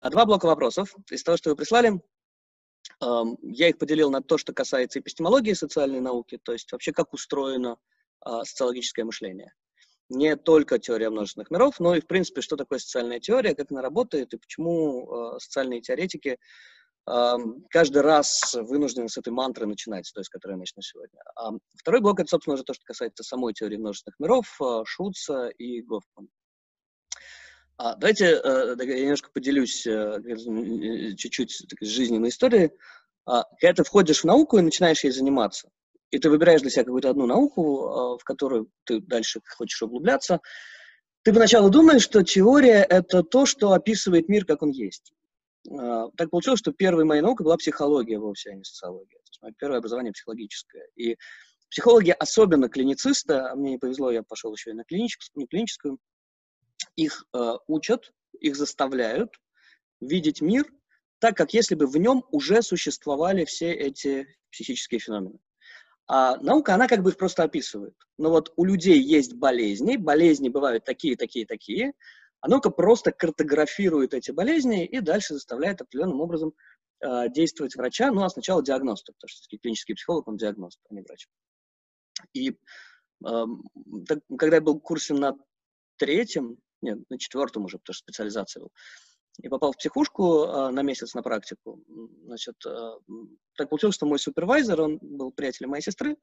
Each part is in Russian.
А два блока вопросов. Из того, что вы прислали, я их поделил на то, что касается эпистемологии социальной науки, то есть вообще как устроено а, социологическое мышление. Не только теория множественных миров, но и, в принципе, что такое социальная теория, как она работает и почему а, социальные теоретики каждый раз вынуждены с этой мантры начинать, то есть, которую я начну сегодня. А второй блок — это, собственно, уже то, что касается самой теории множественных миров, Шутца и Гофмана. А, давайте э, я немножко поделюсь э, чуть-чуть жизненной историей. А, когда ты входишь в науку и начинаешь ей заниматься, и ты выбираешь для себя какую-то одну науку, а, в которую ты дальше хочешь углубляться, ты поначалу думаешь, что теория — это то, что описывает мир, как он есть. Так получилось, что первой моей наукой была психология вовсе, а не социология. То есть мое первое образование психологическое. И психологи, особенно клиницисты, а мне не повезло, я пошел еще и на клиническую, не клиническую, их э, учат, их заставляют видеть мир так, как если бы в нем уже существовали все эти психические феномены. А наука, она как бы их просто описывает. Но вот у людей есть болезни, болезни бывают такие, такие, такие, а наука просто картографирует эти болезни и дальше заставляет определенным образом э, действовать врача, ну а сначала диагноста, потому что клинический психолог, он диагност, а не врач. И э, так, когда я был в курсе на третьем, нет, на четвертом уже, потому что специализация был. И попал в психушку э, на месяц на практику. Значит, э, так получилось, что мой супервайзер, он был приятелем моей сестры,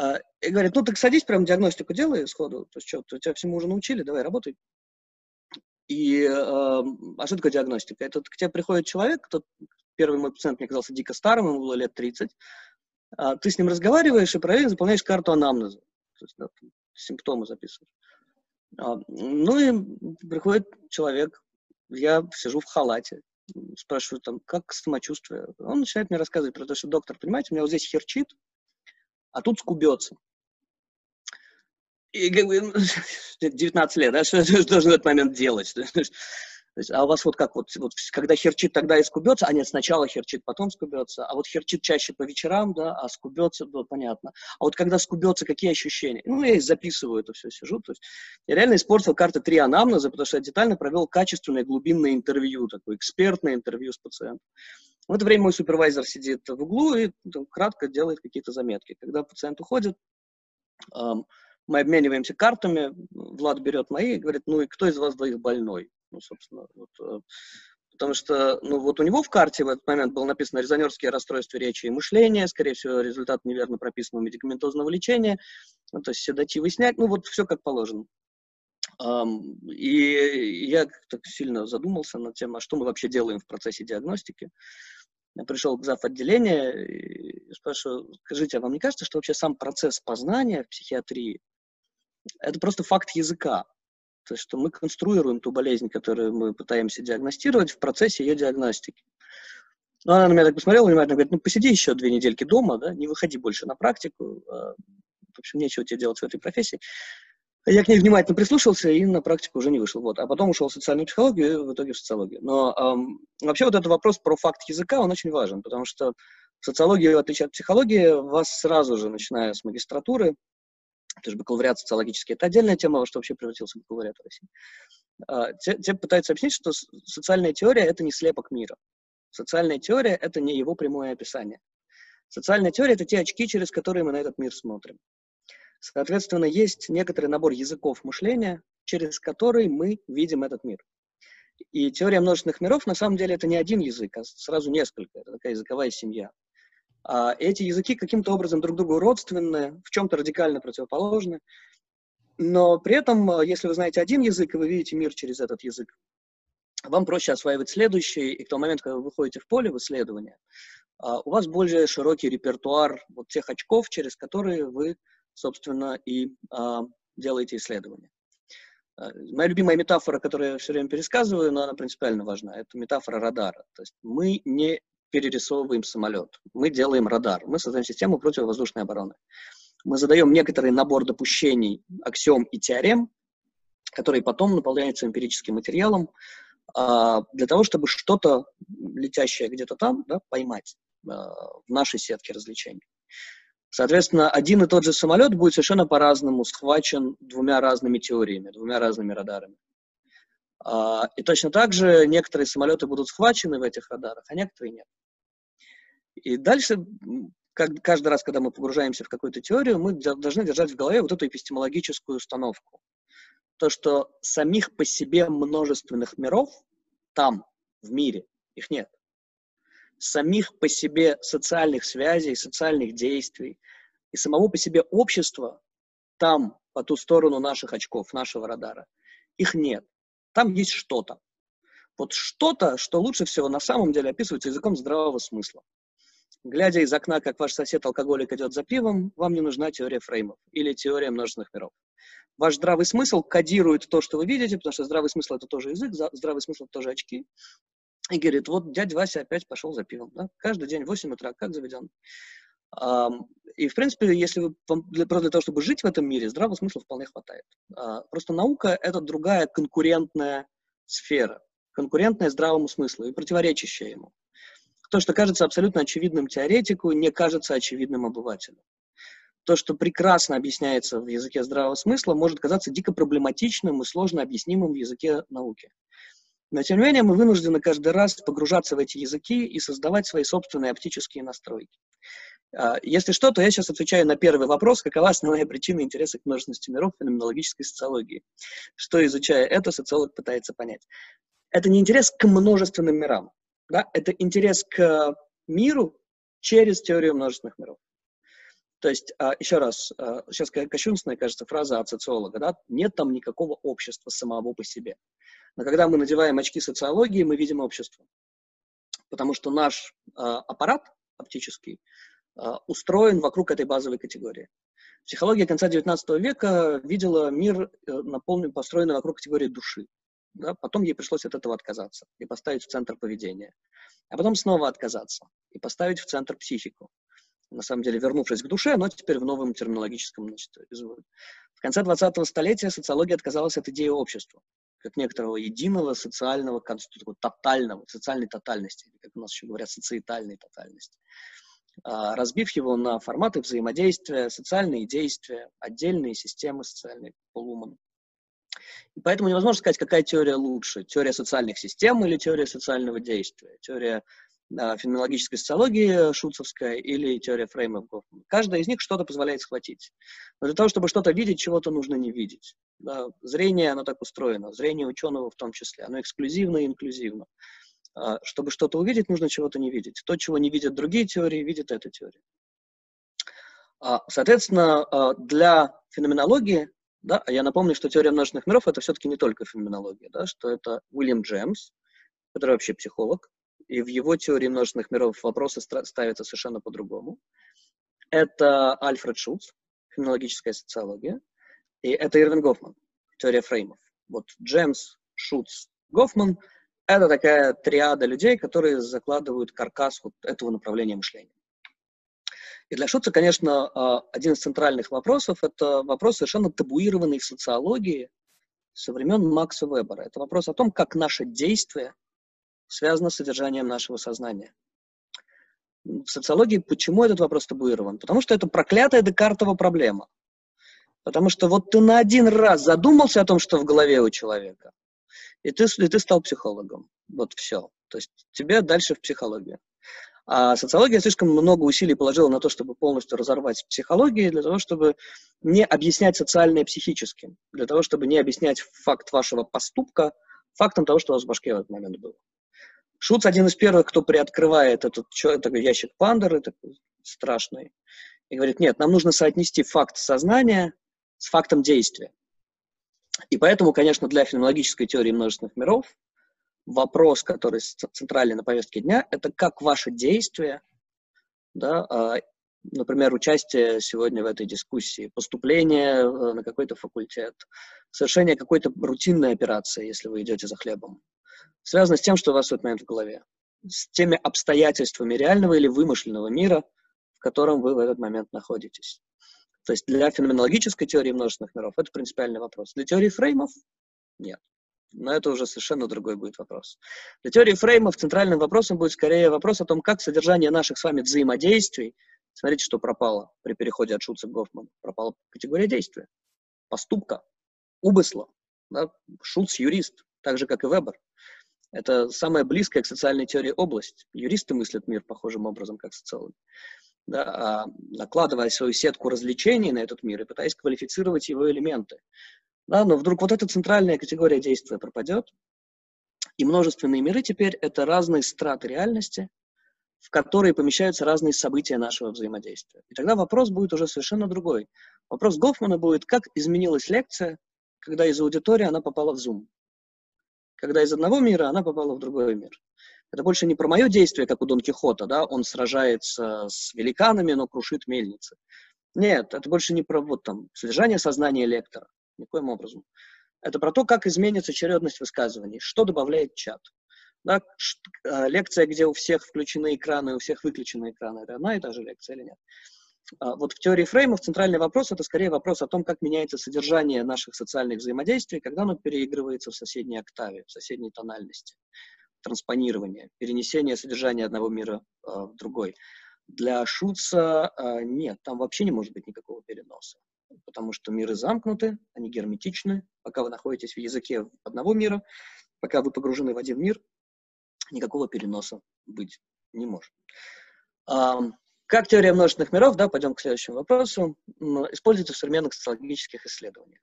э, и говорит, ну так садись, прям диагностику делай сходу, то есть что, тебя всему уже научили, давай работай. И, э, а такое диагностика? Это к тебе приходит человек, тот, первый мой пациент мне казался дико старым, ему было лет 30, э, ты с ним разговариваешь и параллельно заполняешь карту анамнеза, то есть да, симптомы записываешь. А, ну и приходит человек, я сижу в халате, спрашиваю там, как самочувствие. Он начинает мне рассказывать про то, что доктор, понимаете, у меня вот здесь херчит, а тут скубется. И как бы 19 лет, да, что, что должен в этот момент делать? То есть, а у вас вот как, вот, вот когда херчит, тогда и скубется, а нет, сначала херчит, потом скубется, а вот херчит чаще по вечерам, да, а скубется, да, понятно. А вот когда скубется, какие ощущения? Ну, я их записываю это все, сижу, то есть я реально испортил карты три анамнеза, потому что я детально провел качественное глубинное интервью, такое экспертное интервью с пациентом. В это время мой супервайзер сидит в углу и там, кратко делает какие-то заметки. Когда пациент уходит, эм, мы обмениваемся картами, Влад берет мои и говорит, ну и кто из вас двоих больной? Ну, собственно, вот, э, потому что, ну, вот у него в карте в этот момент было написано резонерские расстройства речи и мышления, скорее всего, результат неверно прописанного медикаментозного лечения, ну, то есть седативы снять, ну, вот все как положено. Um, и я так сильно задумался над тем, а что мы вообще делаем в процессе диагностики. Я пришел к зав. отделения и спрашиваю, скажите, а вам не кажется, что вообще сам процесс познания в психиатрии – это просто факт языка? То что мы конструируем ту болезнь, которую мы пытаемся диагностировать в процессе ее диагностики. Ну, она на меня так посмотрела внимательно, говорит, ну, посиди еще две недельки дома, да, не выходи больше на практику, а, в общем, нечего тебе делать в этой профессии. Я к ней внимательно прислушался и на практику уже не вышел. Вот. А потом ушел в социальную психологию и в итоге в социологию. Но эм, вообще вот этот вопрос про факт языка, он очень важен, потому что в социологии, в отличие от психологии, вас сразу же, начиная с магистратуры, то есть бакалавриат социологический, это отдельная тема, во что вообще превратился бакалавриат в России. А, те, те пытаются объяснить, что социальная теория — это не слепок мира. Социальная теория — это не его прямое описание. Социальная теория — это те очки, через которые мы на этот мир смотрим. Соответственно, есть некоторый набор языков мышления, через который мы видим этот мир. И теория множественных миров, на самом деле, это не один язык, а сразу несколько. Это такая языковая семья. А эти языки каким-то образом друг другу родственны, в чем-то радикально противоположны. Но при этом, а, если вы знаете один язык, и вы видите мир через этот язык, вам проще осваивать следующий, и к тому моменту, когда вы выходите в поле в исследование, а, у вас более широкий репертуар вот тех очков, через которые вы, собственно, и делаете исследования. Моя любимая метафора, которую я все время пересказываю, но она принципиально важна, это метафора радара. То есть мы не перерисовываем самолет. Мы делаем радар. Мы создаем систему противовоздушной обороны. Мы задаем некоторый набор допущений, аксиом и теорем, которые потом наполняются эмпирическим материалом а, для того, чтобы что-то летящее где-то там да, поймать а, в нашей сетке развлечений. Соответственно, один и тот же самолет будет совершенно по-разному схвачен двумя разными теориями, двумя разными радарами. А, и точно так же некоторые самолеты будут схвачены в этих радарах, а некоторые нет. И дальше, как, каждый раз, когда мы погружаемся в какую-то теорию, мы должны держать в голове вот эту эпистемологическую установку. То, что самих по себе множественных миров там, в мире, их нет. Самих по себе социальных связей, социальных действий и самого по себе общества там, по ту сторону наших очков, нашего радара, их нет. Там есть что-то. Вот что-то, что лучше всего на самом деле описывается языком здравого смысла. Глядя из окна, как ваш сосед-алкоголик идет за пивом, вам не нужна теория фреймов или теория множественных миров. Ваш здравый смысл кодирует то, что вы видите, потому что здравый смысл — это тоже язык, здравый смысл — это тоже очки. И говорит, вот дядя Вася опять пошел за пивом. Да? Каждый день в 8 утра, как заведен. И, в принципе, если вы, для, просто для того, чтобы жить в этом мире, здравого смысла вполне хватает. А, просто наука — это другая конкурентная сфера, конкурентная здравому смыслу и противоречащая ему. То, что кажется абсолютно очевидным теоретику, не кажется очевидным обывателю. То, что прекрасно объясняется в языке здравого смысла, может казаться дико проблематичным и сложно объяснимым в языке науки. Но, тем не менее, мы вынуждены каждый раз погружаться в эти языки и создавать свои собственные оптические настройки. А, если что, то я сейчас отвечаю на первый вопрос, какова основная причина интереса к множественности миров в феноменологической социологии. Что, изучая это, социолог пытается понять. Это не интерес к множественным мирам, да? это интерес к миру через теорию множественных миров. То есть, а, еще раз, а, сейчас кощунственная, кажется, фраза от социолога, да? нет там никакого общества самого по себе. Но когда мы надеваем очки социологии, мы видим общество. Потому что наш аппарат оптический, а, устроен вокруг этой базовой категории. Психология конца XIX века видела мир э, наполнен, построенный вокруг категории души. Да? Потом ей пришлось от этого отказаться и поставить в центр поведения. А потом снова отказаться и поставить в центр психику. На самом деле, вернувшись к душе, но теперь в новом терминологическом значит, изводе. В конце 20-го столетия социология отказалась от идеи общества, как некоторого единого социального конститута, тотального, социальной тотальности, как у нас еще говорят, социетальной тотальности. А, разбив его на форматы взаимодействия, социальные действия, отдельные системы социальной полуманы. И поэтому невозможно сказать, какая теория лучше. Теория социальных систем или теория социального действия. Теория а, феноменологической социологии шуцевская или теория фреймов Гофмана. Каждая из них что-то позволяет схватить. Но для того, чтобы что-то видеть, чего-то нужно не видеть. Да, зрение, оно так устроено. Зрение ученого в том числе. Оно эксклюзивно и инклюзивно. А, чтобы что-то увидеть, нужно чего-то не видеть. То, чего не видят другие теории, видит эта теория. А, соответственно, для феноменологии, да, я напомню, что теория множественных миров это все-таки не только феноменология, да, что это Уильям Джемс, который вообще психолог, и в его теории множественных миров вопросы ставятся совершенно по-другому. Это Альфред Шуц, феноменологическая социология, и это Ирвин Гофман, теория фреймов. Вот Джемс, Шуц, Гофман — это такая триада людей, которые закладывают каркас вот этого направления мышления. И для Шутца, конечно, а, один из центральных вопросов – это вопрос совершенно табуированный в социологии со времен Макса Вебера. Это вопрос о том, как наше действие связано с содержанием нашего сознания. В социологии почему этот вопрос табуирован? Потому что это проклятая Декартова проблема. Потому что вот ты на один раз задумался о том, что в голове у человека, и ты, и ты стал психологом. Вот все. То есть тебе дальше в психологию. А социология слишком много усилий положила на то, чтобы полностью разорвать психологию, для того, чтобы не объяснять социальное психическим, для того, чтобы не объяснять факт вашего поступка фактом того, что у вас в башке в этот момент было. Шуц один из первых, кто приоткрывает этот, этот ящик Пандоры, такой страшный, и говорит, нет, нам нужно соотнести факт сознания с фактом действия. И поэтому, конечно, для феноменологической теории множественных миров вопрос, который центральный на повестке дня, это как ваше действие, да, а, например, участие сегодня в этой дискуссии, поступление э, на какой-то факультет, совершение какой-то рутинной операции, если вы идете за хлебом, связано с тем, что у вас в этот момент в голове, с теми обстоятельствами реального или вымышленного мира, в котором вы в этот момент находитесь. То есть для феноменологической теории множественных миров это принципиальный вопрос. Для теории фреймов нет. Но это уже совершенно другой будет вопрос. Для теории фреймов центральным вопросом будет скорее вопрос о том, как содержание наших с вами взаимодействий, смотрите, что пропало при переходе от Шутца к Гофману, пропала категория действия, поступка, умысла. Да? Шуц юрист, так же, как и Вебер. Это самая близкая к социальной теории область. Юристы мыслят мир похожим образом, как социологи. Да, а накладывая свою сетку развлечений на этот мир и пытаясь квалифицировать его элементы. Да, но вдруг вот эта центральная категория действия пропадет, и множественные миры теперь это разные страты реальности, в которые помещаются разные события нашего взаимодействия. И тогда вопрос будет уже совершенно другой. Вопрос Гофмана будет, как изменилась лекция, когда из аудитории она попала в Zoom. Когда из одного мира она попала в другой мир. Это больше не про мое действие, как у Дон Кихота, да, он сражается с великанами, но крушит мельницы. Нет, это больше не про вот там содержание сознания лектора, никоим образом. Это про то, как изменится очередность высказываний, что добавляет чат. Да, а, лекция, где у всех включены экраны, у всех выключены экраны, это одна и та же лекция или нет? А, вот в теории фреймов центральный вопрос – это скорее вопрос о том, как меняется содержание наших социальных взаимодействий, когда оно переигрывается в соседней октаве, в соседней тональности. Транспонирование, перенесение содержания одного мира э, в другой. Для Шутца э, нет, там вообще не может быть никакого переноса, потому что миры замкнуты, они герметичны. Пока вы находитесь в языке одного мира, пока вы погружены в один мир, никакого переноса быть не может. Как теория множественных миров, да, пойдем к следующему вопросу, используется в современных социологических исследованиях.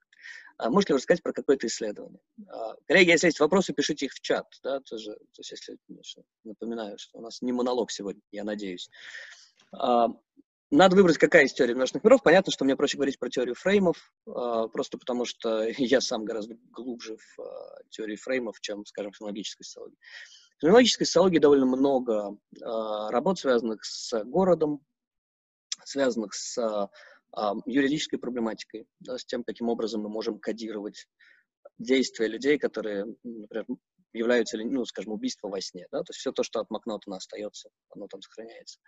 А можете рассказать про какое-то исследование? А, коллеги, если есть вопросы, пишите их в чат, да, тоже, то есть если, конечно, напоминаю, что у нас не монолог сегодня, я надеюсь. А, надо выбрать, какая из теорий множественных миров. Понятно, что мне проще говорить про теорию фреймов, а, просто потому что я сам гораздо глубже в а, теории фреймов, чем, скажем, в фенологической социологии. В феноменологической социологии довольно много э, работ, связанных с городом, связанных с юридической проблематикой, да, с тем, каким образом мы можем кодировать действия людей, которые, например, являются, ну, скажем, убийство во сне. Да? То есть все то, что от Макнотона остается, оно там сохраняется.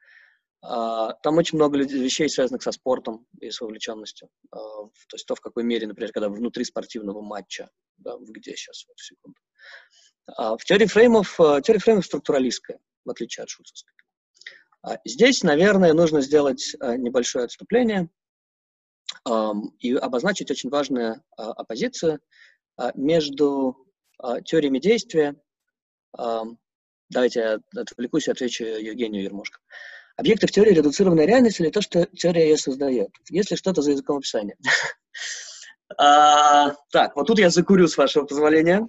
Uh, там очень много вещей, связанных со спортом и с вовлеченностью. Uh, то есть то, в какой мере, например, когда внутри спортивного матча, да, где сейчас, вот, секунду. А в теории фреймов, теория фреймов структуралистская, в отличие от шутовской. А здесь, наверное, нужно сделать небольшое отступление и обозначить очень важную а, оппозицию а, между теориями действия. Давайте я отвлекусь и отвечу Евгению Ермошко. Объекты в теории редуцированной реальности или то, что теория ее создает? Если что-то за языком описания. Так, вот тут я закурю, с вашего позволения.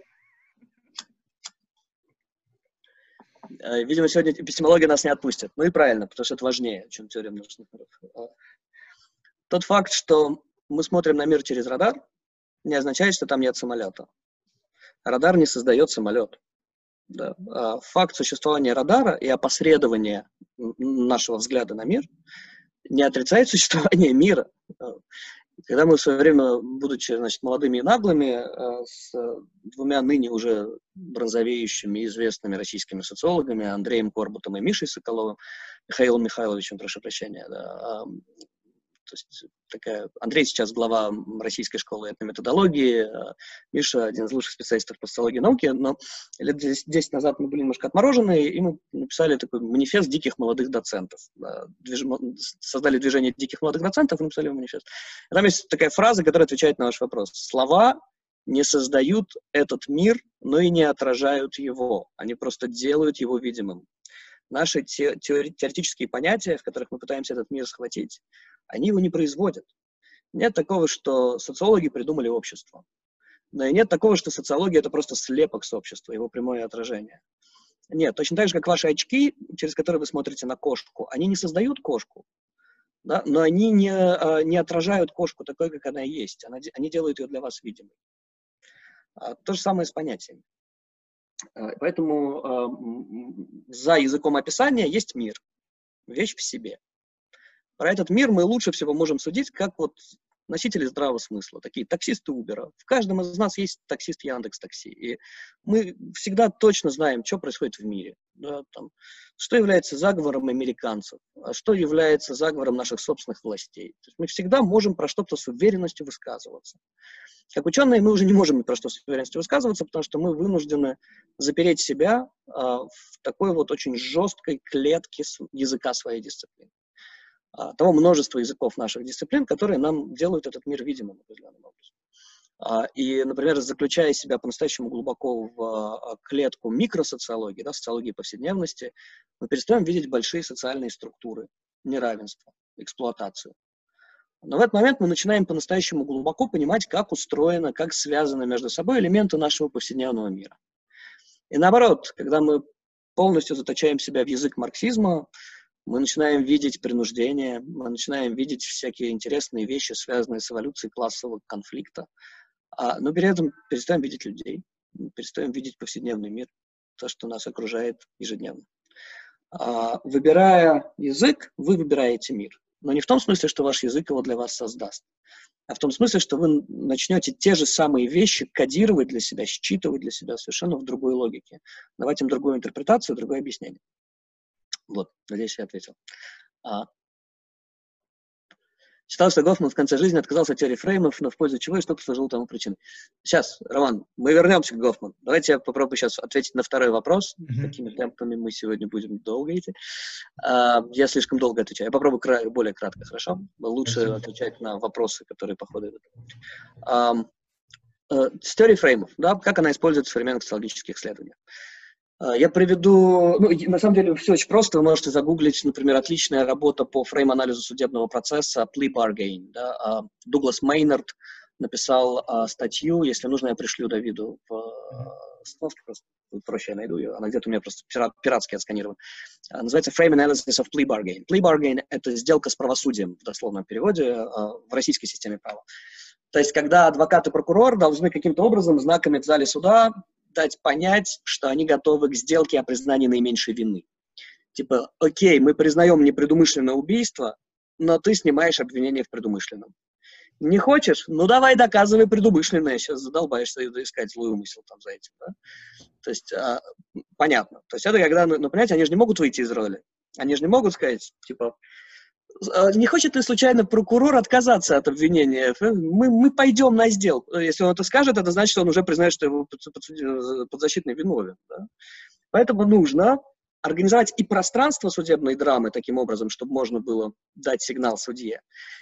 Э, видимо, сегодня эпистемология нас не отпустит. Ну и правильно, потому что это важнее, чем теория множественных миров. А, тот факт, что мы смотрим на мир через радар, не означает, что там нет самолета. Радар не создает самолет. Да. А факт существования радара и опосредования нашего взгляда на мир не отрицает существование мира. Когда мы в свое время, будучи значит, молодыми и наглыми, э, с двумя ныне уже бронзовеющими известными российскими социологами, Андреем Корбутом и Мишей Соколовым, Михаилом Михайловичем, прошу прощения, да, то есть такая... Андрей сейчас глава Российской школы этнометодологии, а Миша один из лучших специалистов по социологии науки, но лет 10, 10 назад мы были немножко отморожены, и мы написали такой манифест диких молодых доцентов. Движ... Создали движение диких молодых доцентов и написали манифест. И там есть такая фраза, которая отвечает на ваш вопрос. Слова не создают этот мир, но и не отражают его. Они просто делают его видимым. Наши те, теоретические понятия, в которых мы пытаемся этот мир схватить, они его не производят. Нет такого, что социологи придумали общество. Но и нет такого, что социология — это просто слепок с общества, его прямое отражение. Нет, точно так же, как ваши очки, через которые вы смотрите на кошку, они не создают кошку, да, но они не, а, не отражают кошку такой, как она есть. Она, они делают ее для вас видимой. А, то же самое с понятиями. А, поэтому за языком описания есть мир, вещь в себе. Про этот мир мы лучше всего можем судить, как вот носители здравого смысла, такие таксисты Uber. В каждом из нас есть таксист Яндекс Такси. И мы всегда точно знаем, что происходит в мире. Да, там, что является заговором американцев, а что является заговором наших собственных властей. То есть мы всегда можем про что-то с уверенностью высказываться. Как ученые мы уже не можем про что с уверенностью высказываться, потому что мы вынуждены запереть себя а, в такой вот очень жесткой клетке языка своей дисциплины. А, того множества языков наших дисциплин, которые нам делают этот мир видимым определенным образом. А, и, например, заключая себя по-настоящему глубоко в а, клетку микросоциологии, да, социологии повседневности, мы перестаем видеть большие социальные структуры, неравенство, эксплуатацию. Но в этот момент мы начинаем по-настоящему глубоко понимать, как устроено, как связаны между собой элементы нашего повседневного мира. И наоборот, когда мы полностью заточаем себя в язык марксизма, мы начинаем видеть принуждение, мы начинаем видеть всякие интересные вещи, связанные с эволюцией классового конфликта, а, но при этом перестаем видеть людей, перестаем видеть повседневный мир, то, что нас окружает ежедневно. А, выбирая язык, вы выбираете мир. Но не в том смысле, что ваш язык его для вас создаст, а в том смысле, что вы начнете те же самые вещи кодировать для себя, считывать для себя совершенно в другой логике, давать им другую интерпретацию, другое объяснение. Вот, надеюсь, я ответил. А, Считал, что Гофман в конце жизни отказался от теории фреймов, но в пользу чего и что послужило тому причиной. Сейчас, Роман, мы вернемся к Гофману. Давайте я попробую сейчас ответить на второй вопрос. Mm-hmm. Какими темпами мы сегодня будем долго идти. Uh, я слишком долго отвечаю. Я попробую кра- более кратко, хорошо? Лучше Спасибо. отвечать на вопросы, которые по ходу идут. Um, uh, с теорией фреймов, да, как она используется в современных социологических исследованиях. А, я приведу, ну, на самом деле все очень просто, вы можете загуглить, например, отличная работа по фрейм-анализу судебного процесса plea bargain. Да? А, Дуглас Мейнард написал а, статью, если нужно, я пришлю Давиду в просто проще я найду ее, она где-то у меня просто пират, пиратски отсканирована. Называется Frame Analysis of Plea Bargain. Plea Bargain — это сделка с правосудием в дословном переводе в российской системе права. То есть, когда адвокат и прокурор должны каким-то образом знаками в зале суда дать понять, что они готовы к сделке о признании наименьшей вины. Типа, окей, мы признаем непредумышленное убийство, но ты снимаешь обвинение в предумышленном. Не хочешь? Ну, давай доказывай предумышленное. Сейчас задолбаешься искать злой умысел там за этим, да? То есть, а, понятно. То есть это когда, ну, ну, понимаете, они же не могут выйти из роли. Они же не могут сказать, типа, не хочет ли случайно прокурор отказаться от обвинения? Мы, мы пойдем на сделку. Если он это скажет, это значит, что он уже признает, что его подзащитный виновен. Да? Поэтому нужно организовать и пространство судебной драмы таким образом, чтобы можно было дать сигнал судье,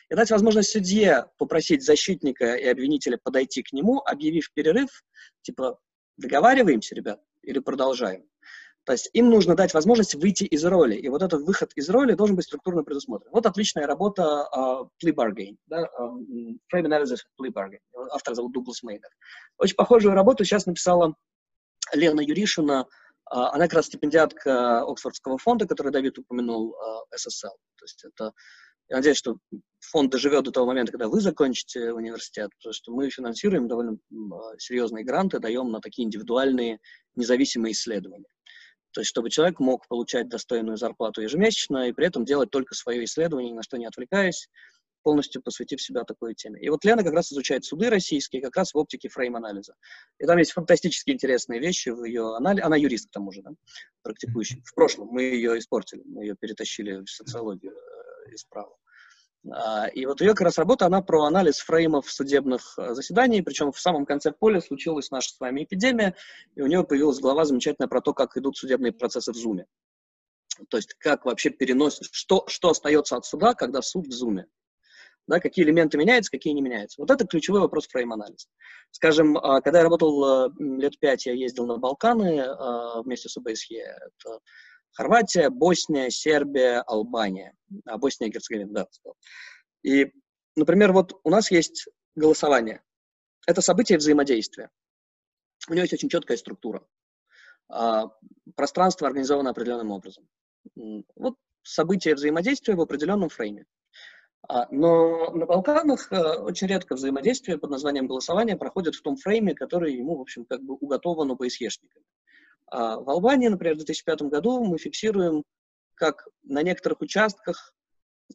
и дать возможность судье попросить защитника и обвинителя подойти к нему, объявив перерыв, типа, договариваемся, ребят, или продолжаем. То есть им нужно дать возможность выйти из роли, и вот этот выход из роли должен быть структурно предусмотрен. Вот отличная работа uh, Plea Bargain, да, um, Frame Analysis Plea Bargain. Автор зовут Дуглас Мейнер. Очень похожую работу сейчас написала Лена Юришина, uh, она как раз стипендиатка Оксфордского фонда, который Давид упомянул, SSL. То есть это я надеюсь, что фонд доживет до того момента, когда вы закончите университет, потому что мы финансируем довольно серьезные гранты, даем на такие индивидуальные независимые исследования. То есть, чтобы человек мог получать достойную зарплату ежемесячно и при этом делать только свое исследование, ни на что не отвлекаясь, полностью посвятив себя такой теме. И вот Лена как раз изучает суды российские, как раз в оптике фрейм-анализа. И там есть фантастически интересные вещи в ее анализе. Она юрист, к тому же, да, практикующий. В прошлом мы ее испортили, мы ее перетащили в социологию э, из права. А, и вот ее как раз работа, она про анализ фреймов судебных э, заседаний, причем в самом конце поля случилась наша с вами эпидемия, и у нее появилась глава замечательная про то, как идут судебные процессы в Зуме. То есть как вообще переносят, что, что остается от суда, когда суд в Зуме. Да, какие элементы меняются, какие не меняются. Вот это ключевой вопрос фрейм-анализа. Скажем, а, когда я работал э, лет пять, я ездил на Балканы а, вместе с ОБСЕ. Это Хорватия, Босния, Сербия, Албания. А Босния и Герцеговина, да. И, например, вот у нас есть голосование. Это событие взаимодействия. У него есть очень четкая структура. А, пространство организовано определенным образом. Вот событие взаимодействия в определенном фрейме. А, но на Балканах э, очень редко взаимодействие под названием голосования проходит в том фрейме, который ему, в общем, как бы уготован ОБСЕшниками. А в Албании, например, в 2005 году мы фиксируем, как на некоторых участках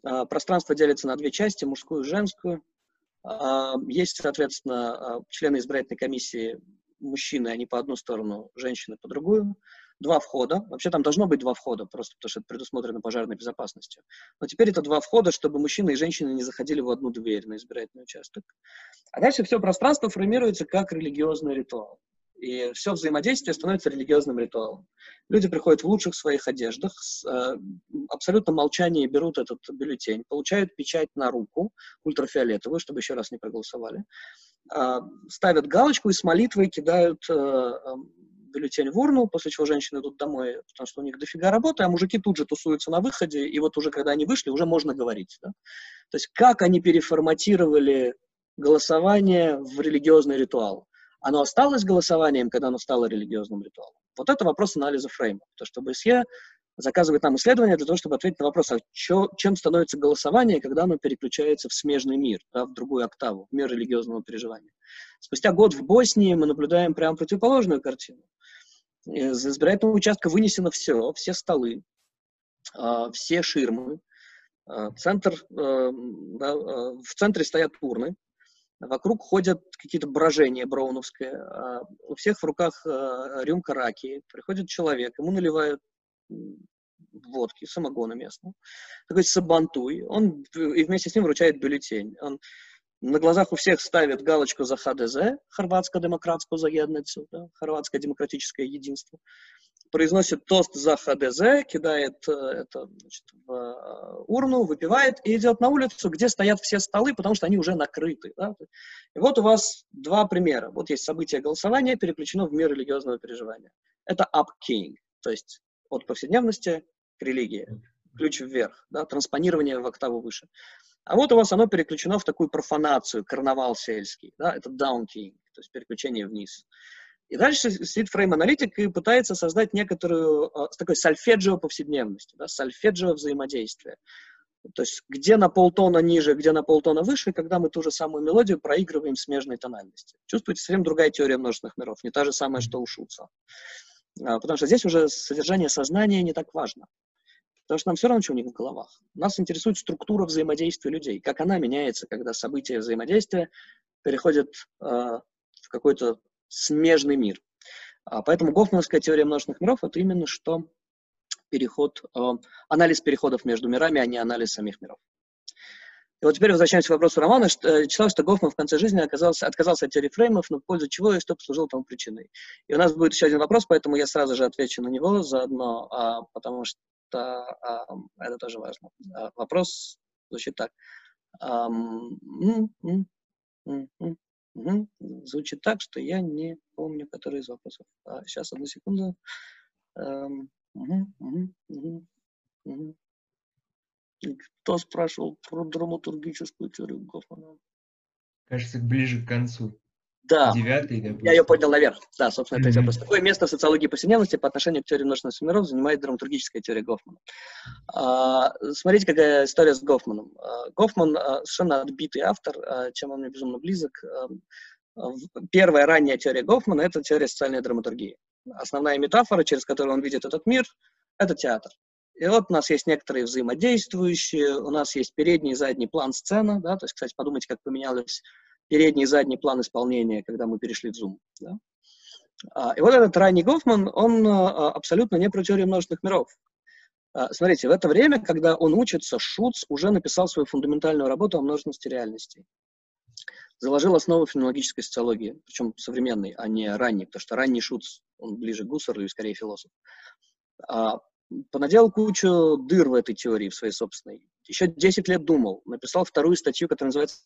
а, пространство делится на две части, мужскую и женскую. А, есть, соответственно, члены избирательной комиссии мужчины, они по одну сторону, женщины по другую. Два входа. Вообще там должно быть два входа, просто потому что это предусмотрено пожарной безопасностью. Но теперь это два входа, чтобы мужчины и женщины не заходили в одну дверь на избирательный участок. А дальше все пространство формируется как религиозный ритуал. И все взаимодействие становится религиозным ритуалом. Люди приходят в лучших своих одеждах, с э, абсолютно молчание берут этот бюллетень, получают печать на руку, ультрафиолетовую, чтобы еще раз не проголосовали, э, ставят галочку и с молитвой кидают э, э, бюллетень в урну, после чего женщины идут домой, потому что у них дофига работы, а мужики тут же тусуются на выходе, и вот уже когда они вышли, уже можно говорить. Да? То есть как они переформатировали голосование в религиозный ритуал? Оно осталось голосованием, когда оно стало религиозным ритуалом? Вот это вопрос анализа фрейма. То, что БСЕ заказывает нам исследования для того, чтобы ответить на вопрос, а чё, чем становится голосование, когда оно переключается в смежный мир, да, в другую октаву, в мир религиозного переживания. Спустя год в Боснии мы наблюдаем прямо противоположную картину. Из избирательного участка вынесено все, все столы, а, все ширмы, а, центр, э, да, в центре стоят урны, Вокруг ходят какие-то брожения броуновские. А у всех в руках э, рюмка раки. Приходит человек, ему наливают водки, самогона местного. Такой сабантуй. Он и вместе с ним вручает бюллетень. Он на глазах у всех ставит галочку за ХДЗ, хорватско-демократскую заедницу, да, хорватское демократическое единство произносит тост за ХДЗ, кидает э, это значит, в э, урну, выпивает и идет на улицу, где стоят все столы, потому что они уже накрыты. Да? И вот у вас два примера. Вот есть событие голосования, переключено в мир религиозного переживания. Это up king, то есть от повседневности к религии. Ключ вверх, да, транспонирование в октаву выше. А вот у вас оно переключено в такую профанацию, карнавал сельский, да, это king, то есть переключение вниз. И дальше сидит фрейм-аналитик и пытается создать некоторую э, такой сальфеджио повседневности, да, сальфеджио взаимодействия. То есть где на полтона ниже, где на полтона выше, когда мы ту же самую мелодию проигрываем смежной тональности. Чувствуете, совсем другая теория множественных миров, не та же самая, что у Шуца. А, потому что здесь уже содержание сознания не так важно. Потому что нам все равно, что у них в головах. Нас интересует структура взаимодействия людей, как она меняется, когда события взаимодействия переходят э, в какой-то смежный мир. А, поэтому гофмановская теория множественных миров – это именно что переход, э, анализ переходов между мирами, а не анализ самих миров. И вот теперь возвращаемся к вопросу Романа. Что, э, читал, что Гофман в конце жизни оказался, отказался от теории фреймов, но в пользу чего и что послужило тому причиной. И у нас будет еще один вопрос, поэтому я сразу же отвечу на него заодно, а, потому что это тоже важно. А, вопрос звучит так. А. Звучит так, что я не помню, который из вопросов. А, сейчас, одну секунду. Кто спрашивал про драматургическую теорию Гофмана? Кажется, ближе к концу. Да. Девятый, допустим. Я ее поднял наверх. Да, собственно, это mm-hmm. вопрос. Какое место в социологии повседневности по отношению к теории множественных миров занимает драматургическая теория Гофмана? А, смотрите, какая история с Гофманом. А, Гофман а, совершенно отбитый автор, а, чем он мне безумно близок. А, первая ранняя теория Гофмана – это теория социальной драматургии. Основная метафора, через которую он видит этот мир – это театр. И вот у нас есть некоторые взаимодействующие, у нас есть передний и задний план сцена, да, то есть, кстати, подумайте, как поменялось передний и задний план исполнения, когда мы перешли в Zoom. Да? А, и вот этот ранний Гофман, он а, абсолютно не про теорию множественных миров. А, смотрите, в это время, когда он учится, Шуц уже написал свою фундаментальную работу о множественности реальностей. Заложил основу феноменологической социологии, причем современной, а не ранней, потому что ранний Шуц, он ближе к Гуссерлу и скорее философ. Понаделал кучу дыр в этой теории, в своей собственной. Еще 10 лет думал, написал вторую статью, которая называется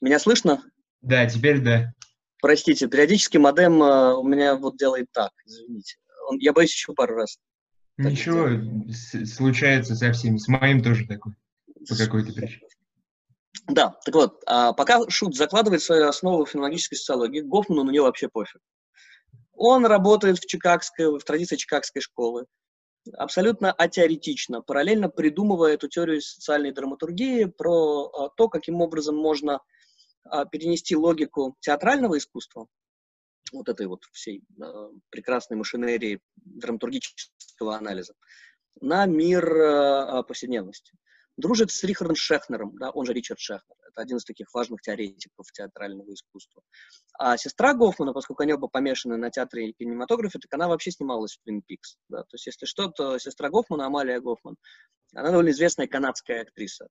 Меня слышно? Да, теперь да. Простите, периодически модем uh, у меня вот делает так, извините. Он, я боюсь еще пару раз. Ничего, случается со всеми, с моим тоже такой. по какой-то причине. Да, так вот, а пока Шут закладывает свою основу фенологической социологии, Гофману на нее вообще пофиг. Он работает в, чикагской, в традиции чикагской школы, абсолютно атеоретично, параллельно придумывая эту теорию социальной драматургии про а, то, каким образом можно перенести логику театрального искусства, вот этой вот всей а, прекрасной машинерии драматургического анализа, на мир повседневности дружит с Рихардом Шехнером, да, он же Ричард Шехнер. Это один из таких важных теоретиков театрального искусства. А сестра Гофмана, поскольку они оба помешаны на театре и кинематографе, так она вообще снималась в Twin Peaks. Да. То есть, если что, то сестра Гофмана, Амалия Гофман, она довольно известная канадская актриса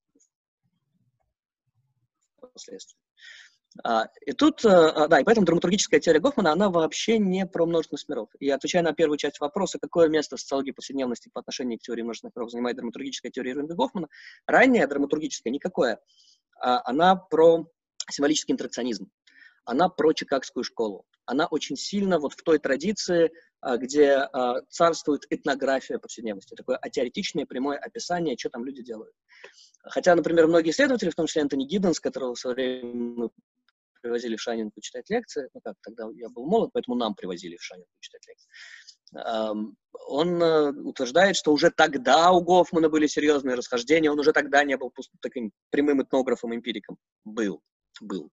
впоследствии. А, и тут, э, а, да, и поэтому драматургическая теория Гофмана, она вообще не про множественность миров. И отвечая на первую часть вопроса, какое место в социологии повседневности по отношению к теории множественных миров занимает драматургическая теория Ирвинга Гофмана, ранняя драматургическая никакое. А, она про символический интеракционизм, она про чикагскую школу. Она очень сильно вот в той традиции, где царствует этнография повседневности, такое атеоретичное прямое описание, что там люди делают. Хотя, например, многие исследователи, в том числе Антони Гидденс, которого в свое время привозили в Шанинку читать лекции, ну как, тогда я был молод, поэтому нам привозили в Шанинку читать лекции. Он э, утверждает, что уже тогда у Гофмана были серьезные расхождения, он уже тогда не был таким прямым этнографом, эмпириком. Был, был.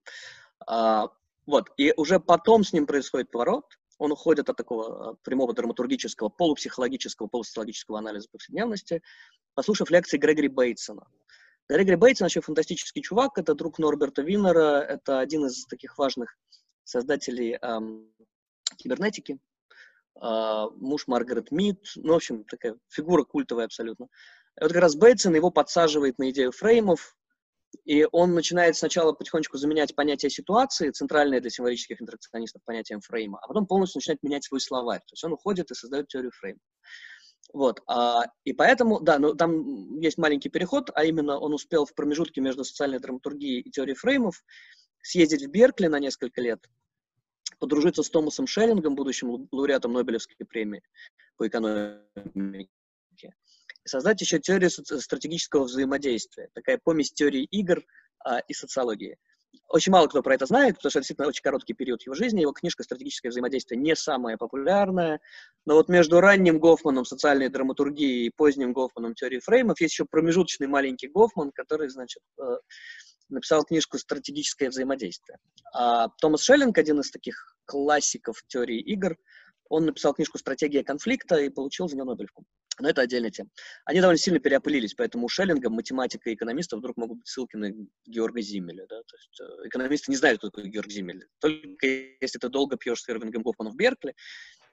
А, вот, и уже потом с ним происходит поворот, он уходит от такого э, прямого драматургического, полупсихологического, полусоциологического анализа повседневности, послушав лекции Грегори Бейтсона. Грегори Бейтс, вообще фантастический чувак, это друг Норберта Виннера, это один из таких важных создателей эм, кибернетики, э, муж Маргарет Мид, ну, в общем, такая фигура культовая абсолютно. И вот как раз Бейтсон его подсаживает на идею фреймов, и он начинает сначала потихонечку заменять понятие ситуации, центральное для символических интеракционистов понятием фрейма, а потом полностью начинает менять свой словарь. То есть он уходит и создает теорию фрейма. Вот, а, и поэтому, да, ну там есть маленький переход, а именно он успел в промежутке между социальной драматургией и теорией фреймов съездить в Беркли на несколько лет, подружиться с Томасом Шеллингом, будущим лауреатом Нобелевской премии по экономике, и создать еще теорию стратегического взаимодействия, такая помесь теории игр а, и социологии. Очень мало кто про это знает, потому что это действительно очень короткий период его жизни. Его книжка «Стратегическое взаимодействие» не самая популярная. Но вот между ранним Гофманом социальной драматургии и поздним Гофманом теории фреймов есть еще промежуточный маленький Гофман, который, значит, э, написал книжку «Стратегическое взаимодействие». А Томас Шеллинг, один из таких классиков теории игр, он написал книжку «Стратегия конфликта» и получил за нее Нобелевку. Но это отдельная тема. Они довольно сильно переопылились, поэтому у Шеллинга, математика и экономиста вдруг могут быть ссылки на Георга Зиммеля. Да? То есть э, экономисты не знают, кто такой Георг Зиммель. Только если ты долго пьешь с Ирвингом Гофманом в Беркли,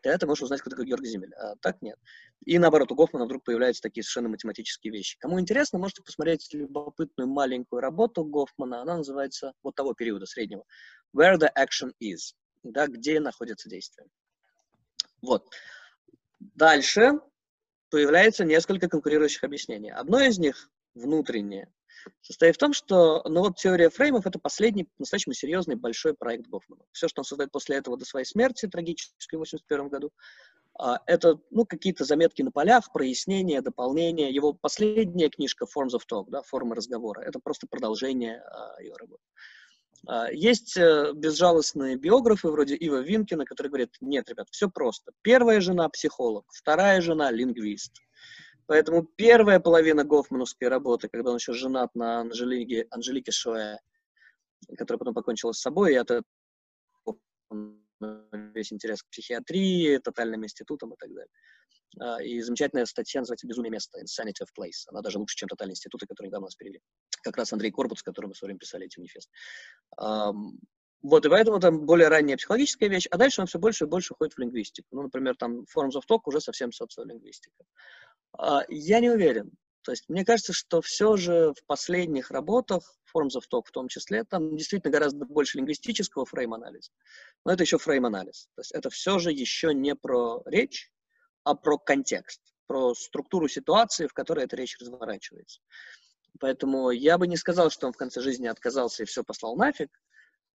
ты ты можешь узнать, кто такой Георг Зиммель. А так нет. И наоборот, у Гофмана вдруг появляются такие совершенно математические вещи. Кому интересно, можете посмотреть любопытную маленькую работу Гофмана. Она называется вот того периода среднего. Where the action is. Да, где находится действие. Вот. Дальше появляется несколько конкурирующих объяснений. Одно из них, внутреннее, состоит в том, что ну вот теория фреймов — это последний, по-настоящему серьезный большой проект Гофмана. Все, что он создает после этого до своей смерти, трагической, в 1981 году, а, это ну, какие-то заметки на полях, прояснения, дополнения. Его последняя книжка «Forms of Talk», да, «Формы разговора», это просто продолжение а, его работы. А, есть э, безжалостные биографы вроде Ива Винкина, которые говорят, нет, ребят, все просто. Первая жена – психолог, вторая жена – лингвист. Поэтому первая половина Гофмановской работы, когда он еще женат на Анжелике, Анжелике Шоэ, которая потом покончила с собой, и это весь интерес к психиатрии, тотальным институтам и так далее. А, и замечательная статья называется «Безумие места» «Insanity of Place». Она даже лучше, чем «Тотальные институты», которые недавно нас перевели. Как раз Андрей Корбут, с которым мы в свое время писали эти манифесты. Вот, и поэтому там более ранняя психологическая вещь, а дальше он все больше и больше уходит в лингвистику. Ну, например, там Forms of Talk уже совсем социолингвистика. А, я не уверен. То есть мне кажется, что все же в последних работах, Forms of Talk в том числе, там действительно гораздо больше лингвистического фрейм-анализа. Но это еще фрейм-анализ. То есть это все же еще не про речь, а про контекст, про структуру ситуации, в которой эта речь разворачивается. Поэтому я бы не сказал, что он в конце жизни отказался и все послал нафиг,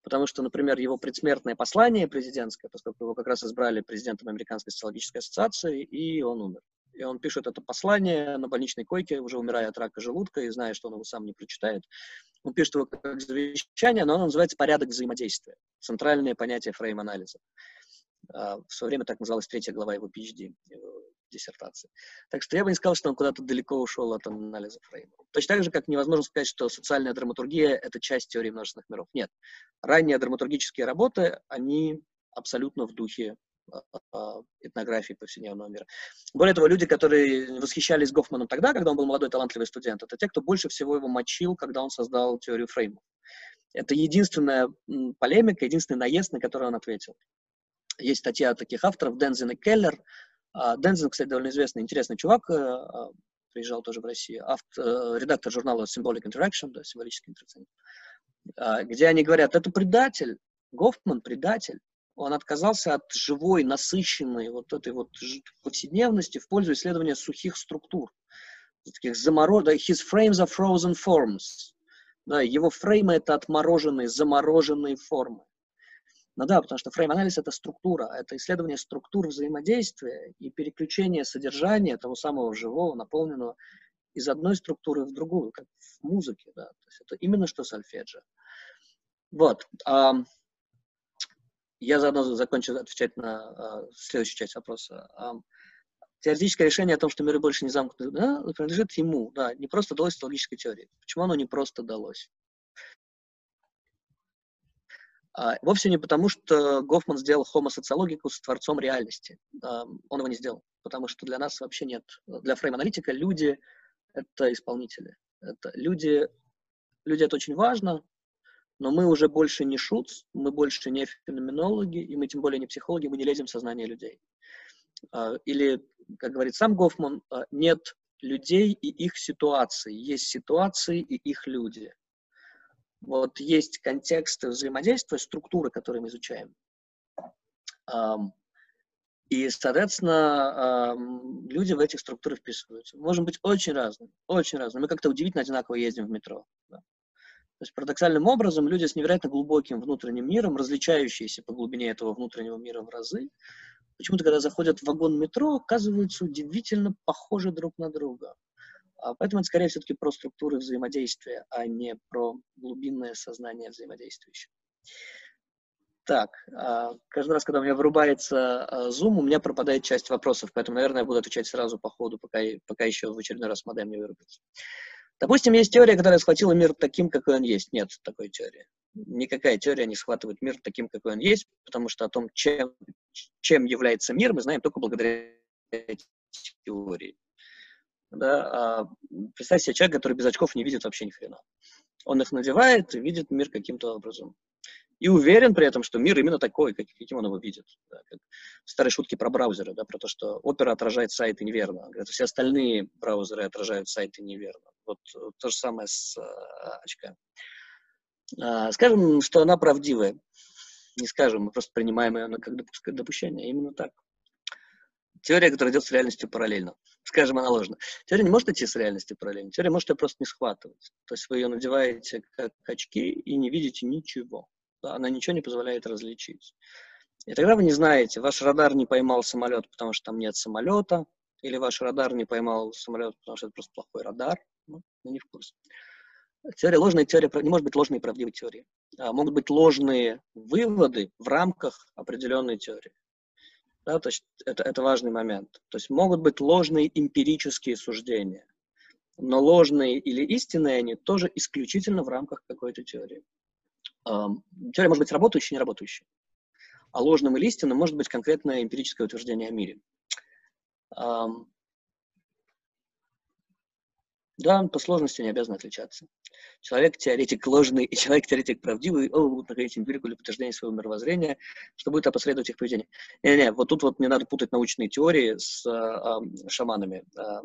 потому что, например, его предсмертное послание президентское, поскольку его как раз избрали президентом Американской социологической ассоциации, и он умер. И он пишет это послание на больничной койке, уже умирая от рака желудка и зная, что он его сам не прочитает. Он пишет его как завещание, но оно называется «Порядок взаимодействия», центральное понятие фрейм-анализа. А, в свое время так называлась третья глава его PhD, диссертации. Так что я бы не сказал, что он куда-то далеко ушел от анализа фрейма. Точно так же, как невозможно сказать, что социальная драматургия — это часть теории множественных миров. Нет. Ранние драматургические работы, они абсолютно в духе а, а, этнографии повседневного мира. Более того, люди, которые восхищались Гофманом тогда, когда он был молодой талантливый студент, это те, кто больше всего его мочил, когда он создал теорию фреймов. Это единственная полемика, единственный наезд, на который он ответил. Есть статья таких авторов, Дензин и Келлер. А, Дензин, кстати, довольно известный, интересный чувак, э, а, приезжал тоже в Россию, автор, э, редактор журнала Symbolic Interaction, да, символический интеракционизм, где они говорят, это предатель, Гофман предатель, он отказался от живой, насыщенной вот этой вот повседневности в пользу исследования сухих структур, таких замороженных, his frames are frozen forms, да, его фреймы это отмороженные, замороженные формы. Ну да, потому что фрейм-анализ — это структура, это исследование структур взаимодействия и переключение содержания того самого живого, наполненного из одной структуры в другую, как в музыке, да. То есть это именно что сольфеджио. Вот. А, я заодно закончу отвечать на а, следующую часть вопроса. А, теоретическое решение о том, что миры больше не замкнуты, да, принадлежит ему, да, не просто далось логической теории. Почему оно не просто далось? А, вовсе не потому, что Гофман сделал Homo с творцом реальности. А, он его не сделал, потому что для нас вообще нет. Для фрейм-аналитика люди — это исполнители. Это люди, люди — это очень важно, но мы уже больше не шутс, мы больше не феноменологи, и мы тем более не психологи, мы не лезем в сознание людей. А, или, как говорит сам Гофман, нет людей и их ситуаций, есть ситуации и их люди. Вот есть контексты взаимодействия, структуры, которые мы изучаем. И, соответственно, люди в этих структурах вписываются. Можем быть очень разными, очень разными. Мы как-то удивительно одинаково ездим в метро. Да. То есть парадоксальным образом люди с невероятно глубоким внутренним миром, различающиеся по глубине этого внутреннего мира в разы, почему-то, когда заходят в вагон метро, оказываются удивительно похожи друг на друга. А поэтому это скорее все-таки про структуры взаимодействия, а не про глубинное сознание взаимодействующих. Так, а, каждый раз, когда у меня вырубается а, Zoom, у меня пропадает часть вопросов, поэтому, наверное, я буду отвечать сразу по ходу, пока, пока еще в очередной раз модем не вырубится. Допустим, есть теория, которая схватила мир таким, какой он есть. Нет такой теории. Никакая теория не схватывает мир таким, какой он есть, потому что о том, чем, чем является мир, мы знаем только благодаря теории. Да, а представь себе человек, который без очков не видит вообще ни хрена. Он их надевает и видит мир каким-то образом. И уверен при этом, что мир именно такой, как, каким он его видит. Да, как старые шутки про браузеры, да, про то, что опера отражает сайты неверно. Говорят, все остальные браузеры отражают сайты неверно. Вот, вот то же самое с а, очками. А, скажем, что она правдивая. Не скажем, мы просто принимаем ее как допущение. Именно так. Теория, которая идет с реальностью параллельно. Скажем аналогично. Теория не может идти с реальностью параллельно. Теория может ее просто не схватывать. То есть вы ее надеваете как очки и не видите ничего. Да? Она ничего не позволяет различить. И тогда вы не знаете, ваш радар не поймал самолет, потому что там нет самолета, или ваш радар не поймал самолет, потому что это просто плохой радар. Ну, не в курсе. Теория ложная теория не может быть ложной и правдивой теорией. А могут быть ложные выводы в рамках определенной теории. Да, то есть это, это важный момент. То есть могут быть ложные эмпирические суждения, но ложные или истинные они тоже исключительно в рамках какой-то теории. Эм, теория может быть работающей, не работающей. А ложным или истинным может быть конкретное эмпирическое утверждение о мире. Эм, да, по сложности не обязаны отличаться. Человек-теоретик ложный и человек-теоретик правдивый оба будут находить эмпирику для подтверждения своего мировоззрения, что будет опосредовать их поведение. Не-не, вот тут вот не надо путать научные теории с а, шаманами. А,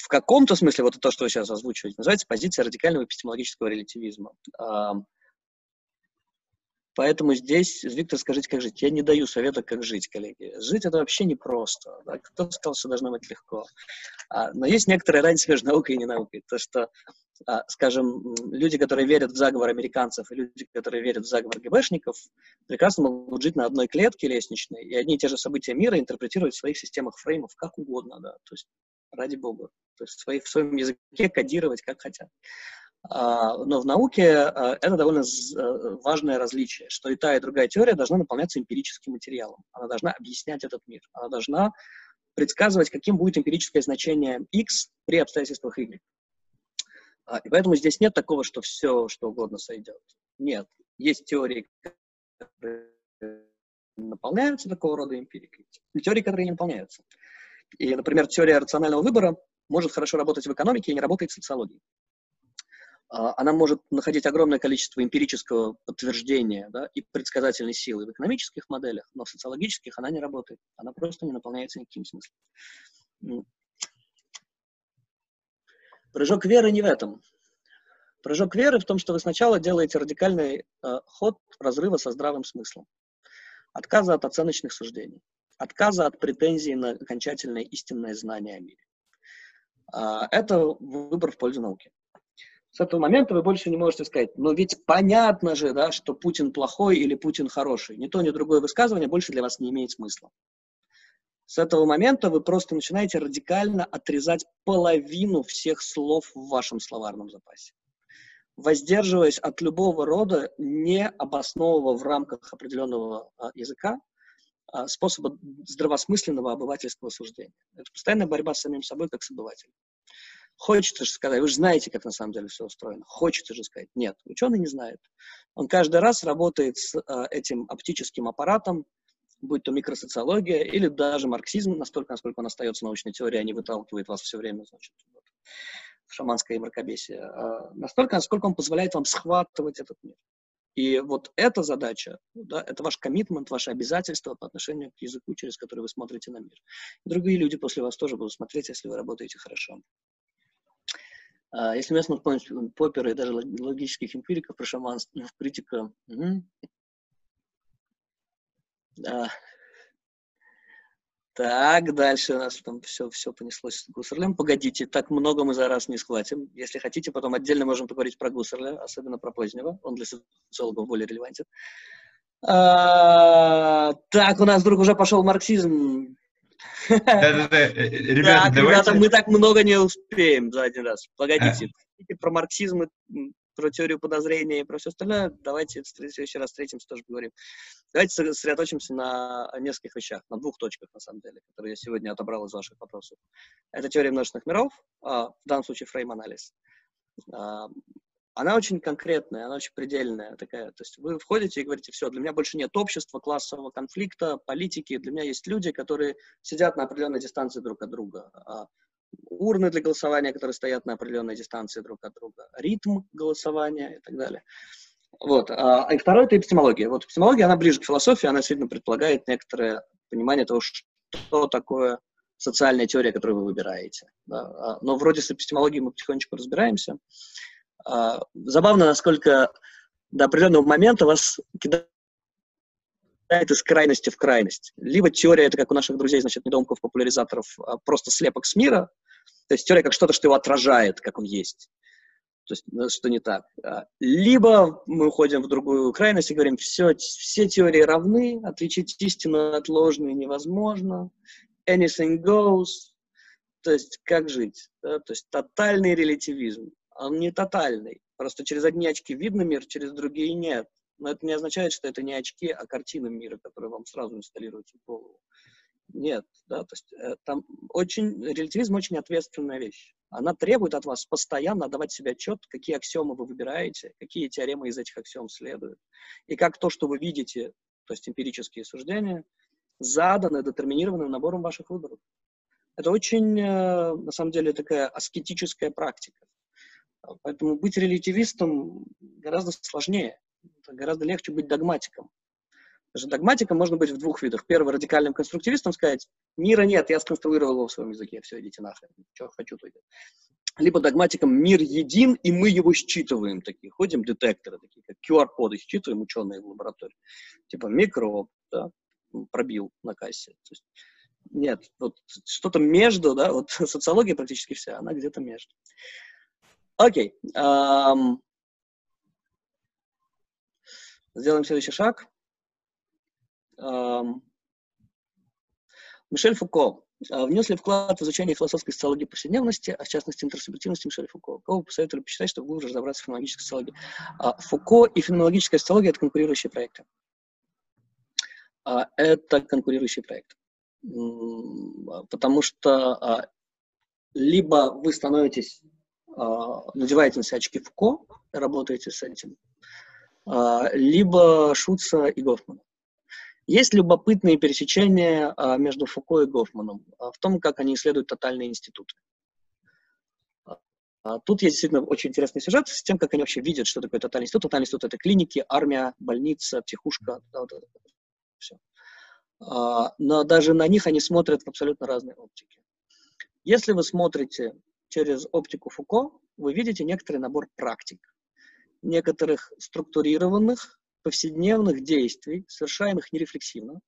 в каком-то смысле, вот то, что вы сейчас озвучиваете, называется позиция радикального эпистемологического релятивизма. А, Поэтому здесь, Виктор, скажите, как жить? Я не даю совета, как жить, коллеги. Жить это вообще непросто. Да? Кто сказал, что должно быть легко? А, но есть некоторая разница между наукой и не наукой. То, что, а, скажем, люди, которые верят в заговор американцев, и люди, которые верят в заговор ГБшников, прекрасно могут жить на одной клетке лестничной, и одни и те же события мира интерпретировать в своих системах фреймов как угодно. Да? То есть, ради бога. То есть в своем языке кодировать как хотят. А, но в науке а, это довольно э, важное различие, что и та, и другая теория должна наполняться эмпирическим материалом. Она должна объяснять этот мир. Она должна предсказывать, каким будет эмпирическое значение x при обстоятельствах y. А, и поэтому здесь нет такого, что все, что угодно сойдет. Нет. Есть теории, которые наполняются такого рода эмпирикой, и теории, которые не наполняются. И, например, теория рационального выбора может хорошо работать в экономике и не работает в социологии. А, она может находить огромное количество эмпирического подтверждения да, и предсказательной силы в экономических моделях, но в социологических она не работает. Она просто не наполняется никаким смыслом. Прыжок веры не в этом. Прыжок веры в том, что вы сначала делаете радикальный э, ход разрыва со здравым смыслом. Отказа от оценочных суждений. Отказа от претензий на окончательное истинное знание о мире. Э, это выбор в пользу науки с этого момента вы больше не можете сказать, но ведь понятно же, да, что Путин плохой или Путин хороший. Ни то, ни другое высказывание больше для вас не имеет смысла. С этого момента вы просто начинаете радикально отрезать половину всех слов в вашем словарном запасе. Воздерживаясь от любого рода необоснованного в рамках определенного а, языка а, способа здравосмысленного обывательского суждения. Это постоянная борьба с самим собой как с обывателем. Хочется же сказать, вы же знаете, как на самом деле все устроено. Хочется же сказать, нет, ученый не знает. Он каждый раз работает с э, этим оптическим аппаратом, будь то микросоциология или даже марксизм, настолько, насколько он остается научной теорией, а не выталкивает вас все время, значит, вот, в шаманское мракобесие, а настолько, насколько он позволяет вам схватывать этот мир. И вот эта задача, да, это ваш коммитмент, ваше обязательство по отношению к языку, через который вы смотрите на мир. Другие люди после вас тоже будут смотреть, если вы работаете хорошо. А, если уместно вспомнить Поппера и даже логических эмпириков про шаманство, критика... Угу. Да. Так, дальше у нас там все, все понеслось с Гуссерлем. Погодите, так много мы за раз не схватим. Если хотите, потом отдельно можем поговорить про Гуссерля, особенно про позднего. Он для социологов более релевантен. А, так, у нас вдруг уже пошел марксизм. Э, э, ребята, давайте... мы так много не успеем за один раз. Погодите, а. про марксизм, про теорию подозрения и про все остальное, давайте в следующий раз встретимся, тоже поговорим. Давайте сосредоточимся на нескольких вещах, на двух точках, на самом деле, которые я сегодня отобрал из ваших вопросов. Это теория множественных миров, а, в данном случае фрейм-анализ. Она очень конкретная, она очень предельная такая. То есть вы входите и говорите, все, для меня больше нет общества, классового конфликта, политики, для меня есть люди, которые сидят на определенной дистанции друг от друга. А урны для голосования, которые стоят на определенной дистанции друг от друга, ритм голосования и так далее. Вот. А, и второе — это эпистемология. Вот эпистемология, она ближе к философии, она сильно предполагает некоторое понимание того, что такое социальная теория, которую вы выбираете. Да? А, но вроде с эпистемологией мы потихонечку разбираемся. А, забавно, насколько до определенного момента вас кидает из крайности в крайность. Либо теория, это как у наших друзей, значит, недоумков, популяризаторов, а просто слепок с мира, то есть теория как что-то, что его отражает, как он есть. То есть, ну, что не так. А, либо мы уходим в другую крайность и говорим, все, все теории равны, отличить истину от ложной невозможно, anything goes, то есть как жить, да? то есть тотальный релятивизм он не тотальный. Просто через одни очки видно мир, через другие нет. Но это не означает, что это не очки, а картина мира, которая вам сразу инсталируется в голову. Нет, да, то есть э, там очень, релятивизм очень ответственная вещь. Она требует от вас постоянно отдавать себе отчет, какие аксиомы вы выбираете, какие теоремы из этих аксиом следуют. И как то, что вы видите, то есть эмпирические суждения, заданы детерминированным набором ваших выборов. Это очень, э, на самом деле, такая аскетическая практика. Поэтому быть релятивистом гораздо сложнее. Гораздо легче быть догматиком. Даже догматиком можно быть в двух видах. Первый, радикальным конструктивистом сказать, мира нет, я сконструировал его в своем языке, все, идите нахрен, что хочу, то идет. либо догматиком «мир един, и мы его считываем». Такие ходим детекторы, такие как QR-коды считываем ученые в лаборатории. Типа микроб, да, пробил на кассе. То есть, нет, вот что-то между, да, вот социология практически вся, она где-то между. Окей. Um, сделаем следующий шаг. Um, Мишель Фуко а, внес ли вклад в изучение философской социологии повседневности, а в частности интерсубъективности Мишеля Фуко? Кого посоветовали почитать, чтобы глубже разобраться в феноменологической социологии? А, Фуко и феноменологическая социология – это конкурирующие проекты. А, это конкурирующий проект. Потому что либо вы становитесь, надеваете на себя очки Фуко, работаете с этим, либо Шутца и Гофмана. Есть любопытные пересечения а, между Фуко и Гофманом а, в том, как они исследуют тотальные институты. А, тут есть действительно очень интересный сюжет с тем, как они вообще видят, что такое тотальный институт. Тотальный институт — это клиники, армия, больница, психушка. Да, вот это, все. Но даже на них они смотрят в абсолютно разной оптике. Если вы смотрите через оптику Фуко, вы видите некоторый набор практик, некоторых структурированных, повседневных действий, совершаемых нерефлексивно,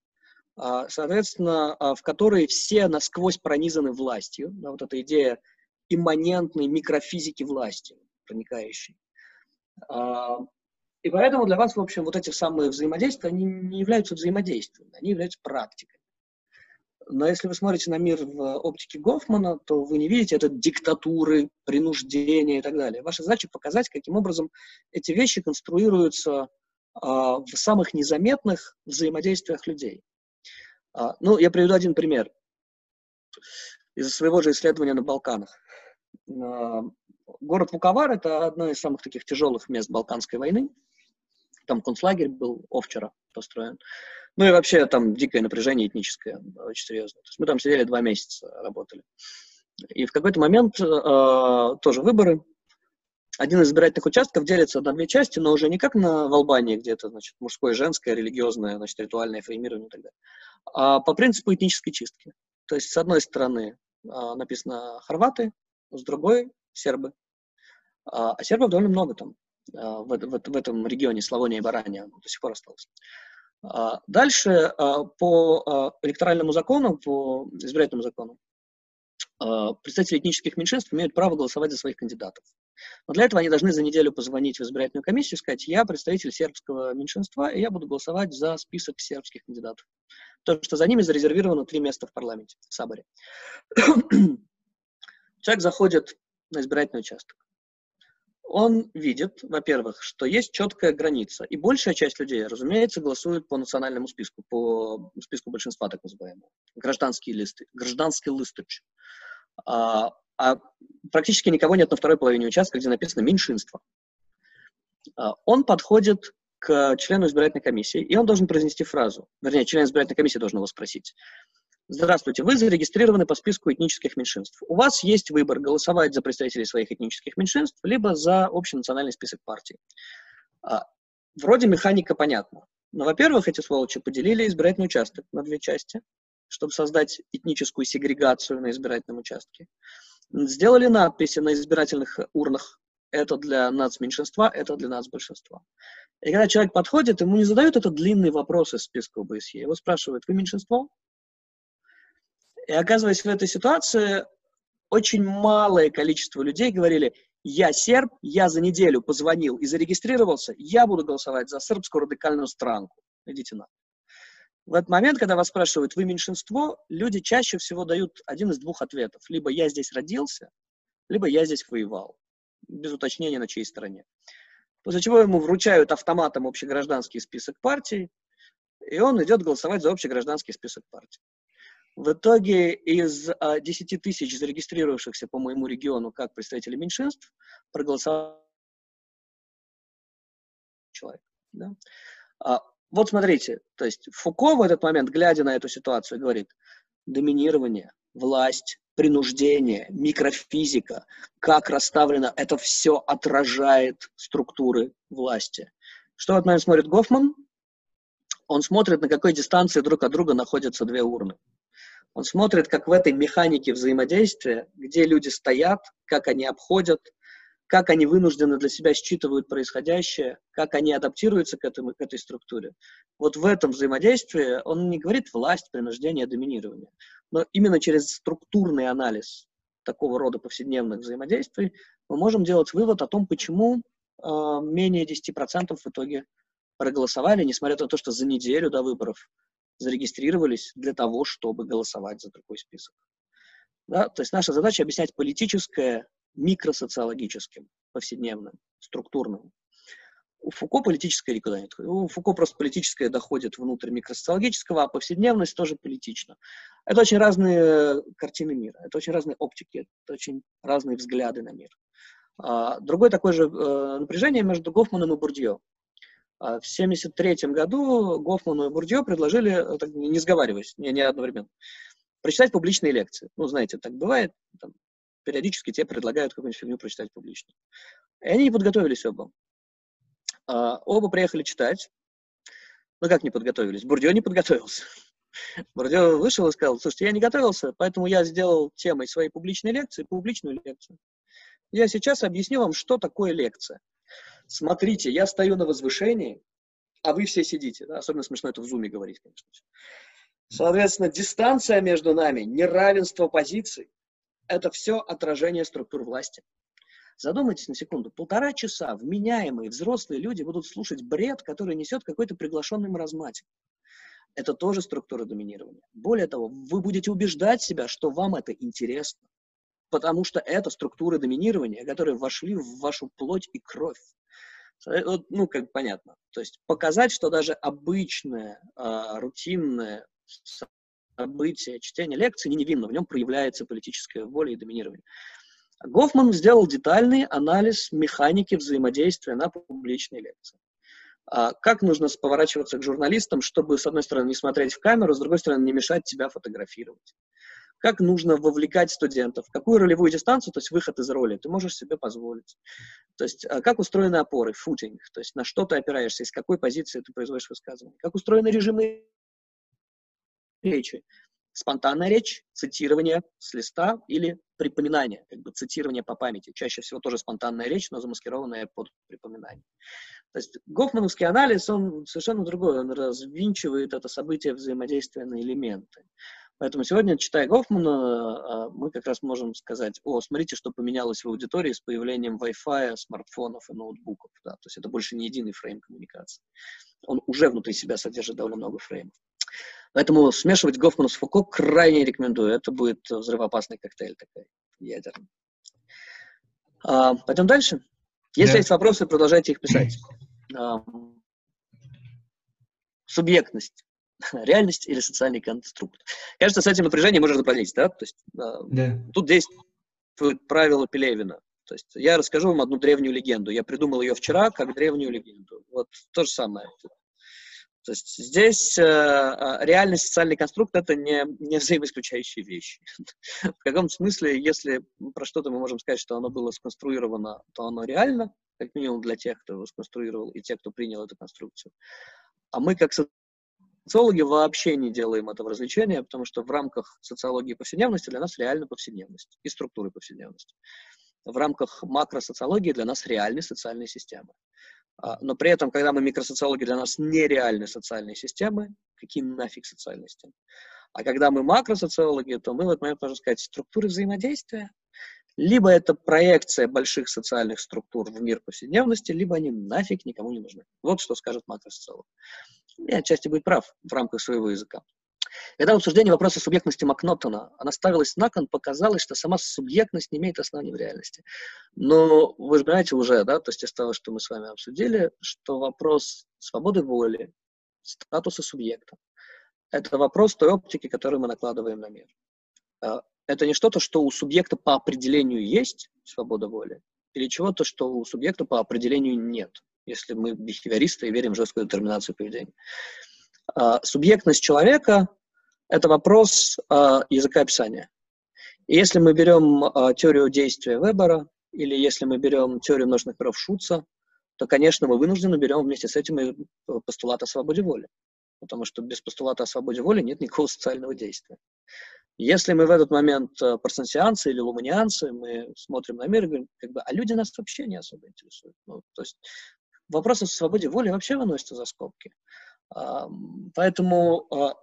а, соответственно, а, в которые все насквозь пронизаны властью. Да, вот эта идея имманентной микрофизики власти, проникающей. А, и поэтому для вас, в общем, вот эти самые взаимодействия, они не являются взаимодействием, они являются практикой. Но если вы смотрите на мир в оптике Гофмана, то вы не видите это диктатуры, принуждения и так далее. Ваша задача показать, каким образом эти вещи конструируются а, в самых незаметных взаимодействиях людей. А, ну, я приведу один пример из своего же исследования на Балканах. А, город Вуковар – это одно из самых таких тяжелых мест Балканской войны. Там концлагерь был овчера построен. Ну и вообще там дикое напряжение этническое, очень серьезно. То есть мы там сидели два месяца, работали. И в какой-то момент э, тоже выборы, один из избирательных участков делится на две части, но уже не как на в Албании, где это, значит, мужское, женское, религиозное, значит, ритуальное фреймирование и так далее, а по принципу этнической чистки. То есть, с одной стороны, а, написано хорваты, с другой — сербы. А, а сербов довольно много там, в, в, в этом регионе Славония и Барания, до сих пор осталось. Дальше по электоральному закону, по избирательному закону, представители этнических меньшинств имеют право голосовать за своих кандидатов. Но для этого они должны за неделю позвонить в избирательную комиссию и сказать, я представитель сербского меньшинства, и я буду голосовать за список сербских кандидатов. То, что за ними зарезервировано три места в парламенте, в Саборе. Человек заходит на избирательный участок. Он видит, во-первых, что есть четкая граница, и большая часть людей, разумеется, голосует по национальному списку, по списку большинства, так называемого, гражданские листы, гражданский листыч. А, а практически никого нет на второй половине участка, где написано «меньшинство». А, он подходит к члену избирательной комиссии, и он должен произнести фразу. Вернее, член избирательной комиссии должен его спросить. Здравствуйте, вы зарегистрированы по списку этнических меньшинств. У вас есть выбор голосовать за представителей своих этнических меньшинств, либо за общий национальный список партий. А, вроде механика понятна. Но, во-первых, эти сволочи поделили избирательный участок на две части, чтобы создать этническую сегрегацию на избирательном участке сделали надписи на избирательных урнах. Это для нацменьшинства, это для нацбольшинства. И когда человек подходит, ему не задают этот длинный вопрос из списка ОБСЕ. Его спрашивают, вы меньшинство? И оказываясь в этой ситуации, очень малое количество людей говорили, я серб, я за неделю позвонил и зарегистрировался, я буду голосовать за сербскую радикальную странку. Идите на. В этот момент, когда вас спрашивают, вы меньшинство, люди чаще всего дают один из двух ответов. Либо я здесь родился, либо я здесь воевал. Без уточнения, на чьей стороне. После чего ему вручают автоматом общегражданский список партий, и он идет голосовать за общегражданский список партий. В итоге из а, 10 тысяч зарегистрировавшихся по моему региону как представители меньшинств проголосовал человек. Да? А, вот смотрите, то есть Фуко в этот момент, глядя на эту ситуацию, говорит, доминирование, власть, принуждение, микрофизика, как расставлено, это все отражает структуры власти. Что в этот смотрит Гофман? Он смотрит, на какой дистанции друг от друга находятся две урны. Он смотрит, как в этой механике взаимодействия, где люди стоят, как они обходят, как они вынуждены для себя считывают происходящее, как они адаптируются к, этому, к этой структуре. Вот в этом взаимодействии он не говорит власть, принуждение, доминирование, но именно через структурный анализ такого рода повседневных взаимодействий мы можем делать вывод о том, почему э, менее 10% в итоге проголосовали, несмотря на то, что за неделю до выборов зарегистрировались для того, чтобы голосовать за другой список. Да? То есть наша задача объяснять политическое микросоциологическим, повседневным, структурным. У Фуко политическое никуда нет. У Фуко просто политическое доходит внутрь микросоциологического, а повседневность тоже политична. Это очень разные картины мира, это очень разные оптики, это очень разные взгляды на мир. А, другое такое же э, напряжение между Гофманом и Бурдье. А, в 1973 году Гофману и Бурдье предложили, э, не сговариваясь, не, не одновременно, прочитать публичные лекции. Ну, знаете, так бывает, там, периодически тебе предлагают какую-нибудь фигню прочитать публично. И они не подготовились оба. А, оба приехали читать. Ну, как не подготовились? Бурдио не подготовился. Бурдио вышел и сказал, слушайте, я не готовился, поэтому я сделал темой своей публичной лекции публичную лекцию. Я сейчас объясню вам, что такое лекция. Смотрите, я стою на возвышении, а вы все сидите. Да? Особенно смешно это в зуме говорить, конечно. Соответственно, дистанция между нами, неравенство позиций, это все отражение структур власти. Задумайтесь на секунду. Полтора часа вменяемые взрослые люди будут слушать бред, который несет какой-то приглашенный маразматик. Это тоже структура доминирования. Более того, вы будете убеждать себя, что вам это интересно, потому что это структуры доминирования, которые вошли в вашу плоть и кровь. Э, ну, как понятно. То есть показать, что даже обычное, э, рутинное событие, чтение лекции не невинно, в нем проявляется политическая воля и доминирование. Гофман сделал детальный анализ механики взаимодействия на публичной лекции. А как нужно поворачиваться к журналистам, чтобы, с одной стороны, не смотреть в камеру, с другой стороны, не мешать тебя фотографировать? Как нужно вовлекать студентов? Какую ролевую дистанцию, то есть выход из роли, ты можешь себе позволить? То есть а как устроены опоры, футинг, то есть на что ты опираешься, из какой позиции ты производишь высказывание? Как устроены режимы речи. Спонтанная речь, цитирование с листа или припоминание, как бы цитирование по памяти. Чаще всего тоже спонтанная речь, но замаскированная под припоминание. То есть гофмановский анализ, он совершенно другой, он развинчивает это событие взаимодействия на элементы. Поэтому сегодня, читая Гофмана, а, мы как раз можем сказать, о, смотрите, что поменялось в аудитории с появлением Wi-Fi, смартфонов и ноутбуков. Да? То есть это больше не единый фрейм коммуникации. Он уже внутри себя содержит довольно много фреймов. Поэтому смешивать Гофмана с Фуко крайне рекомендую. Это будет взрывоопасный коктейль такой ядерный. А, пойдем дальше. Если yeah. есть вопросы, продолжайте их писать. А, субъектность. Реальность или социальный конструкт. Кажется, с этим напряжением можно запролить, да? То есть, yeah. Тут действует правило Пелевина. То есть я расскажу вам одну древнюю легенду. Я придумал ее вчера как древнюю легенду. Вот то же самое. То есть здесь э, а, реальный социальный конструкт — это не, не взаимоисключающие вещи. В каком смысле, если про что-то мы можем сказать, что оно было сконструировано, то оно реально, как минимум для тех, кто его сконструировал, и тех, кто принял эту конструкцию. А мы, как социологи, вообще не делаем этого развлечения, потому что в рамках социологии повседневности для нас реально повседневность и структуры повседневности. В рамках макросоциологии для нас реальны социальные системы. А, но при этом, когда мы микросоциологи, для нас нереальны социальные системы, какие нафиг социальные системы. А когда мы макросоциологи, то мы в этот момент можем сказать структуры взаимодействия, либо это проекция больших социальных структур в мир повседневности, либо они нафиг никому не нужны. Вот что скажет макросоциолог. И отчасти будет прав в рамках своего языка. Когда в обсуждении вопроса субъектности Макнотона она ставилась на кон, показалось, что сама субъектность не имеет оснований в реальности. Но вы же понимаете уже, да, то есть из того, что мы с вами обсудили, что вопрос свободы воли, статуса субъекта, это вопрос той оптики, которую мы накладываем на мир. А, это не что-то, что у субъекта по определению есть свобода воли, или чего-то, что у субъекта по определению нет, если мы бихевиористы и верим в жесткую детерминацию поведения. А, субъектность человека – это вопрос а, языка описания. И если мы берем а, теорию действия Вебера, или если мы берем теорию множественных миров Шутца, то, конечно, мы вынуждены берем вместе с этим и постулат о свободе воли. Потому что без постулата о свободе воли нет никакого социального действия. Если мы в этот момент э, парсенсианцы или луманианцы, мы смотрим на мир и говорим, как бы, а люди нас вообще не особо интересуют. Ну, то есть вопросы о свободе воли вообще выносятся за скобки. Поэтому а,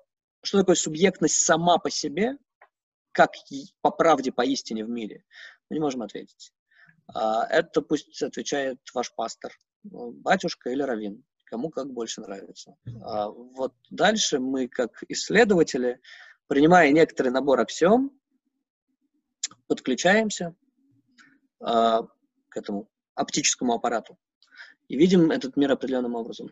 что такое субъектность сама по себе, как по правде, по истине в мире, мы не можем ответить. А, это пусть отвечает ваш пастор, батюшка или раввин, кому как больше нравится. А вот дальше мы, как исследователи, принимая некоторый набор аксиом, подключаемся к этому оптическому аппарату и видим этот мир определенным образом.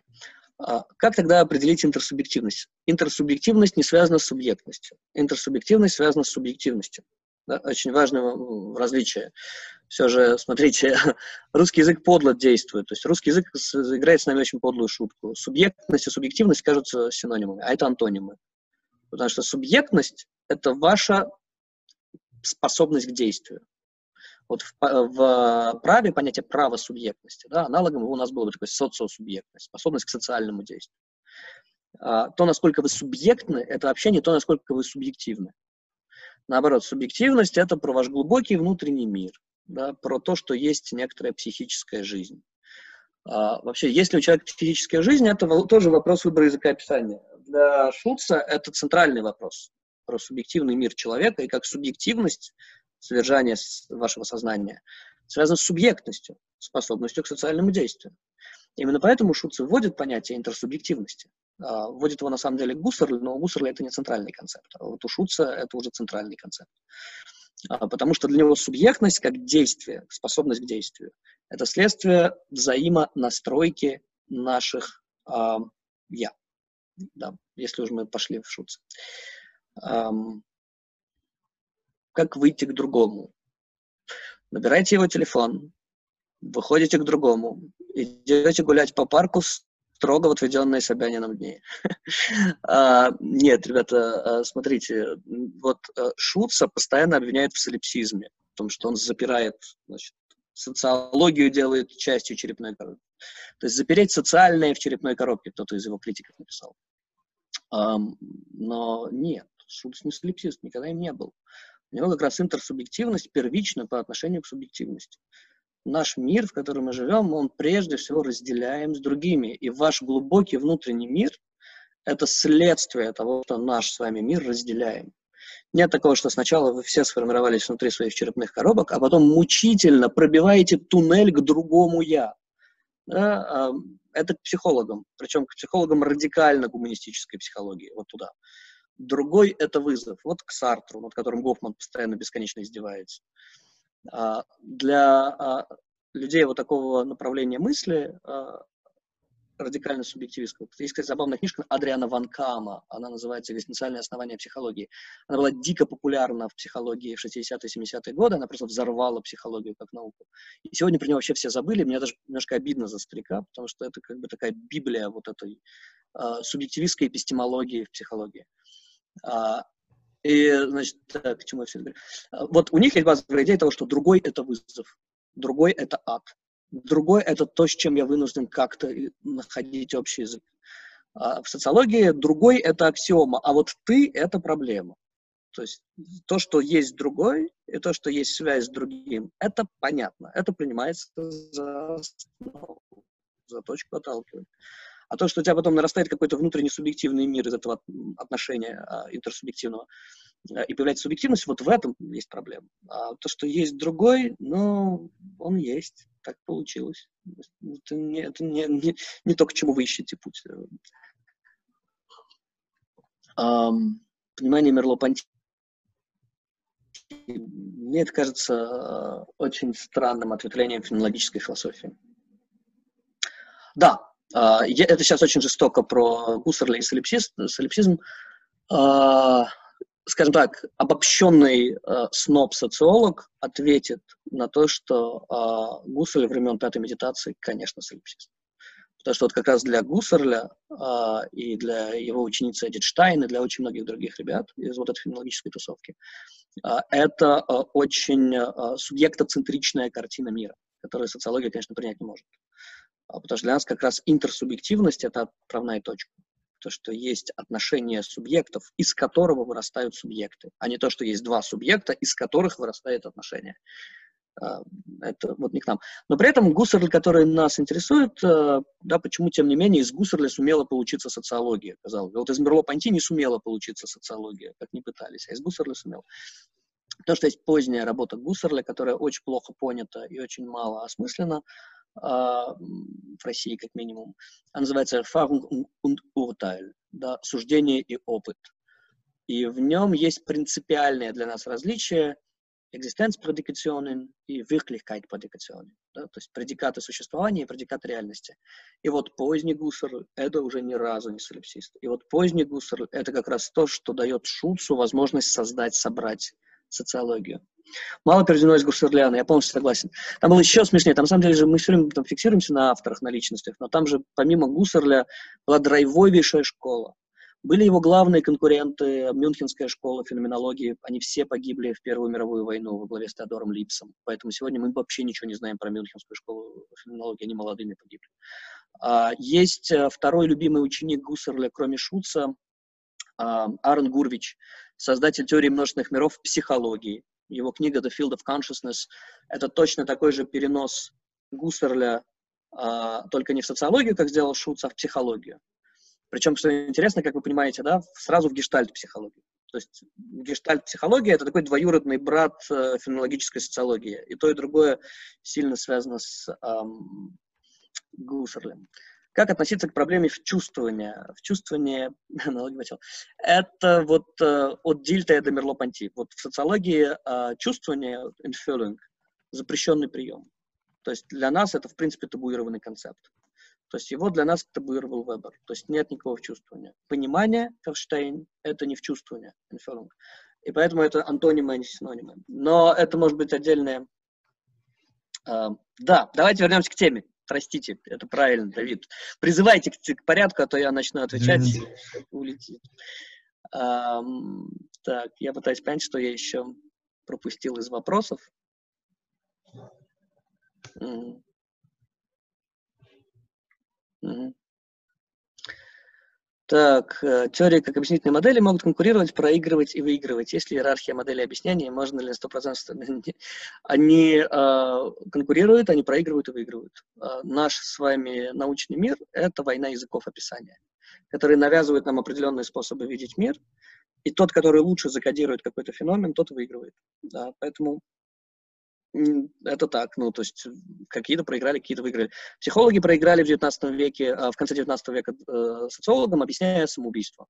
А как тогда определить интерсубъективность? Интерсубъективность не связана с субъектностью. Интерсубъективность связана с субъективностью. Да? Очень важное различие. Все же, смотрите, русский язык подло действует. То есть русский язык играет с нами очень подлую шутку. Субъектность и субъективность кажутся синонимами, а это антонимы. Потому что субъектность — это ваша способность к действию. Вот в, в праве понятие права субъектности, да, аналогом у нас было бы такое социосубъектность, способность к социальному действию. А, то, насколько вы субъектны, это вообще не то, насколько вы субъективны. Наоборот, субъективность – это про ваш глубокий внутренний мир, да, про то, что есть некоторая психическая жизнь. А, вообще, есть ли у человека психическая жизнь, это тоже вопрос выбора языка описания. Для Шуца это центральный вопрос про субъективный мир человека и как субъективность содержание вашего сознания, связано с субъектностью, способностью к социальному действию. Именно поэтому Шуцев вводит понятие интерсубъективности. А, вводит его на самом деле Гуссерль, но у Гуссерля это не центральный концепт. А вот у Шуца это уже центральный концепт. А, потому что для него субъектность как действие, способность к действию, это следствие взаимонастройки наших э, «я». Да, если уже мы пошли в Шуца как выйти к другому. Набираете его телефон, выходите к другому, идете гулять по парку строго в отведенные Собянином дни. а, нет, ребята, а, смотрите, вот а, Шуца постоянно обвиняет в солипсизме, в том, что он запирает, значит, социологию делает частью черепной коробки. То есть запереть социальное в черепной коробке, кто-то из его критиков написал. Но нет, Шуц не солипсист, никогда им не был. У него как раз интерсубъективность первична по отношению к субъективности. Наш мир, в котором мы живем, он прежде всего разделяем с другими. И ваш глубокий внутренний мир – это следствие того, что наш с вами мир разделяем. Нет такого, что сначала вы все сформировались внутри своих черепных коробок, а потом мучительно пробиваете туннель к другому «я». Да? А, это к психологам, причем к психологам радикально гуманистической психологии, вот туда. Другой — это вызов. Вот к Сартру, над которым Гофман постоянно бесконечно издевается. А, для а, людей вот такого направления мысли, а, радикально субъективистского. Есть, кстати, забавная книжка Адриана Ван Кама, она называется «Экзистенциальные основания психологии». Она была дико популярна в психологии в 60-70-е годы, она просто взорвала психологию как науку. И сегодня про нее вообще все забыли, мне даже немножко обидно за старика, потому что это как бы такая библия вот этой э, субъективистской эпистемологии в психологии. А, и, значит, так, к чему я все говорю? А, вот у них есть базовая идея того, что другой — это вызов, другой — это ад, другой — это то, с чем я вынужден как-то находить общий язык. А в социологии другой — это аксиома, а вот ты — это проблема. То есть то, что есть другой, и то, что есть связь с другим, это понятно, это принимается за за точку отталкивания. А то, что у тебя потом нарастает какой-то внутренний субъективный мир из этого отношения а, интерсубъективного, а, и появляется субъективность, вот в этом есть проблема. А то, что есть другой, ну, он есть, так получилось. Это не, это не, не, не то, к чему вы ищете путь. Um, понимание Мерло-Понти мне это кажется очень странным ответвлением фенологической философии. Да, а, это сейчас очень жестоко про Гуссерля и солипсизм. А, скажем так, обобщенный а, сноб-социолог ответит на то, что Гуссерль времен пятой медитации, конечно, солипсист. Потому что вот как раз для Гуссерля и для его ученицы Эдит Штайн, и для очень многих других ребят из вот этой фенологической тусовки, это очень субъектоцентричная картина мира, которую социология, конечно, принять не может. А, потому что для нас как раз интерсубъективность — это отправная точка. то, что есть отношения субъектов, из которого вырастают субъекты, а не то, что есть два субъекта, из которых вырастают отношения. А, это вот не к нам. Но при этом Гуссерль, который нас интересует, э, да, почему, тем не менее, из Гуссерля сумела получиться социология, казалось бы. Вот из Мерло-Понти не сумела получиться социология, как не пытались, а из Гуссерля сумела. То, что есть поздняя работа Гуссерля, которая очень плохо понята и очень мало осмыслена, в России как минимум. Она называется «Erfahrung und Urteil», да, «Суждение и опыт». И в нем есть принципиальное для нас различие Existenzprädikationen и Wirklichkeitprädikationen, да, то есть предикаты существования и предикаты реальности. И вот поздний Гуссерль — это уже ни разу не солипсист. И вот поздний Гуссерль — это как раз то, что дает Шульцу возможность создать, собрать социологию. Мало переведено из Гуссерляна, я полностью согласен. Там было еще смешнее. Там, на самом деле, же мы все время там, фиксируемся на авторах, на личностях, но там же помимо Гуссерля была драйвовейшая школа. Были его главные конкуренты, Мюнхенская школа феноменологии, они все погибли в Первую мировую войну во главе с Теодором Липсом. Поэтому сегодня мы вообще ничего не знаем про Мюнхенскую школу феноменологии, они молодыми погибли. А, есть э, второй любимый ученик Гуссерля, кроме Шуца, Аарон Гурвич, создатель теории множественных миров в психологии. Его книга «The Field of Consciousness» — это точно такой же перенос Гуссерля, а, только не в социологию, как сделал Шуц, а в психологию. Причем, что интересно, как вы понимаете, да, сразу в гештальт-психологию. То есть гештальт-психология — это такой двоюродный брат э, фенологической социологии. И то, и другое сильно связано с эм, Гуссерлем. Как относиться к проблеме в чувствовании? В чувствовании, это вот э, от Дильта до Мерло-Понти. Вот в социологии э, чувствование, infühlung, запрещенный прием. То есть для нас это, в принципе, табуированный концепт. То есть его для нас табуировал Вебер. То есть нет никакого чувствования. Понимание, Ферштейн, это не в чувствовании, infühlung. И поэтому это антонимы, а не синонимы. Но это может быть отдельное... Э, да, давайте вернемся к теме. Простите, это правильно, Давид. Призывайте к, к порядку, а то я начну отвечать. Улетит. А, так, я пытаюсь понять, что я еще пропустил из вопросов. Угу. Угу. Так, э, теории как объяснительные модели могут конкурировать, проигрывать и выигрывать. Есть ли иерархия моделей объяснения? Можно ли на 100% Они э, конкурируют, они проигрывают и выигрывают. Э, наш с вами научный мир — это война языков описания, которые навязывают нам определенные способы видеть мир, и тот, который лучше закодирует какой-то феномен, тот выигрывает. Да, поэтому это так, ну, то есть какие-то проиграли, какие-то выиграли. Психологи проиграли в 19 веке, а в конце 19 века э, социологам, объясняя самоубийство.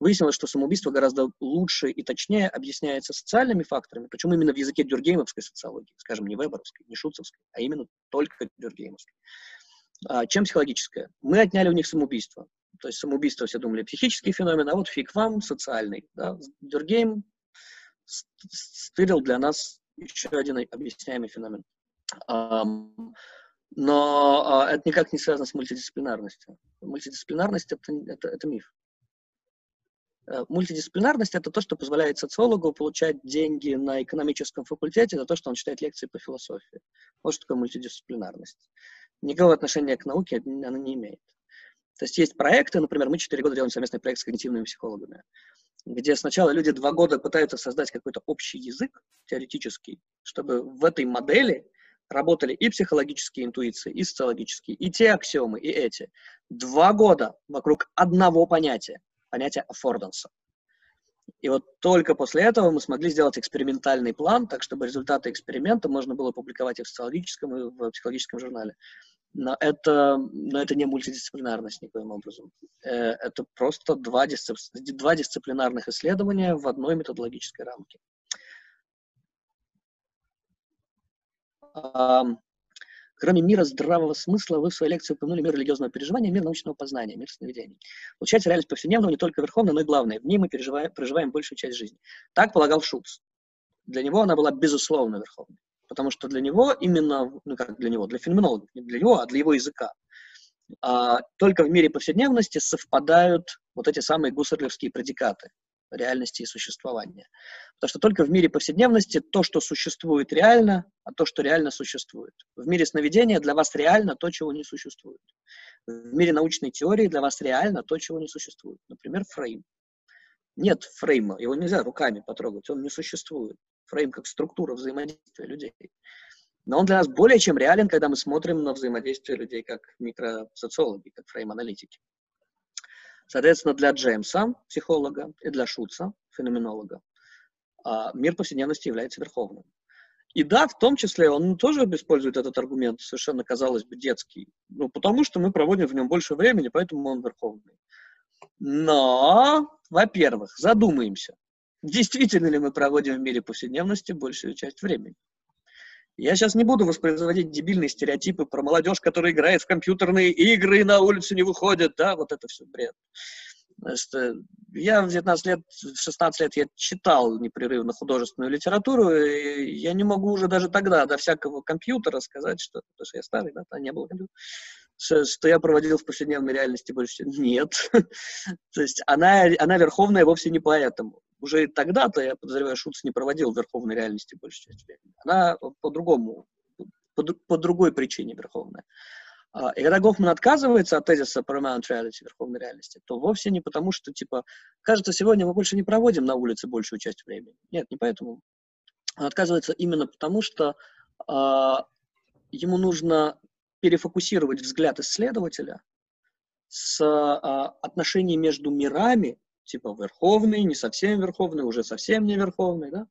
Выяснилось, что самоубийство гораздо лучше и точнее объясняется социальными факторами, почему именно в языке дюргеймовской социологии, скажем, не веберовской, не шутцевской, а именно только дюргеймовской, а, чем психологическое. Мы отняли у них самоубийство. То есть самоубийство все думали психический феномен, а вот фиг вам социальный. Да? Дюргейм стырил для нас еще один объясняемый феномен. Но а, это никак не связано с мультидисциплинарностью. Мультидисциплинарность это, это, это миф. Э, мультидисциплинарность это то, что позволяет социологу получать деньги на экономическом факультете за то, что он читает лекции по философии. Вот что такое мультидисциплинарность. Никакого отношения к науке она не имеет. То есть есть проекты, например, мы 4 года делаем совместный проект с когнитивными психологами где сначала люди два года пытаются создать какой-то общий язык теоретический, чтобы в этой модели работали и психологические интуиции, и социологические, и те аксиомы, и эти. Два года вокруг одного понятия, понятия аффорданса. И вот только после этого мы смогли сделать экспериментальный план, так чтобы результаты эксперимента можно было публиковать и в социологическом, и в психологическом журнале. Но это, но это не мультидисциплинарность никоим образом. Э, это просто два, дисцип, два дисциплинарных исследования в одной методологической рамке. Кроме мира здравого смысла, вы в своей лекции упомянули мир религиозного переживания, мир научного познания, мир сновидений. Получается, реальность повседневного не только верховная, но и главная. В ней мы переживаем, проживаем большую часть жизни. Так полагал Шуц. Для него она была безусловно верховной потому что для него именно, ну как для него, для феноменологов, не для него, а для его языка, а, только в мире повседневности совпадают вот эти самые гуссерлевские предикаты реальности и существования. Потому что только в мире повседневности то, что существует реально, а то, что реально существует. В мире сновидения для вас реально то, чего не существует. В мире научной теории для вас реально то, чего не существует. Например, фрейм. Нет фрейма, его нельзя руками потрогать, он не существует. Фрейм как структура взаимодействия людей. Но он для нас более чем реален, когда мы смотрим на взаимодействие людей как микросоциологи, как фрейм-аналитики. Соответственно, для Джеймса, психолога, и для Шутца, феноменолога, а, мир повседневности является верховным. И да, в том числе он тоже использует этот аргумент, совершенно, казалось бы, детский. Ну, потому что мы проводим в нем больше времени, поэтому он верховный. Но, во-первых, задумаемся, действительно ли мы проводим в мире повседневности большую часть времени. Я сейчас не буду воспроизводить дебильные стереотипы про молодежь, которая играет в компьютерные игры и на улицу не выходит, да, вот это все бред. Что я в 19 лет, в 16 лет я читал непрерывно художественную литературу, и я не могу уже даже тогда до всякого компьютера сказать, что, потому что я старый, да, там не было что, что я проводил в повседневной реальности больше. Нет. То есть она, она верховная вовсе не поэтому. Уже тогда-то, я подозреваю, Шуц не проводил верховной реальности большую часть времени. Она по-другому, по, по другой причине верховная. А, и когда Гофман отказывается от тезиса paramount reality, верховной реальности, то вовсе не потому, что, типа, кажется, сегодня мы больше не проводим на улице большую часть времени. Нет, не поэтому. Он отказывается именно потому, что а, ему нужно перефокусировать взгляд исследователя с а, отношений между мирами, типа верховный, не совсем верховный, уже совсем не верховный, да,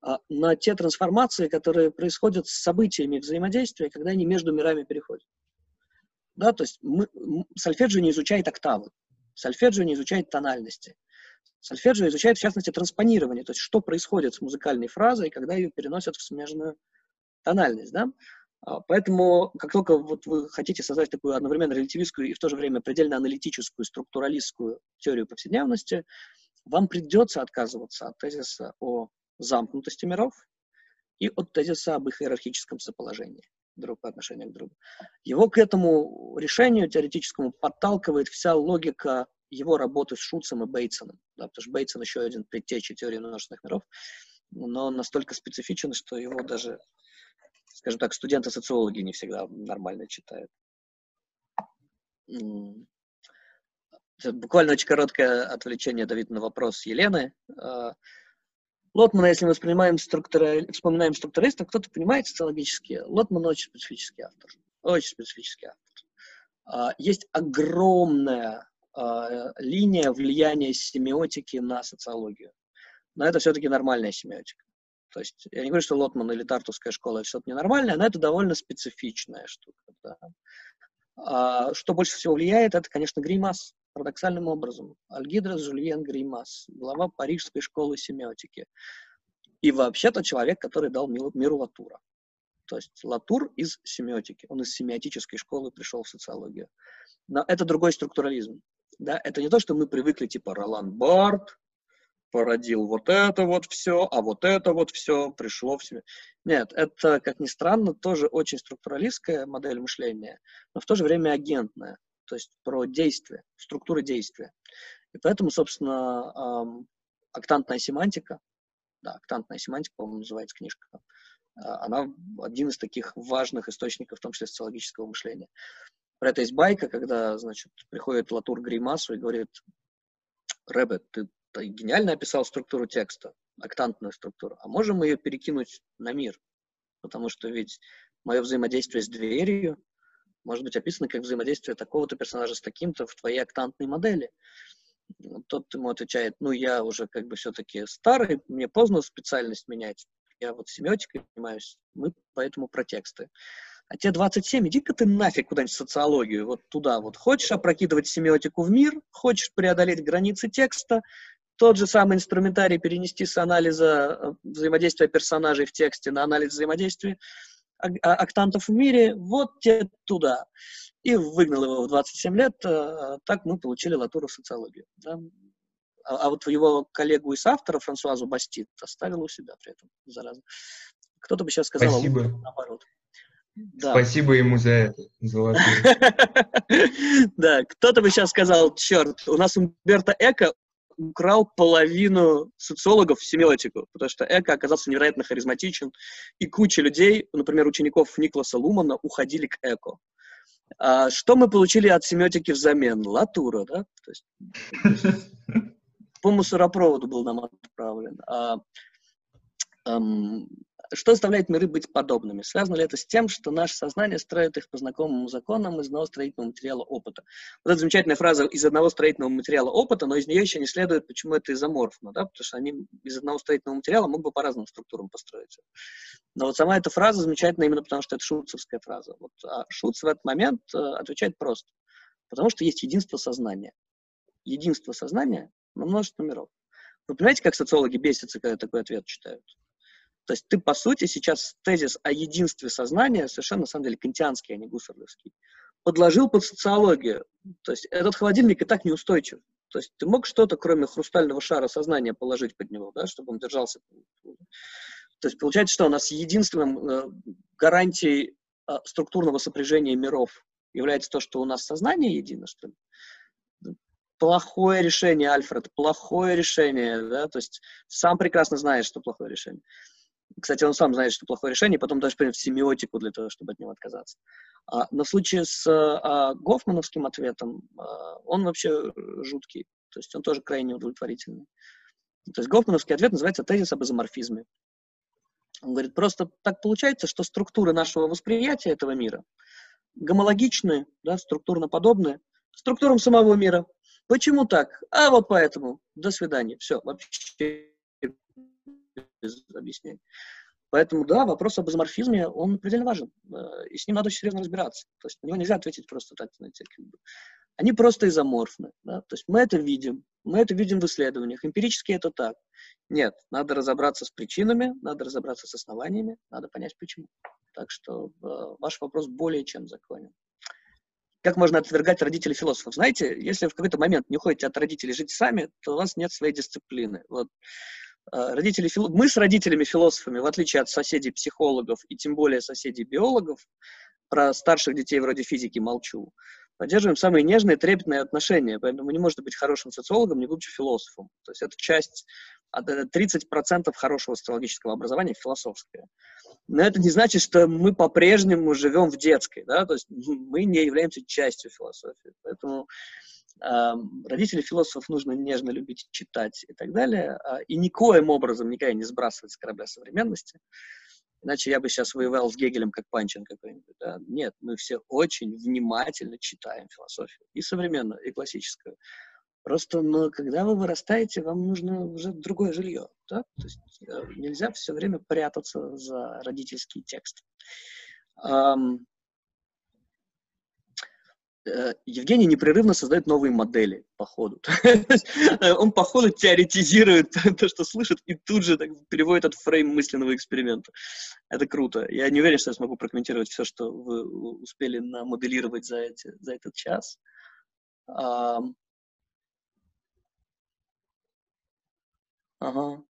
а, на те трансформации, которые происходят с событиями взаимодействия, когда они между мирами переходят. Да, то есть мы, сольфеджио не изучает октавы, сольфеджио не изучает тональности. Сольфеджио изучает, в частности, транспонирование, то есть что происходит с музыкальной фразой, когда ее переносят в смежную тональность. Да? А, поэтому, как только вот вы хотите создать такую одновременно релятивистскую и в то же время предельно аналитическую, структуралистскую теорию повседневности, вам придется отказываться от тезиса о замкнутости миров и от тезиса об их иерархическом соположении друг по отношению к другу. Его к этому решению теоретическому подталкивает вся логика его работы с Шуцем и Бейтсоном, да, потому что Бейтсон еще один предтеча теории множественных миров, но он настолько специфичен, что его даже, скажем так, студенты-социологи не всегда нормально читают. Буквально очень короткое отвлечение, Давид, на вопрос Елены. А, Лотмана, если мы вспоминаем, структура... вспоминаем структуристов, кто-то понимает социологически, Лотман очень специфический автор. Очень специфический автор. А, есть огромная а, линия влияния семиотики на социологию. Но это все-таки нормальная семиотика. То есть я не говорю, что Лотман или Тартусская школа это что-то ненормальное, но это довольно специфичная штука. Да. А, что больше всего влияет, это, конечно, Гримас парадоксальным образом. Альгидрос Жульен Гримас, глава Парижской школы семиотики. И вообще-то человек, который дал миру Латура. То есть Латур из семиотики, он из семиотической школы пришел в социологию. Но это другой структурализм. Да? Это не то, что мы привыкли, типа Ролан Барт, породил вот это вот все, а вот это вот все пришло в себе. Нет, это, как ни странно, тоже очень структуралистская модель мышления, но в то же время агентная то есть про действие, структуры действия. И поэтому, собственно, эм, октантная семантика, да, октантная семантика, по-моему, называется книжка, э, она один из таких важных источников, в том числе социологического мышления. Про это есть байка, когда, значит, приходит Латур Гримасу и говорит, Рэбе, ты гениально описал структуру текста, октантную структуру, а можем мы ее перекинуть на мир? Потому что ведь мое взаимодействие с дверью, может быть описано как взаимодействие такого-то персонажа с таким-то в твоей октантной модели. Тот ему отвечает, ну, я уже как бы все-таки старый, мне поздно специальность менять, я вот семиотикой занимаюсь, мы поэтому про тексты. А те 27, иди-ка ты нафиг куда-нибудь в социологию, вот туда вот. Хочешь опрокидывать семиотику в мир, хочешь преодолеть границы текста, тот же самый инструментарий перенести с анализа э, взаимодействия персонажей в тексте на анализ взаимодействия – октантов в мире, вот те туда. И выгнал его в 27 лет, э, так мы получили Латура в социологию. Да? А, а вот его коллегу из автора, Франсуазу Бастит, оставил у себя при этом, зараза. Кто-то бы сейчас сказал, Спасибо. наоборот. Да. Спасибо ему за это, за Да, кто-то бы сейчас сказал, черт, у нас Умберто Эко украл половину социологов в семиотику, потому что Эко оказался невероятно харизматичен, и куча людей, например, учеников Никласа Лумана, уходили к Эко. А что мы получили от семиотики взамен? Латура, да? То есть, по мусоропроводу был нам отправлен. А, эм, что заставляет миры быть подобными? Связано ли это с тем, что наше сознание строит их по знакомым законам из одного строительного материала опыта? Вот эта замечательная фраза «из одного строительного материала опыта», но из нее еще не следует, почему это изоморфно, да? потому что они из одного строительного материала могут бы по разным структурам построиться. Но вот сама эта фраза замечательна именно потому, что это шутцевская фраза. Вот, а Шутц в этот момент э, отвечает просто. Потому что есть единство сознания. Единство сознания на множество миров. Вы понимаете, как социологи бесятся, когда такой ответ читают? То есть ты, по сути, сейчас тезис о единстве сознания, совершенно, на самом деле, кантианский, а не гуссерлевский, подложил под социологию. То есть этот холодильник и так неустойчив. То есть ты мог что-то, кроме хрустального шара сознания, положить под него, да, чтобы он держался. То есть получается, что у нас единственным э, гарантией э, структурного сопряжения миров является то, что у нас сознание едино, что ли? Плохое решение, Альфред, плохое решение, да, то есть сам прекрасно знаешь, что плохое решение. Кстати, он сам знает, что плохое решение, потом даже принят семиотику для того, чтобы от него отказаться. А, в случае с а, Гофмановским ответом, а, он вообще жуткий, то есть он тоже крайне удовлетворительный. То есть Гофмановский ответ называется тезис об изоморфизме. Он говорит, просто так получается, что структуры нашего восприятия этого мира гомологичны, да, структурно подобны структурам самого мира. Почему так? А вот поэтому. До свидания. Все, вообще без объяснений. Поэтому, да, вопрос об изоморфизме, он предельно важен, э, и с ним надо очень серьезно разбираться. То есть на него нельзя ответить просто так, знаете, как бы. Они просто изоморфны, да? то есть мы это видим, мы это видим в исследованиях, эмпирически это так. Нет, надо разобраться с причинами, надо разобраться с основаниями, надо понять почему. Так что э, ваш вопрос более чем законен. Как можно отвергать родителей философов? Знаете, если в какой-то момент не уходите от родителей жить сами, то у вас нет своей дисциплины. Вот родители, мы с родителями-философами, в отличие от соседей-психологов и тем более соседей-биологов, про старших детей вроде физики молчу, поддерживаем самые нежные, трепетные отношения. Поэтому не может быть хорошим социологом, не будучи философом. То есть это часть, 30% э, хорошего социологического образования философское. Но это не значит, что мы по-прежнему живем в детской. Да? То есть мы не являемся частью философии. Поэтому родителей философов нужно нежно любить читать и так далее, а, и никоим образом никогда не сбрасывать с корабля современности. Иначе я бы сейчас воевал с Гегелем как Панчин какой-нибудь. Да? Нет, мы все очень внимательно читаем философию, и современную, и классическую. Просто, ну, когда вы вырастаете, вам нужно уже другое жилье. Да? То есть э, нельзя все время прятаться за родительский текст. Евгений непрерывно создает новые модели по ходу. Он по ходу теоретизирует то, что слышит, и тут же переводит этот фрейм мысленного эксперимента. Это круто. Я не уверен, что я смогу прокомментировать все, что вы успели намоделировать за, эти, за этот час. Ага.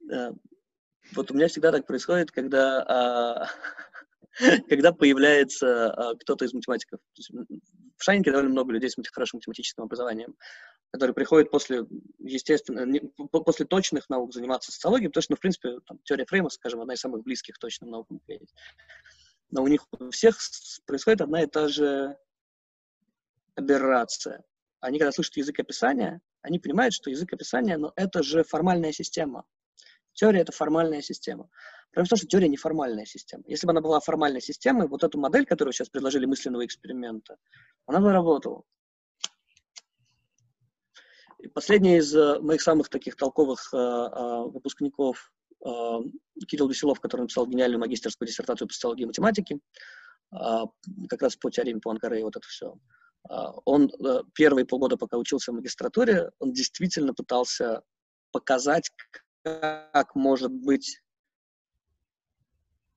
Да. Вот у меня всегда так происходит, когда а, когда появляется а, кто-то из математиков. В Шайнике довольно много людей с хорошим математическим образованием, которые приходят после, естественно, не, после точных наук заниматься социологией, потому что, ну, в принципе, там, теория Фрейма, скажем, одна из самых близких точным наукам. Но у них у всех происходит одна и та же аберрация. Они, когда слышат язык описания, они понимают, что язык описания, но это же формальная система. Теория — это формальная система. Потому что теория неформальная система. Если бы она была формальной системой, вот эту модель, которую сейчас предложили мысленного эксперимента, она бы работала. И последний из uh, моих самых таких толковых uh, uh, выпускников Кирилл Веселов, который написал гениальную магистерскую диссертацию по социологии и математике, как раз по теореме Пуанкаре и вот это все. Он первые полгода, пока учился в магистратуре, он действительно пытался показать, как может быть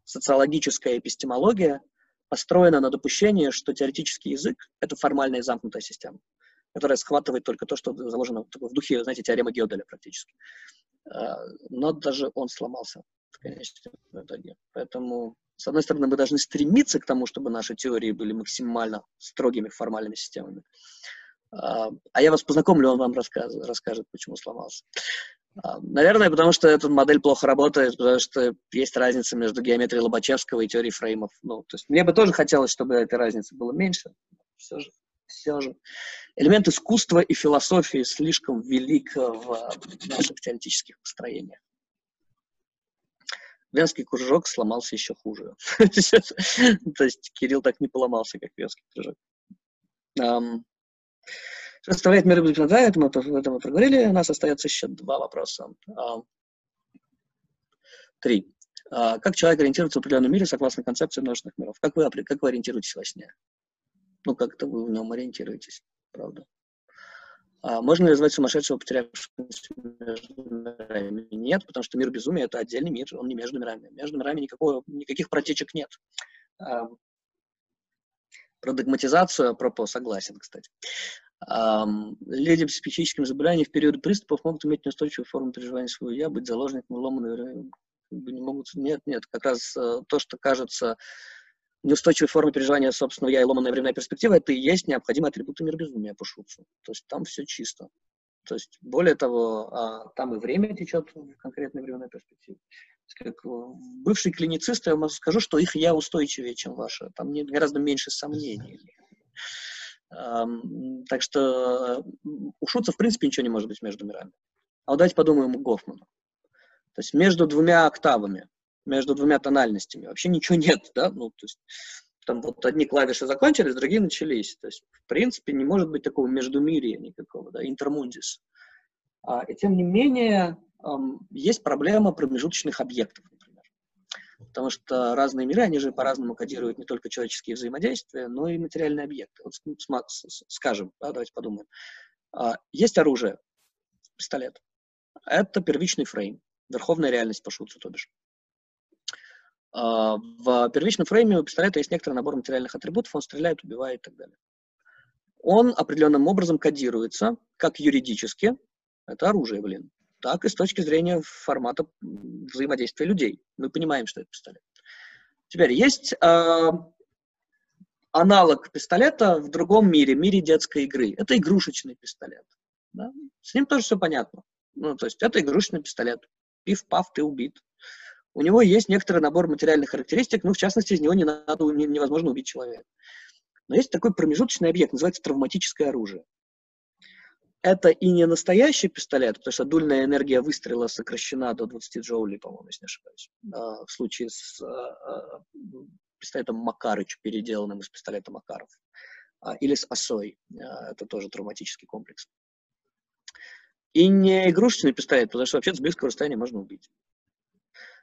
социологическая эпистемология построена на допущении, что теоретический язык — это формальная замкнутая система, которая схватывает только то, что заложено в духе, знаете, теоремы Гёделя практически. А, но даже он сломался в конечном итоге. Поэтому, с одной стороны, мы должны стремиться к тому, чтобы наши теории были максимально строгими формальными системами. А, а я вас познакомлю, он вам расскажет, расскажет почему сломался. А, наверное, потому что эта модель плохо работает, потому что есть разница между геометрией Лобачевского и теорией фреймов. Ну, то есть мне бы тоже хотелось, чтобы этой разницы было меньше. Все же, все же. Элемент искусства и философии слишком велик в наших теоретических построениях. Венский кружок сломался еще хуже. То есть Кирилл так не поломался, как Венский кружок. Что составляет мир да, это мы, это мы проговорили. У нас остается еще два вопроса. Три. А, как человек ориентируется в определенном мире согласно концепции множественных миров? Как вы, как вы ориентируетесь во сне? Ну, как-то вы в нем ориентируетесь, правда? А можно ли назвать сумасшедшего, потерявшегося между мирами? Нет, потому что мир безумия — это отдельный мир, он не между мирами. Между мирами никакого, никаких протечек нет. А, про догматизацию, пропо, согласен, кстати. Люди с психическим заболеванием в период приступов могут иметь неустойчивую форму переживания своего «я», быть заложником ломаной, не могут... Нет, нет, как раз э, то, что кажется неустойчивой формой переживания собственного «я» и ломаная временная перспектива, это и есть необходимые атрибуты мира безумия по Шуцу. То есть там все чисто. То есть, более того, а, там и время течет в конкретной временной перспективе. Как бывший клиницист, я вам скажу, что их «я» устойчивее, чем ваше. Там гораздо меньше сомнений. Так что у Шутца, в принципе, ничего не может быть между мирами. А вот давайте подумаем у Гофмана. То есть между двумя октавами, между двумя тональностями вообще ничего нет, да? Ну, то есть там вот одни клавиши закончились, другие начались. То есть, в принципе, не может быть такого междумирия никакого, да, интермундис. А, и тем не менее, эм, есть проблема промежуточных объектов потому что разные миры, они же по-разному кодируют не только человеческие взаимодействия, но и материальные объекты. Вот скажем, да, давайте подумаем. А, есть оружие, пистолет. Это первичный фрейм, верховная реальность по шуцу, то бишь. А, в первичном фрейме у пистолета есть некоторый набор материальных атрибутов, он стреляет, убивает и так далее. Он определенным образом кодируется, как юридически, это оружие, блин, так и с точки зрения формата взаимодействия людей. Мы понимаем, что это пистолет. Теперь есть э, аналог пистолета в другом мире, мире детской игры. Это игрушечный пистолет. Да? С ним тоже все понятно. Ну, то есть это игрушечный пистолет. Пиф-паф, ты убит. У него есть некоторый набор материальных характеристик, ну, в частности, из него не надо, невозможно убить человека. Но есть такой промежуточный объект, называется травматическое оружие это и не настоящий пистолет, потому что дульная энергия выстрела сокращена до 20 джоулей, по-моему, если не ошибаюсь. А, в случае с а, а, пистолетом Макарыч, переделанным из пистолета Макаров. Или с осой. Это тоже травматический комплекс. И не игрушечный пистолет, потому что вообще с близкого расстояния можно убить.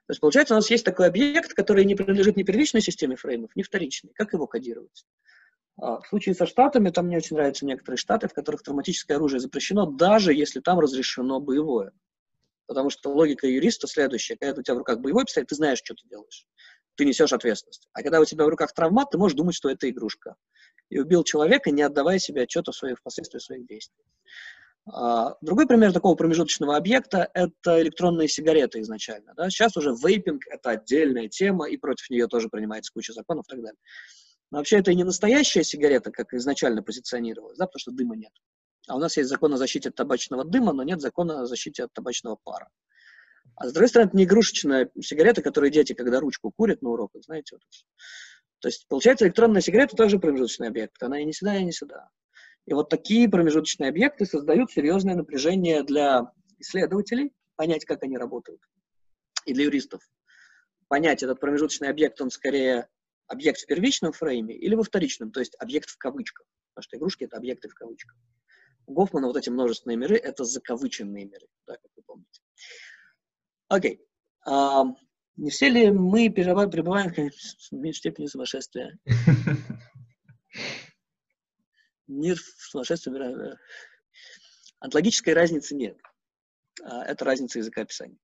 То есть, получается, у нас есть такой объект, который не принадлежит ни первичной системе фреймов, ни вторичной. Как его кодировать? А, в случае со штатами, там мне очень нравятся некоторые штаты, в которых травматическое оружие запрещено, даже если там разрешено боевое. Потому что логика юриста следующая. Когда у тебя в руках боевой пистолет, ты знаешь, что ты делаешь. Ты несешь ответственность. А когда у тебя в руках травмат, ты можешь думать, что это игрушка. И убил человека, не отдавая себе отчета в своих последствиях своих действий. А, другой пример такого промежуточного объекта – это электронные сигареты изначально. Да? Сейчас уже вейпинг – это отдельная тема, и против нее тоже принимается куча законов и так далее. Но вообще это и не настоящая сигарета, как изначально позиционировалась, да, потому что дыма нет. А у нас есть закон о защите от табачного дыма, но нет закона о защите от табачного пара. А с другой стороны, это не игрушечная сигарета, которую дети, когда ручку курят на уроках, знаете. Вот. То есть, получается, электронная сигарета тоже промежуточный объект. Она и не сюда, и не сюда. И вот такие промежуточные объекты создают серьезное напряжение для исследователей, понять, как они работают, и для юристов. Понять, этот промежуточный объект, он скорее объект в первичном фрейме или во вторичном, то есть объект в кавычках, потому что игрушки — это объекты в кавычках. У Гофмана вот эти множественные миры — это закавыченные миры, да, как вы помните. Окей. А, не все ли мы пребываем в меньшей степени сумасшествия? Мир в сумасшествии. Онтологической разницы нет. А, это разница языка описания.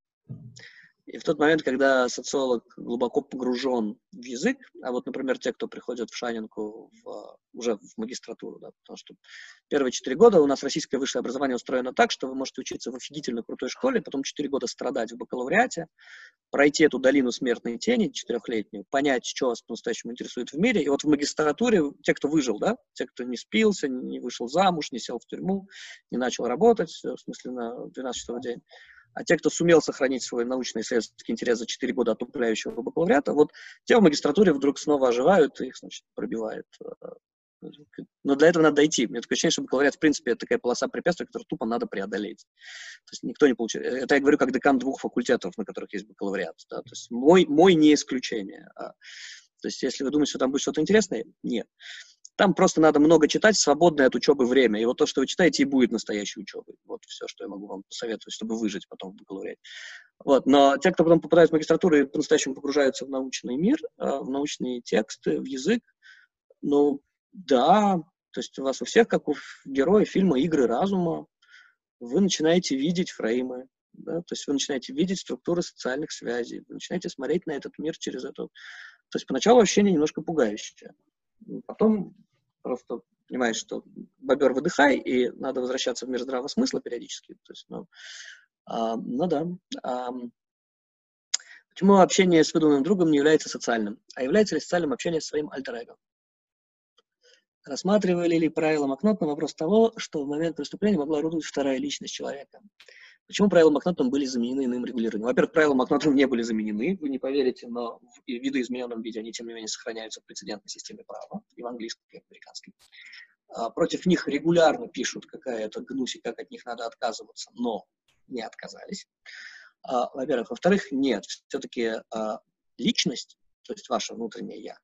И в тот момент, когда социолог глубоко погружен в язык, а вот, например, те, кто приходят в Шанинку в, уже в магистратуру, да, потому что первые четыре года у нас российское высшее образование устроено так, что вы можете учиться в офигительно крутой школе, потом четыре года страдать в бакалавриате, пройти эту долину смертной тени четырехлетнюю, понять, что вас по-настоящему интересует в мире. И вот в магистратуре те, кто выжил, да, те, кто не спился, не вышел замуж, не сел в тюрьму, не начал работать, в смысле на 12 часов в день, А те, кто сумел сохранить свой научный исследовательский интерес за 4 года отупляющего бакалавриата, вот те в магистратуре вдруг снова оживают, их, значит, пробивает. Но для этого надо дойти. Мне такое ощущение, что бакалавриат, в принципе, это такая полоса препятствий, которую тупо надо преодолеть. То есть никто не получает. Это я говорю как декан двух факультетов, на которых есть бакалавриат. Да? То есть мой, мой не исключение. А, то есть если вы думаете, что там будет что-то интересное, нет. Там просто надо много читать, свободное от учебы время. И вот то, что вы читаете, и будет настоящей учебой. Вот все, что я могу вам посоветовать, чтобы выжить потом в бакалавриате. Вот. Но те, кто потом попадает в магистратуру и по-настоящему погружаются в научный мир, а, в научные тексты, в язык, ну, да, то есть у вас у всех, как у героя фильма «Игры разума», вы начинаете видеть фреймы, да, то есть вы начинаете видеть структуры социальных связей, вы начинаете смотреть на этот мир через это. То есть поначалу ощущение немножко пугающее. Потом просто понимаешь, что бобер выдыхай, и надо возвращаться в мир здравого смысла периодически. То есть, ну, а, ну да. А, почему общение с выдуманным другом не является социальным? А является ли социальным общение с своим альтер -эго? Рассматривали ли правила Макнот на вопрос того, что в момент преступления могла орудовать вторая личность человека? Почему правила Макнотом были заменены иным регулированием? Во-первых, правила Макнотом не были заменены, вы не поверите, но в видоизмененном виде они, тем не менее, сохраняются в прецедентной системе права, и в английском, и в американском. А, против них регулярно пишут, какая это гнусь и как от них надо отказываться, но не отказались. А, во-первых. Во-вторых, нет, все-таки а, личность, то есть ваше внутреннее «я»,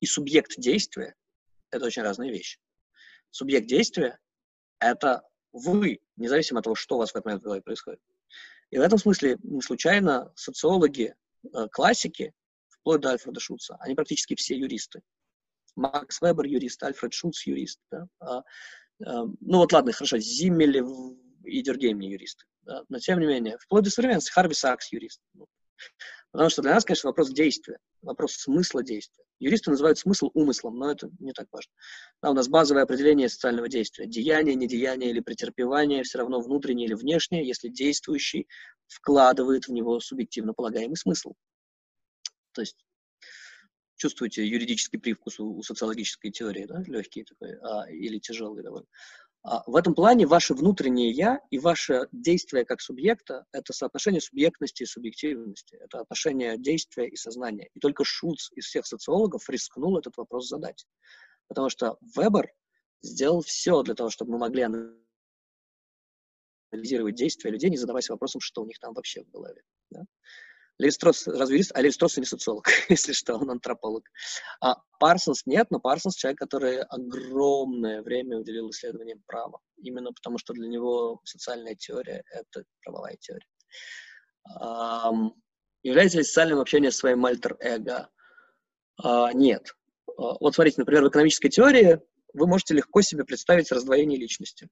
и субъект действия – это очень разные вещи. Субъект действия – это вы, независимо от того, что у вас в этот момент происходит. И в этом смысле не случайно социологи, э, классики, вплоть до Альфреда Шутца, они практически все юристы. Макс Вебер юрист, Альфред Шутц юрист. Да? А, а, ну вот ладно, хорошо, Зиммель и Дергейм не юристы. Да? Но тем не менее, вплоть до современности Харви Сакс юрист. Потому что для нас, конечно, вопрос действия, вопрос смысла действия. Юристы называют смысл умыслом, но это не так важно. Да, у нас базовое определение социального действия. Деяние, недеяние или претерпевание все равно внутреннее или внешнее, если действующий вкладывает в него субъективно полагаемый смысл. То есть чувствуете юридический привкус у, у социологической теории, да, легкий такой, а, или тяжелый довольно. В этом плане ваше внутреннее «я» и ваше действие как субъекта — это соотношение субъектности и субъективности, это отношение действия и сознания. И только Шулц из всех социологов рискнул этот вопрос задать. Потому что Вебер сделал все для того, чтобы мы могли анализировать действия людей, не задаваясь вопросом, что у них там вообще в голове. Да? Левистрос разве юрист? А Левистрос не социолог, если что, он антрополог. А Парсонс нет, но Парсонс человек, который огромное время уделил исследованиям права. Именно потому, что для него социальная теория — это правовая теория. Um, является ли социальным общение своим альтер-эго? Uh, нет. Uh, вот смотрите, например, в экономической теории вы можете легко себе представить раздвоение личности.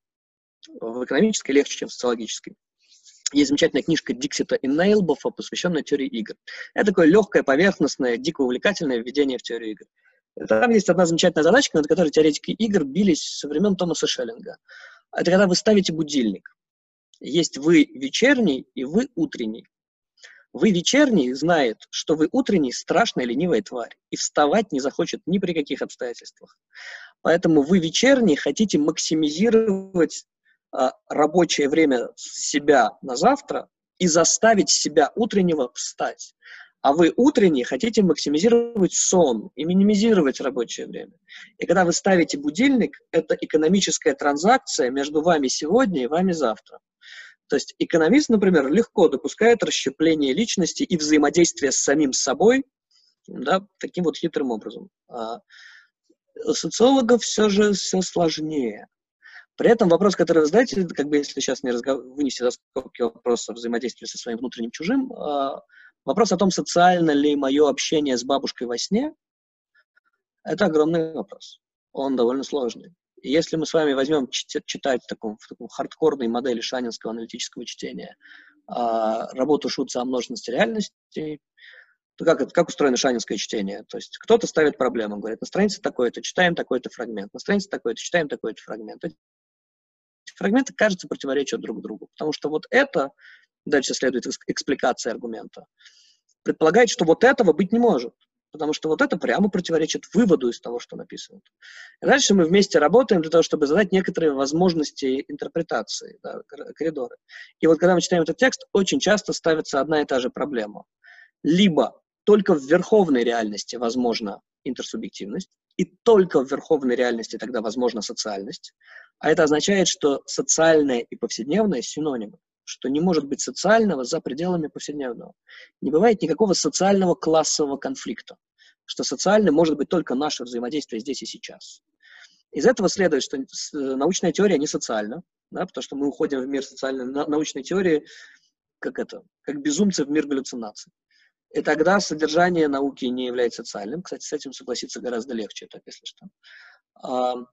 В экономической легче, чем в социологической. Есть замечательная книжка Диксита и Нейлбофа, посвященная теории игр. Это такое легкое, поверхностное, дико увлекательное введение в теорию игр. Там есть одна замечательная задачка, над которой теоретики игр бились со времен Томаса Шеллинга. Это когда вы ставите будильник. Есть вы вечерний и вы утренний. Вы вечерний знает, что вы утренний страшная ленивая тварь и вставать не захочет ни при каких обстоятельствах. Поэтому вы вечерний хотите максимизировать рабочее время себя на завтра и заставить себя утреннего встать. А вы утренний хотите максимизировать сон и минимизировать рабочее время. И когда вы ставите будильник, это экономическая транзакция между вами сегодня и вами завтра. То есть экономист, например, легко допускает расщепление личности и взаимодействие с самим собой да, таким вот хитрым образом. А социологов все же все сложнее. При этом вопрос, который вы задаете, как бы если сейчас не разгов... вынести за скобки вопрос о взаимодействии со своим внутренним чужим, э, вопрос о том, социально ли мое общение с бабушкой во сне, это огромный вопрос. Он довольно сложный. И если мы с вами возьмем читать в таком, в таком хардкорной модели шанинского аналитического чтения э, работу Шутца о множественности реальностей, то как, как устроено шанинское чтение? То есть кто-то ставит проблему, говорит, на странице такой-то читаем такой-то фрагмент, на странице такой-то читаем такой-то фрагмент фрагменты, кажется, противоречат друг другу. Потому что вот это, дальше следует экспликация аргумента, предполагает, что вот этого быть не может. потому что вот это прямо противоречит выводу из того, что написано. И дальше мы вместе работаем для того, чтобы задать некоторые возможности интерпретации, да, коридоры. И вот когда мы читаем этот текст, очень часто ставится одна и та же проблема. Либо только в верховной реальности возможна интерсубъективность, и только в верховной реальности тогда возможна социальность. А это означает, что социальное и повседневное синонимы что не может быть социального за пределами повседневного. Не бывает никакого социального классового конфликта, что социальным может быть только наше взаимодействие здесь и сейчас. Из этого следует, что научная теория не социальна, да, потому что мы уходим в мир социальной научной теории, как это, как безумцы в мир галлюцинаций. И тогда содержание науки не является социальным. Кстати, с этим согласиться гораздо легче, так если что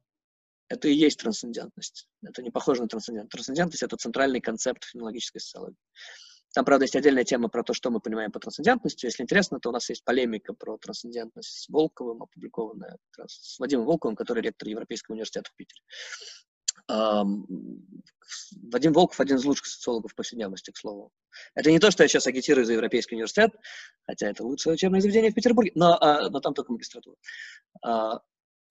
это и есть трансцендентность. Это не похоже на трансцендентность. Трансцендентность — это центральный концепт фенологической социологии. Там, правда, есть отдельная тема про то, что мы понимаем по трансцендентности. Если интересно, то у нас есть полемика про трансцендентность с Волковым, опубликованная с Вадимом Волковым, который ректор Европейского университета в Питере. Вадим Волков один из лучших социологов повседневности, к слову. Это не то, что я сейчас агитирую за Европейский университет, хотя это лучшее учебное заведение в Петербурге, но, а, но там только магистратура.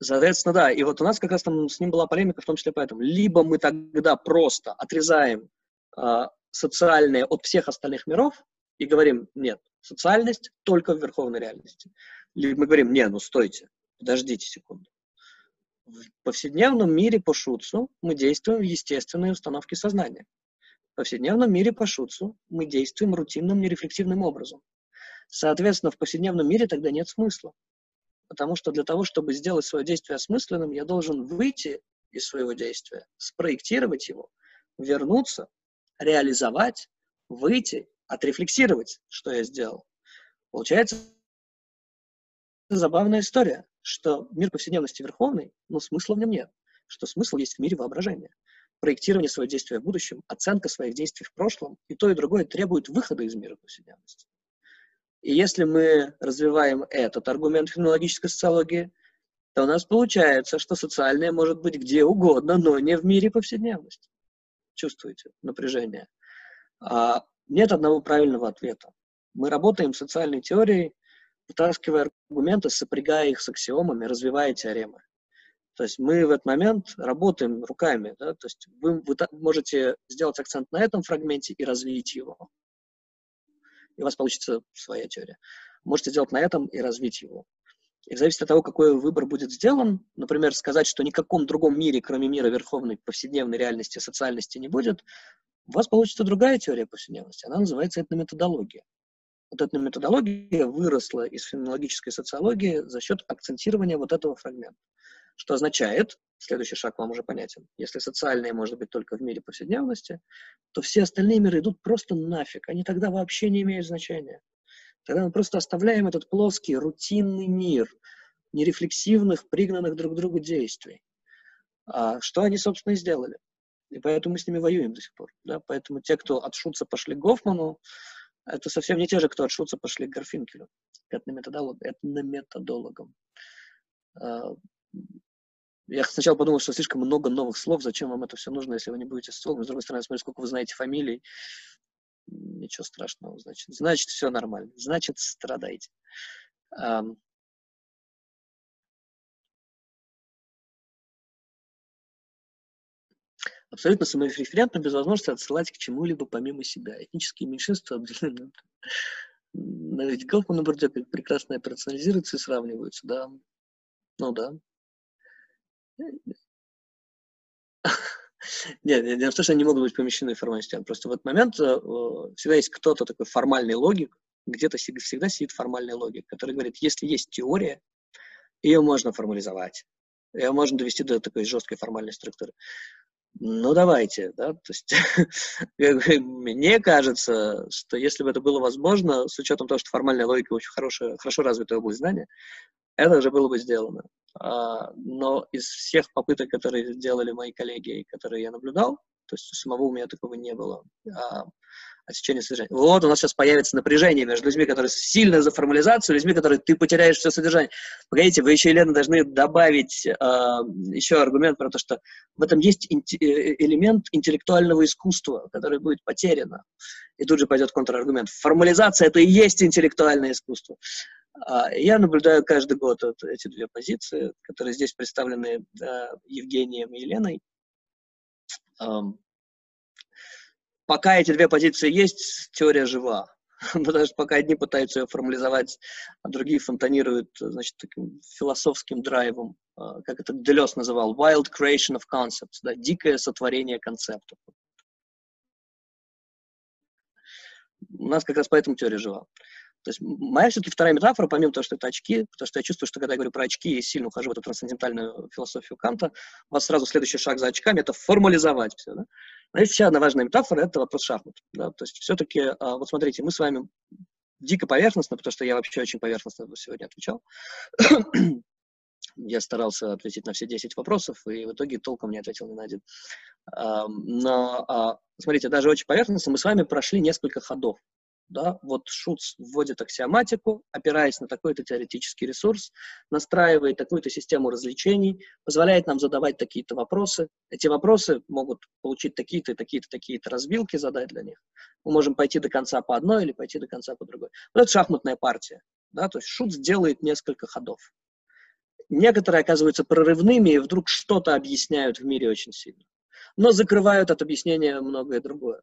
А, Соответственно, да, и вот у нас как раз там с ним была полемика, в том числе поэтому. Либо мы тогда просто отрезаем э, социальное от всех остальных миров и говорим, нет, социальность только в верховной реальности. Либо мы говорим, не, ну стойте, подождите секунду. В повседневном мире по Шуцу мы действуем в естественной установке сознания. В повседневном мире по Шуцу мы действуем рутинным, нерефлективным образом. Соответственно, в повседневном мире тогда нет смысла потому что для того, чтобы сделать свое действие осмысленным, я должен выйти из своего действия, спроектировать его, вернуться, реализовать, выйти, отрефлексировать, что я сделал. Получается забавная история, что мир повседневности верховный, но смысла в нем нет, что смысл есть в мире воображения. Проектирование своего действия в будущем, оценка своих действий в прошлом, и то, и другое требует выхода из мира повседневности. И если мы развиваем этот аргумент фенологической социологии, то у нас получается, что социальное может быть где угодно, но не в мире повседневности. Чувствуете напряжение? А нет одного правильного ответа. Мы работаем с социальной теорией, вытаскивая аргументы, сопрягая их с аксиомами, развивая теоремы. То есть мы в этот момент работаем руками. Да? То есть вы, вы можете сделать акцент на этом фрагменте и развить его и у вас получится своя теория. Можете сделать на этом и развить его. И зависимости от того, какой выбор будет сделан, например, сказать, что ни в каком другом мире, кроме мира верховной повседневной реальности, социальности не будет, у вас получится другая теория повседневности. Она называется этнометодология. Вот эта методология выросла из феноменологической социологии за счет акцентирования вот этого фрагмента. Что означает, следующий шаг вам уже понятен, если социальное может быть только в мире повседневности, то все остальные миры идут просто нафиг, они тогда вообще не имеют значения. Тогда мы просто оставляем этот плоский, рутинный мир нерефлексивных, пригнанных друг к другу действий. А что они, собственно, и сделали. И поэтому мы с ними воюем до сих пор. Да? Поэтому те, кто от Шутца пошли к Гофману, это совсем не те же, кто от Шутца пошли к Гарфинкелю, этнометодологам. А, я сначала подумал, что слишком много новых слов, зачем вам это все нужно, если вы не будете социологом. С другой стороны, смотрю, сколько вы знаете фамилий. Ничего страшного, значит. Значит, все нормально. Значит, страдаете. Абсолютно самореферентно, без возможности отсылать к чему-либо помимо себя. Этнические меньшинства обделены. Но ведь Гофман и Бурдек прекрасно персонализируются и сравниваются, да. Ну да, нет, дело в том, что они могут быть помещены в формальный систему. Просто в этот момент э, всегда есть кто-то такой формальный логик, где-то всегда сидит формальный логик, который говорит, если есть теория, ее можно формализовать, ее можно довести до такой жесткой формальной структуры. Ну, давайте, да, то есть мне кажется, что если бы это было возможно, с учетом того, что формальная логика очень хорошая, хорошо развитая область знания, это уже было бы сделано. А, но из всех попыток, которые сделали мои коллеги, которые я наблюдал, то есть у самого у меня такого не было, а, отсечение содержания. Вот у нас сейчас появится напряжение между людьми, которые сильно за формализацию, людьми, которые ты потеряешь все содержание. Погодите, вы еще, Елена, должны добавить э, еще аргумент про то, что в этом есть инт- э, элемент интеллектуального искусства, который будет потеряно. И тут же пойдет контраргумент. Формализация — это и есть интеллектуальное искусство. А, я наблюдаю каждый год вот эти две позиции, которые здесь представлены Евгением и Еленой. Пока эти две позиции есть, теория жива. Потому что пока одни пытаются ее формализовать, а другие фонтанируют, значит, таким философским драйвом, а, как это Делес называл, wild creation of concepts, да, дикое сотворение концептов. У нас как раз поэтому теория жива. То есть моя все-таки вторая метафора, помимо того, что это очки, потому что я чувствую, что когда я говорю про очки и сильно ухожу в эту трансцендентальную философию Канта, у вас сразу следующий шаг за очками — это формализовать все. Да? Но есть еще одна важная метафора — это вопрос шахмат. Да? То есть все-таки, а, вот смотрите, мы с вами дико поверхностно, потому что я вообще очень поверхностно сегодня отвечал. я старался ответить на все 10 вопросов, и в итоге толком не ответил ни на один. Но, а, смотрите, даже очень поверхностно мы с вами прошли несколько ходов да, вот Шуц вводит аксиоматику, опираясь на такой-то теоретический ресурс, настраивает такую-то систему развлечений, позволяет нам задавать такие-то вопросы. Эти вопросы могут получить такие-то, такие-то, такие-то разбилки задать для них. Мы можем пойти до конца по одной или пойти до конца по другой. Вот это шахматная партия. Да, то есть Шуц делает несколько ходов. Некоторые оказываются прорывными и вдруг что-то объясняют в мире очень сильно. Но закрывают от объяснения многое другое.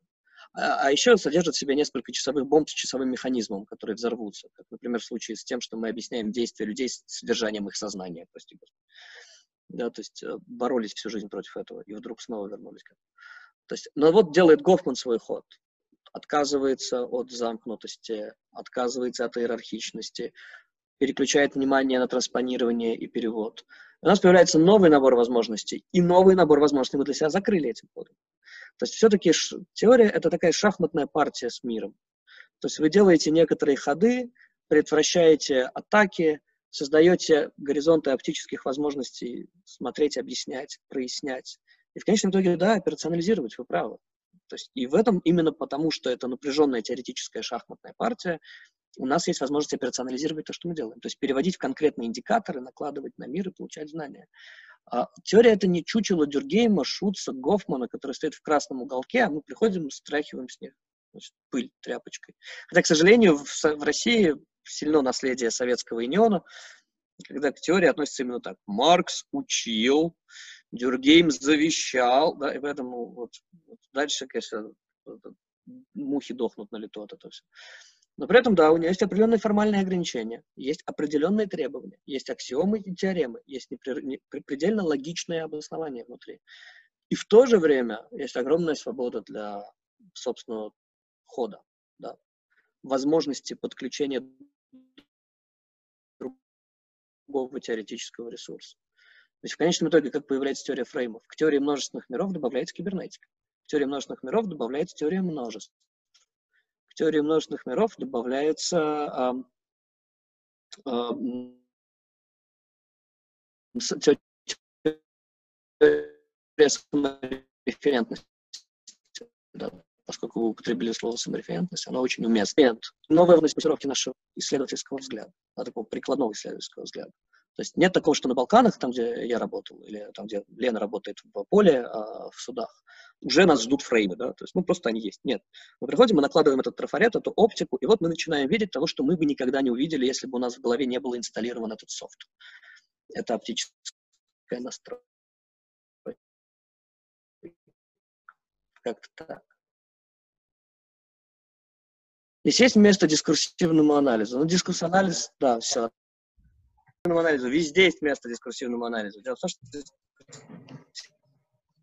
А, а еще содержит в себе несколько часовых бомб с часовым механизмом, которые взорвутся, как, например, в случае с тем, что мы объясняем действия людей с содержанием их сознания, прости. Да, то есть э, боролись всю жизнь против этого и вдруг снова вернулись. То есть, но вот делает Гофман свой ход. Отказывается от замкнутости, отказывается от иерархичности, переключает внимание на транспонирование и перевод. У нас появляется новый набор возможностей, и новый набор возможностей мы для себя закрыли этим ходом. То есть все-таки теория — это такая шахматная партия с миром. То есть вы делаете некоторые ходы, предотвращаете атаки, создаете горизонты оптических возможностей смотреть, объяснять, прояснять. И в конечном итоге, да, операционализировать, вы правы. То есть и в этом именно потому, что это напряженная теоретическая шахматная партия, у нас есть возможность операционализировать то, что мы делаем. То есть переводить в конкретные индикаторы, накладывать на мир и получать знания. А теория — это не чучело Дюргейма, Шутца, Гофмана, который стоит в красном уголке, а мы приходим и страхиваем с них значит, пыль тряпочкой. Хотя, к сожалению, в, в России сильно наследие Советского Юниона, когда к теории относится именно так. Маркс учил, Дюргейм завещал, да, и поэтому вот, вот дальше, конечно, мухи дохнут на лету от этого все. Но при этом, да, у нее есть определенные формальные ограничения, есть определенные требования, есть аксиомы и теоремы, есть предельно логичное обоснование внутри. И в то же время есть огромная свобода для собственного хода, да, возможности подключения другого теоретического ресурса. То есть в конечном итоге, как появляется теория фреймов? К теории множественных миров добавляется кибернетика. К теории множественных миров добавляется теория множеств к теории множественных миров добавляется а, а, теория самореферентности. Да, поскольку вы употребили слово самореферентность, она очень уместна. Новая область мотивировки нашего исследовательского взгляда, такого прикладного исследовательского взгляда. То есть нет такого, что на Балканах, там, где я работал, или там, где Лена работает в поле, а, в судах, уже нас ждут фреймы, да, то есть, ну, просто они есть. Нет. Мы приходим, мы накладываем этот трафарет, эту оптику, и вот мы начинаем видеть того, что мы бы никогда не увидели, если бы у нас в голове не был инсталлирован этот софт. Это оптическая настройка. Как-то так. Здесь есть место дискурсивному анализу. Ну, дискурс-анализ, да, все, анализу. Везде есть место дискурсивному анализу. Дело в том, что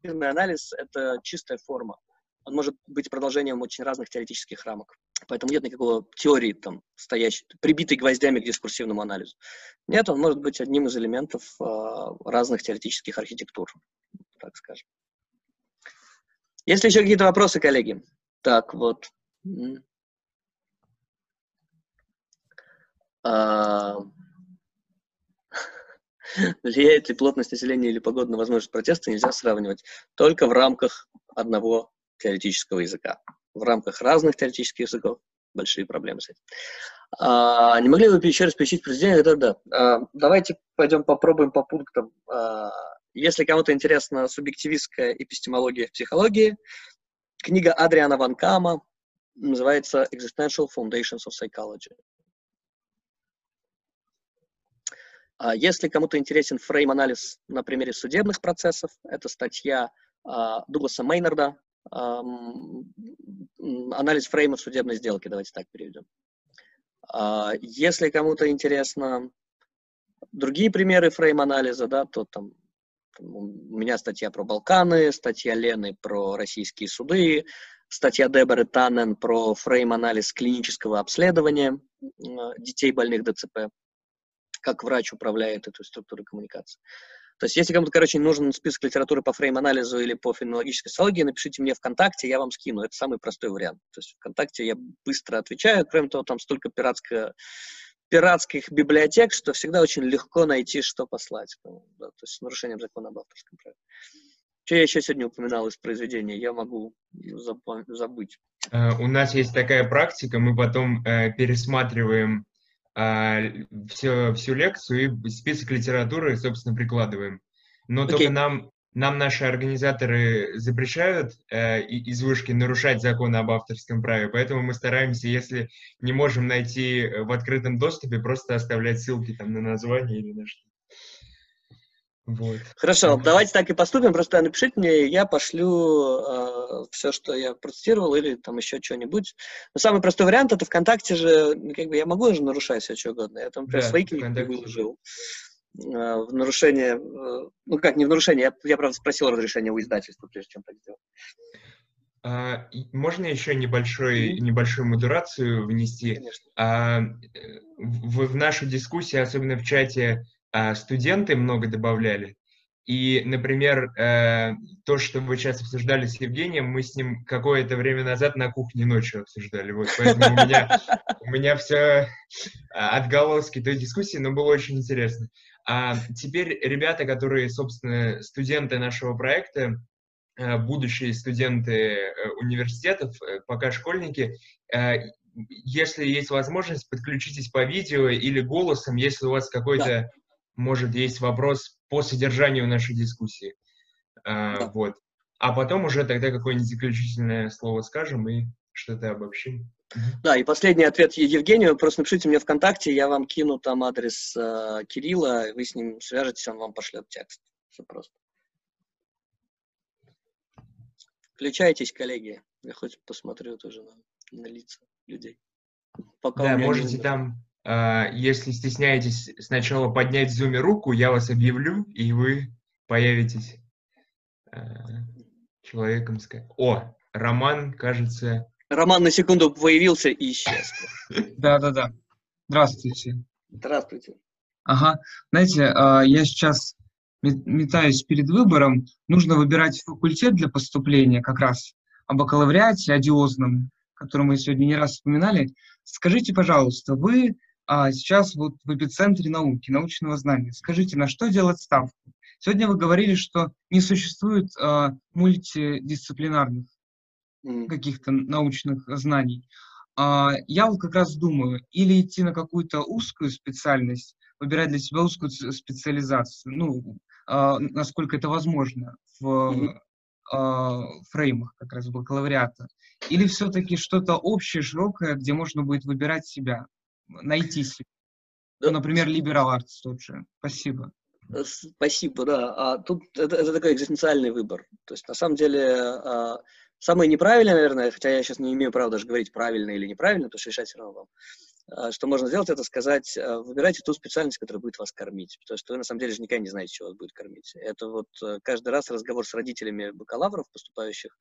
дискурсивный анализ — это чистая форма. Он может быть продолжением очень разных теоретических рамок. Поэтому нет никакого теории, там, стоящей, прибитой гвоздями к дискурсивному анализу. Нет, он может быть одним из элементов э, разных теоретических архитектур, так скажем. Есть ли еще какие-то вопросы, коллеги? Так, вот. А, Влияет ли плотность населения или погода на возможность протеста, нельзя сравнивать только в рамках одного теоретического языка. В рамках разных теоретических языков большие проблемы с этим. А, не могли бы вы еще раз пояснить произведение? Да, да. А, давайте пойдем попробуем по пунктам. А, если кому-то интересна субъективистская эпистемология в психологии, книга Адриана Ван Кама называется Existential Foundations of Psychology. А если кому-то интересен фрейм-анализ на примере судебных процессов, это статья а, Дугласа Мейнарда «Анализ фрейма судебной сделке», давайте так переведем. А, если кому-то интересно другие примеры фрейм-анализа, да, то там у меня статья про Балканы, статья Лены про российские суды, статья Деборы Таннен про фрейм-анализ клинического обследования детей больных ДЦП как врач управляет этой структурой коммуникации. То есть, если кому-то, короче, нужен список литературы по фрейм-анализу или по феноменологической социологии, напишите мне ВКонтакте, я вам скину. Это самый простой вариант. То есть, ВКонтакте я быстро отвечаю. Кроме того, там столько пиратского пиратских библиотек, что всегда очень легко найти, что послать. Ну, да, то есть с нарушением закона об авторском праве. Что я еще сегодня упоминал из произведения, я могу забыть. Э, у нас есть такая практика, мы потом э, пересматриваем все, всю лекцию и список литературы, собственно, прикладываем. Но okay. только нам, нам наши организаторы запрещают э, из вышки нарушать закон об авторском праве, поэтому мы стараемся, если не можем найти в открытом доступе, просто оставлять ссылки там на название или на что. Вот. Хорошо, давайте так и поступим. Просто напишите мне, я пошлю э, все, что я процитировал, или там еще что-нибудь. Но самый простой вариант это ВКонтакте же, ну, как бы я могу же нарушать все что угодно. Я там, например, да, свои книги выложил. Э, в нарушение, э, ну как, не в нарушение, я, я правда спросил разрешение у издательства, прежде чем так сделать. А, можно еще небольшой, небольшую модерацию внести? Конечно. А, в, в нашу дискуссию, особенно в чате, а, студенты много добавляли. И, например, э, то, что вы сейчас обсуждали с Евгением, мы с ним какое-то время назад на кухне ночью обсуждали. Вот, поэтому у меня, у меня все а, отголоски той дискуссии, но было очень интересно. А теперь ребята, которые, собственно, студенты нашего проекта, э, будущие студенты э, университетов, пока школьники, если есть возможность, подключитесь по видео или голосом, если у вас какой-то может, есть вопрос по содержанию нашей дискуссии. А. Вот. А потом уже тогда какое-нибудь заключительное слово скажем и что-то обобщим. Да, и последний ответ Евгению. Просто напишите мне ВКонтакте, я вам кину там адрес э, Кирилла, вы с ним свяжетесь, он вам пошлет текст. Все просто. Включайтесь, коллеги. Я хоть посмотрю тоже на, на лица людей. Пока да, можете там если стесняетесь сначала поднять в зуме руку, я вас объявлю, и вы появитесь а, человеком. О, Роман, кажется... Роман на секунду появился и исчез. Да-да-да. Здравствуйте. Здравствуйте. Ага. Знаете, а, я сейчас метаюсь перед выбором. Нужно выбирать факультет для поступления как раз о бакалавриате одиозном, который мы сегодня не раз вспоминали. Скажите, пожалуйста, вы а сейчас вот в эпицентре науки, научного знания. Скажите, на что делать ставку? Сегодня вы говорили, что не существует а, мультидисциплинарных mm. каких-то научных знаний. А, я вот как раз думаю, или идти на какую-то узкую специальность, выбирать для себя узкую специализацию, ну, а, насколько это возможно в mm-hmm. а, фреймах как раз бакалавриата, или все-таки что-то общее, широкое, где можно будет выбирать себя найти себе. Ну, например, Liberal Arts тот же. Спасибо. Э, спасибо, да. А тут это, это такой экзистенциальный выбор. То есть, на самом деле, а, самое неправильное, наверное, хотя я сейчас не имею права даже говорить правильно или неправильно, потому что решать все равно вам, что можно сделать, это сказать, а, выбирайте ту специальность, которая будет вас кормить. Потому что вы, на самом деле, же никогда не знаете, что вас будет кормить. Это вот э, каждый раз разговор с родителями бакалавров, поступающих,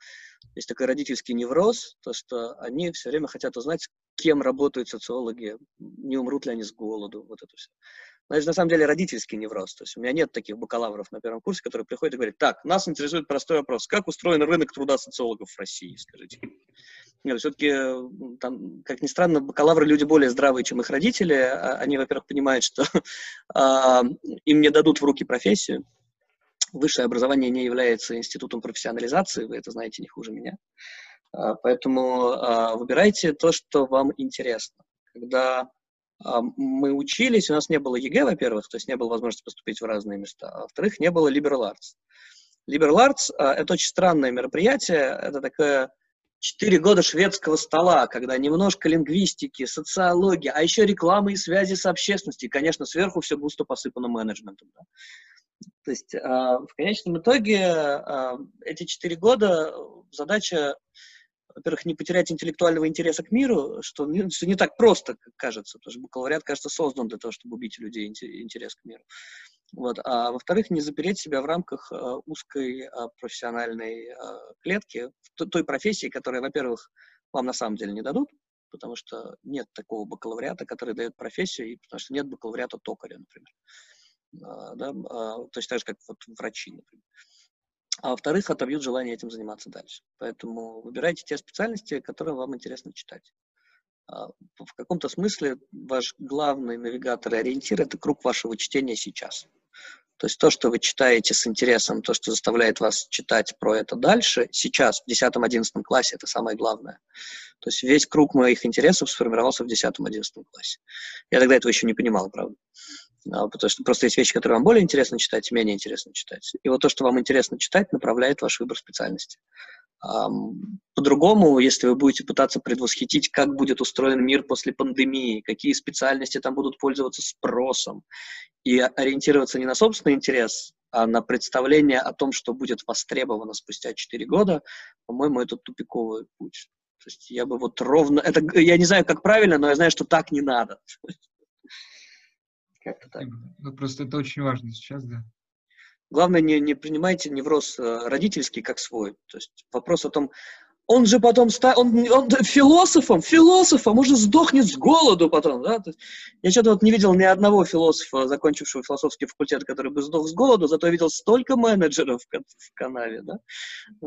есть такой родительский невроз, то, что они все время хотят узнать, кем работают социологи, не умрут ли они с голоду, вот это все. Но на самом деле родительский невроз. То есть у меня нет таких бакалавров на первом курсе, которые приходят и говорят, так, нас интересует простой вопрос, как устроен рынок труда социологов в России, скажите. Нет, все-таки, там, как ни странно, бакалавры люди более здравые, чем их родители. А, они, во-первых, понимают, что э, им не дадут в руки профессию. Высшее образование не является институтом профессионализации, вы это знаете не хуже меня. А, поэтому а, выбирайте то, что вам интересно. Когда а, мы учились, у нас не было ЕГЭ, во-первых, то есть не было возможности поступить в разные места, а во-вторых, не было Liberal Arts. Liberal Arts — это очень странное мероприятие, это такое четыре года шведского стола, когда немножко лингвистики, социологии, а еще рекламы и связи с общественностью, и, конечно, сверху все густо посыпано менеджментом. Да. То есть э, в конечном итоге э, эти четыре года задача, во-первых, не потерять интеллектуального интереса к миру, что не, что не так просто, как кажется, потому что бакалавриат, кажется, создан для того, чтобы убить людей интерес к миру. Вот. А во-вторых, не запереть себя в рамках э, узкой э, профессиональной э, клетки, той профессии, которая, во-первых, вам на самом деле не дадут, потому что нет такого бакалавриата, который дает профессию, и потому что нет бакалавриата токаря, например. А, да, а, точно так же, как вот врачи, например. А во-вторых, отобьют желание этим заниматься дальше. Поэтому выбирайте те специальности, которые вам интересно читать. А, в каком-то смысле ваш главный навигатор и ориентир – это круг вашего чтения сейчас. То есть то, что вы читаете с интересом, то, что заставляет вас читать про это дальше, сейчас, в 10-11 классе, это самое главное. То есть весь круг моих интересов сформировался в 10-11 классе. Я тогда этого еще не понимал, правда. А, потому что просто есть вещи, которые вам более интересно читать, менее интересно читать. И вот то, что вам интересно читать, направляет ваш выбор специальности. По-другому, если вы будете пытаться предвосхитить, как будет устроен мир после пандемии, какие специальности там будут пользоваться спросом, и ориентироваться не на собственный интерес, а на представление о том, что будет востребовано спустя 4 года, по-моему, это тупиковый путь. То есть я бы вот ровно... Это, я не знаю, как правильно, но я знаю, что так не надо. Как-то так. Ну, просто это очень важно сейчас, да. Главное, не, не принимайте невроз э, родительский как свой. То есть вопрос о том, он же потом ста... он, он философом, философом, уже сдохнет с голоду потом, да? есть, я что-то вот не видел ни одного философа, закончившего философский факультет, который бы сдох с голоду, зато видел столько менеджеров в, канаве, да?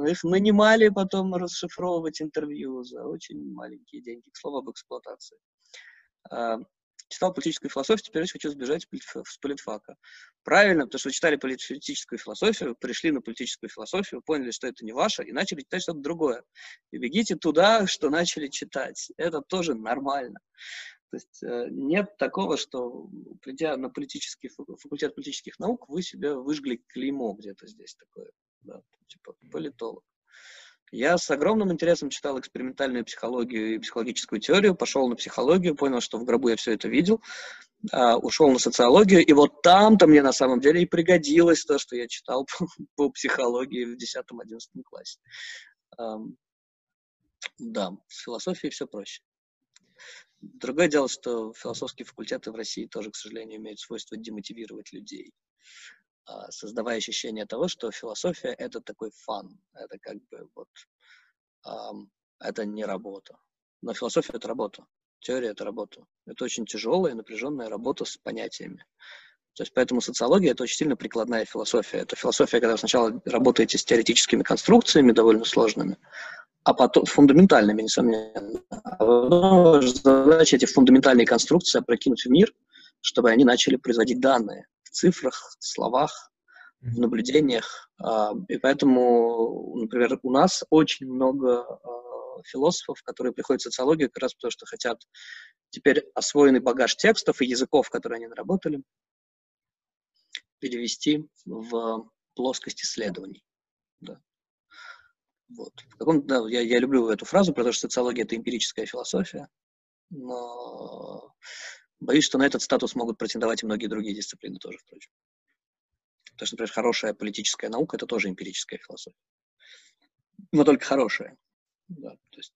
Их нанимали потом расшифровывать интервью за очень маленькие деньги, к слову об эксплуатации. Читал политическую философию, теперь хочу сбежать с политфака. Правильно, потому что вы читали политическую философию, пришли на политическую философию, поняли, что это не ваше, и начали читать что-то другое. И бегите туда, что начали читать. Это тоже нормально. То есть э, нет такого, что придя на политический факультет политических наук, вы себе выжгли клеймо где-то здесь такое, да, типа политолог. Я с огромным интересом читал экспериментальную психологию и психологическую теорию, пошел на психологию, понял, что в гробу я все это видел, а, ушел на социологию, и вот там-то мне на самом деле и пригодилось то, что я читал по, по психологии в 10-11 классе. да, с философией все проще. Другое дело, что философские факультеты в России тоже, к сожалению, имеют свойство демотивировать людей. А, создавая ощущение того, что философия — это такой фан, это как бы вот, это не работа. Но философия — это работа, теория — это работа. Это очень тяжелая, напряженная работа с понятиями. То есть поэтому социология — это очень сильно прикладная философия. Это философия, когда вы сначала работаете с теоретическими конструкциями довольно сложными, а потом фундаментальными, несомненно. А задача эти фундаментальные конструкции опрокинуть в мир, чтобы они начали производить данные цифрах, словах, в наблюдениях. А, и поэтому, например, у нас очень много а, философов, которые приходят в социологию как раз потому, что хотят теперь освоенный багаж текстов и языков, которые они наработали, перевести в плоскость исследований. Да. Вот. В каком, да, я, я люблю эту фразу, потому что социология — это эмпирическая философия, но Боюсь, что на этот статус могут претендовать и многие другие дисциплины тоже, впрочем. Потому что, например, хорошая политическая наука – это тоже эмпирическая философия. Но только хорошая. Да, то есть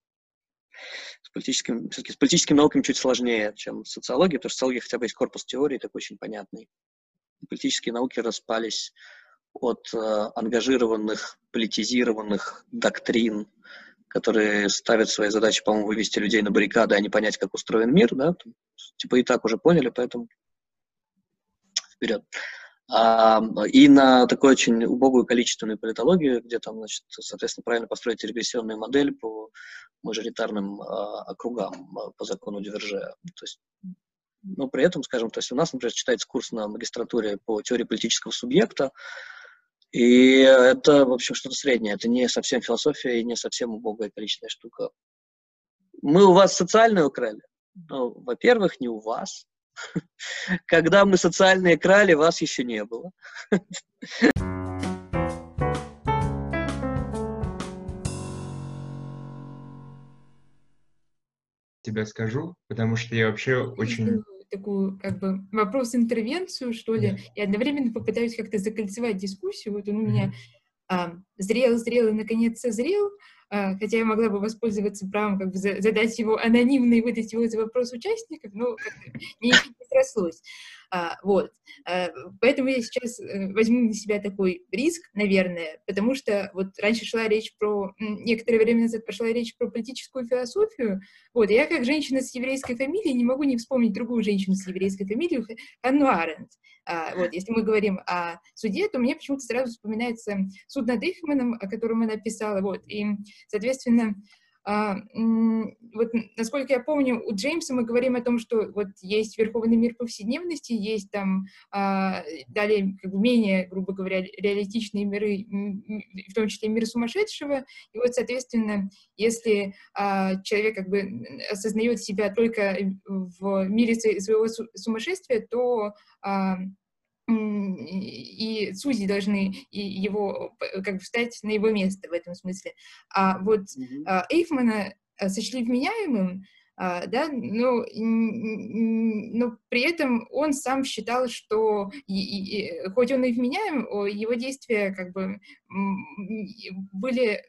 с политическим, все-таки с политическими науками чуть сложнее, чем социология, потому что социология хотя бы есть корпус теории, такой очень понятный. Политические науки распались от э, ангажированных, политизированных доктрин, которые ставят своей задачей, по-моему, вывести людей на баррикады, а не понять, как устроен мир, да, типа и так уже поняли, поэтому вперед. А, и на такую очень убогую количественную политологию, где там, значит, соответственно, правильно построить регрессионную модель по мажоритарным а, округам а, по закону Дюверже. То есть, но при этом, скажем, то есть у нас, например, читается курс на магистратуре по теории политического субъекта, и это, в общем, что-то среднее. Это не совсем философия и не совсем убогая количественная штука. Мы у вас социальную украли? Ну, во-первых, не у вас. Когда мы социальные крали, вас еще не было. тебя скажу, потому что я вообще очень... Такую, как бы, вопрос-интервенцию, что ли, yeah. и одновременно попытаюсь как-то закольцевать дискуссию. Вот он у меня а, зрел, зрел и, наконец, созрел, хотя я могла бы воспользоваться правом как бы задать его анонимно и выдать его за вопрос участников, но не срослось. А, вот. А, поэтому я сейчас э, возьму на себя такой риск, наверное, потому что вот раньше шла речь про, некоторое время назад пошла речь про политическую философию, вот, я как женщина с еврейской фамилией не могу не вспомнить другую женщину с еврейской фамилией, Ханну Аренд. А, вот, если мы говорим о суде, то мне почему-то сразу вспоминается суд над Эйхманом, о котором она писала, вот, и, соответственно, вот, насколько я помню, у Джеймса мы говорим о том, что вот есть верховный мир повседневности, есть там а, далее как бы менее, грубо говоря, реалистичные миры, в том числе мир сумасшедшего. И вот, соответственно, если а, человек как бы осознает себя только в мире своего сумасшествия, то а, и судьи должны его как бы встать на его место в этом смысле. А вот mm-hmm. Эйфмана а, сочли вменяемым, а, да, но, но при этом он сам считал, что и, и, хоть он и вменяем, его действия как бы были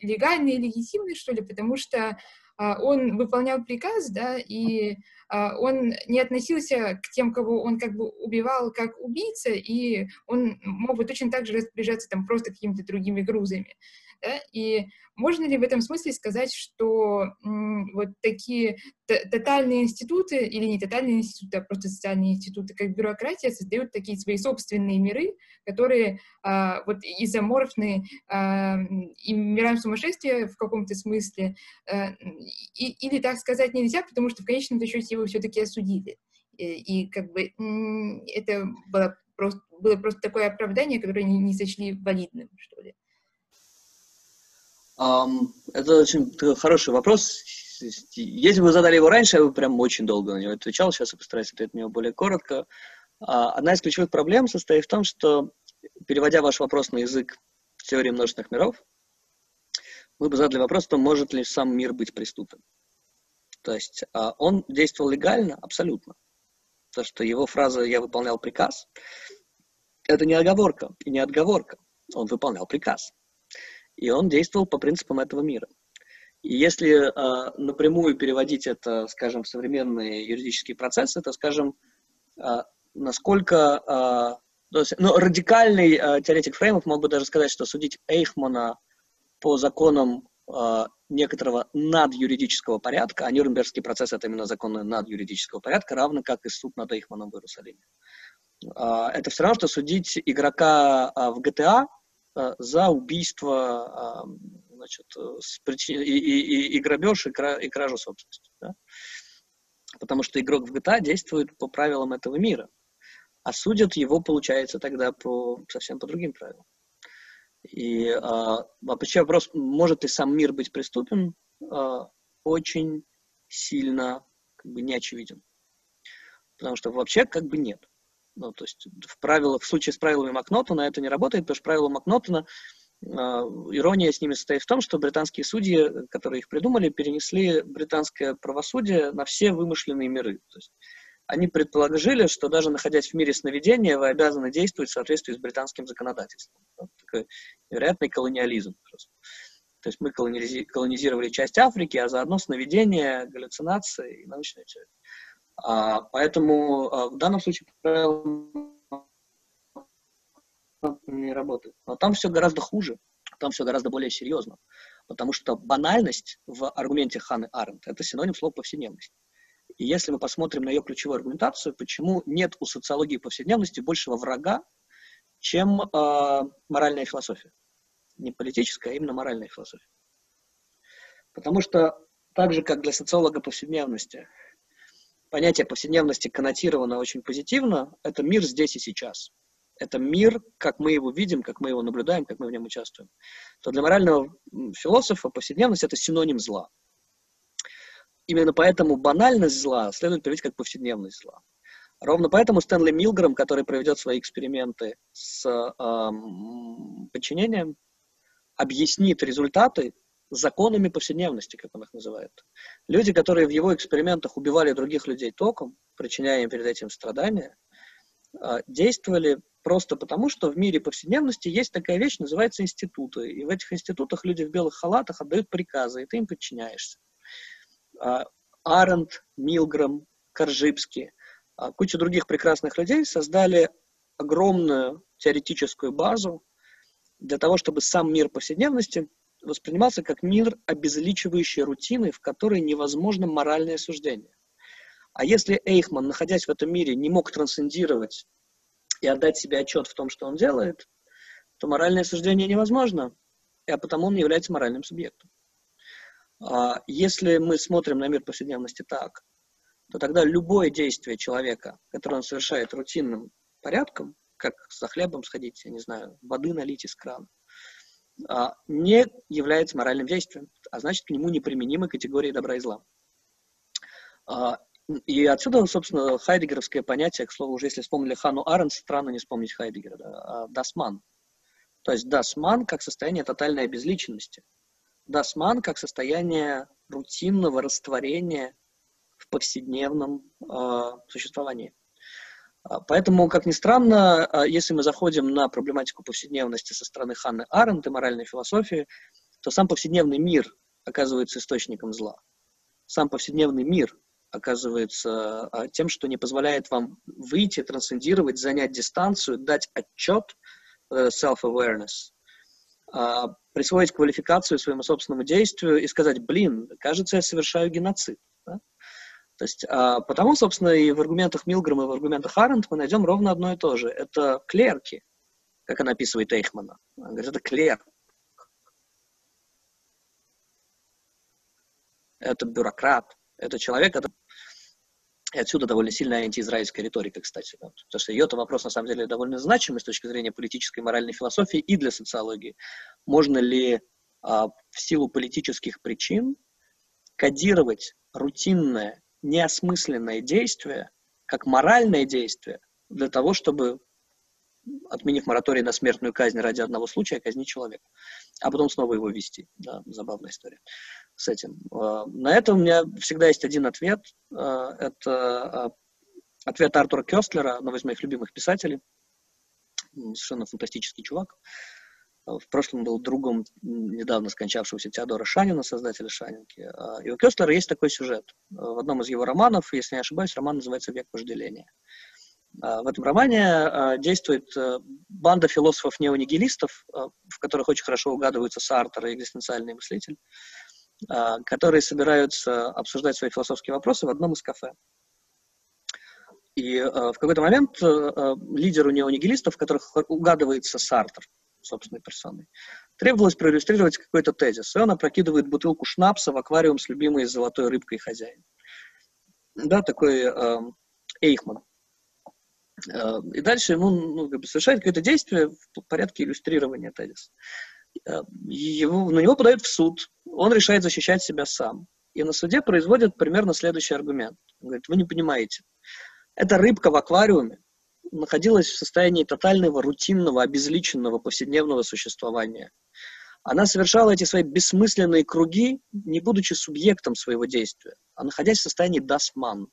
легальные, легитимные, что ли, потому что он выполнял приказ, да, и а, он не относился к тем, кого он как бы убивал, как убийца, и он мог бы точно так же распоряжаться там просто какими-то другими грузами. Да? И можно ли в этом смысле сказать, что вот такие тотальные институты, или не тотальные институты, а просто социальные институты, как бюрократия, создают такие свои собственные миры, которые а, вот изоморфны а, и мирам сумасшествия в каком-то смысле, а, и, или так сказать нельзя, потому что в конечном счете его все-таки осудили. И, и как бы это было просто, было просто такое оправдание, которое не, не сочли валидным, что ли. Это очень хороший вопрос. Если бы вы задали его раньше, я бы прям очень долго на него отвечал. Сейчас я постараюсь ответить на него более коротко. А, одна из ключевых проблем состоит в том, что, переводя ваш вопрос на язык теории множественных миров, мы бы задали вопрос, то может ли сам мир быть преступным. То есть а, он действовал легально абсолютно. То, что его фраза «я выполнял приказ» — это не оговорка и не отговорка. Он выполнял приказ и он действовал по принципам этого мира. И если э, напрямую переводить это, скажем, в современные юридические процессы, то, скажем, э, насколько... Э, есть, ну, радикальный э, теоретик Фреймов мог бы даже сказать, что судить Эйхмана по законам э, некоторого надюридического порядка, а Нюрнбергский процесс — это именно законы надюридического порядка, равно как и суд над Эйхманом в Иерусалиме. Э, это все равно, что судить игрока э, в GTA — за убийство, значит, с причин... и, и, и, грабеж, и, и кражу собственности. Да? Потому что игрок в GTA действует по правилам этого мира, а судят его, получается, тогда по совсем по другим правилам. И а, вообще вопрос, может ли сам мир быть преступен, а, очень сильно как бы не очевиден. Потому что вообще как бы нет. Ну, то есть в, правилах, в случае с правилами Макнотона это не работает, потому что правила Макнотона, э, ирония с ними состоит в том, что британские судьи, которые их придумали, перенесли британское правосудие на все вымышленные миры. То есть они предположили, что даже находясь в мире сновидения, вы обязаны действовать в соответствии с британским законодательством. Вот такой вероятный колониализм просто. То есть мы колонизировали часть Африки, а заодно сновидения, галлюцинации и научная часть. А, поэтому а, в данном случае правило не работает. Но там все гораздо хуже, там все гораздо более серьезно. Потому что банальность в аргументе Ханы Аренд – это синоним слова повседневность. И если мы посмотрим на ее ключевую аргументацию, почему нет у социологии повседневности большего врага, чем э, моральная философия. Не политическая, а именно моральная философия. Потому что так же, как для социолога повседневности – понятие повседневности коннотировано очень позитивно. Это мир здесь и сейчас. Это мир, как мы его видим, как мы его наблюдаем, как мы в нем участвуем. То для морального философа повседневность – это синоним зла. Именно поэтому банальность зла следует перевести как повседневность зла. Ровно поэтому Стэнли Милграм, который проведет свои эксперименты с эм, подчинением, объяснит результаты законами повседневности, как он их называет. Люди, которые в его экспериментах убивали других людей током, причиняя им перед этим страдания, а, действовали просто потому, что в мире повседневности есть такая вещь, называется институты. И в этих институтах люди в белых халатах отдают приказы, и ты им подчиняешься. А, Аренд, Милграм, Коржибский, а, куча других прекрасных людей создали огромную теоретическую базу для того, чтобы сам мир повседневности воспринимался как мир, обезличивающий рутины, в которой невозможно моральное суждение. А если Эйхман, находясь в этом мире, не мог трансцендировать и отдать себе отчет в том, что он делает, то моральное суждение невозможно, а потому он не является моральным субъектом. А если мы смотрим на мир повседневности так, то тогда любое действие человека, которое он совершает рутинным порядком, как за хлебом сходить, я не знаю, воды налить из крана, не является моральным действием, а значит, к нему неприменимы категории добра и зла. А, и отсюда, собственно, хайдегеровское понятие, к слову, уже если вспомнили Хану Арен, странно не вспомнить Хайдегера, да, дасман. То есть das Man как состояние тотальной обезличенности. Das Man как состояние рутинного растворения в повседневном э, существовании. А, поэтому, как ни странно, а, если мы заходим на проблематику повседневности со стороны Ханны Арендт и моральной философии, то сам повседневный мир оказывается источником зла. Сам повседневный мир оказывается а, тем, что не позволяет вам выйти, трансцендировать, занять дистанцию, дать отчет, э, self-awareness, присвоить квалификацию своему собственному действию и сказать, блин, кажется, я совершаю геноцид. То есть, а, потому, собственно, и в аргументах Милграма, и в аргументах Аренд мы найдем ровно одно и то же. Это клерки, как она описывает Эйхмана. Она говорит, это клерк. Это бюрократ. Это человек, это... И отсюда довольно сильная антиизраильская риторика, кстати. Да. Потому что ее-то вопрос, на самом деле, довольно значимый с точки зрения политической и моральной философии и для социологии. Можно ли а, в силу политических причин кодировать рутинное неосмысленное действие, как моральное действие, для того, чтобы, отменив мораторий на смертную казнь ради одного случая, казнить человека, а потом снова его вести. Да, забавная история с этим. А, на это у меня всегда есть один ответ. А, это а, ответ Артура Кёстлера, одного из моих любимых писателей. Совершенно фантастический чувак. В прошлом был другом недавно скончавшегося Теодора Шанина, создателя Шанинки. А, и у Кёстлера есть такой сюжет. В одном из его романов, если не ошибаюсь, роман называется «Век вожделения». В этом романе действует э, банда философов-неонигилистов, в которых очень хорошо угадываются Сартер и экзистенциальный мыслитель, которые собираются обсуждать свои философские вопросы в одном из кафе. И в какой-то момент э, лидеру неонигилистов, в которых угадывается Сартер, собственной персоной. Требовалось проиллюстрировать какой-то тезис, и он опрокидывает бутылку шнапса в аквариум с любимой золотой рыбкой хозяин. Да, такой э, Эйхман. Э, и дальше ему ну, как бы совершает какое-то действие в порядке иллюстрирования тезиса. Э, его, на него подают в суд, он решает защищать себя сам. И на суде производят примерно следующий аргумент. Он говорит, вы не понимаете, эта рыбка в аквариуме находилась в состоянии тотального, рутинного, обезличенного повседневного существования. Она совершала эти свои бессмысленные круги, не будучи субъектом своего действия, а находясь в состоянии дасман.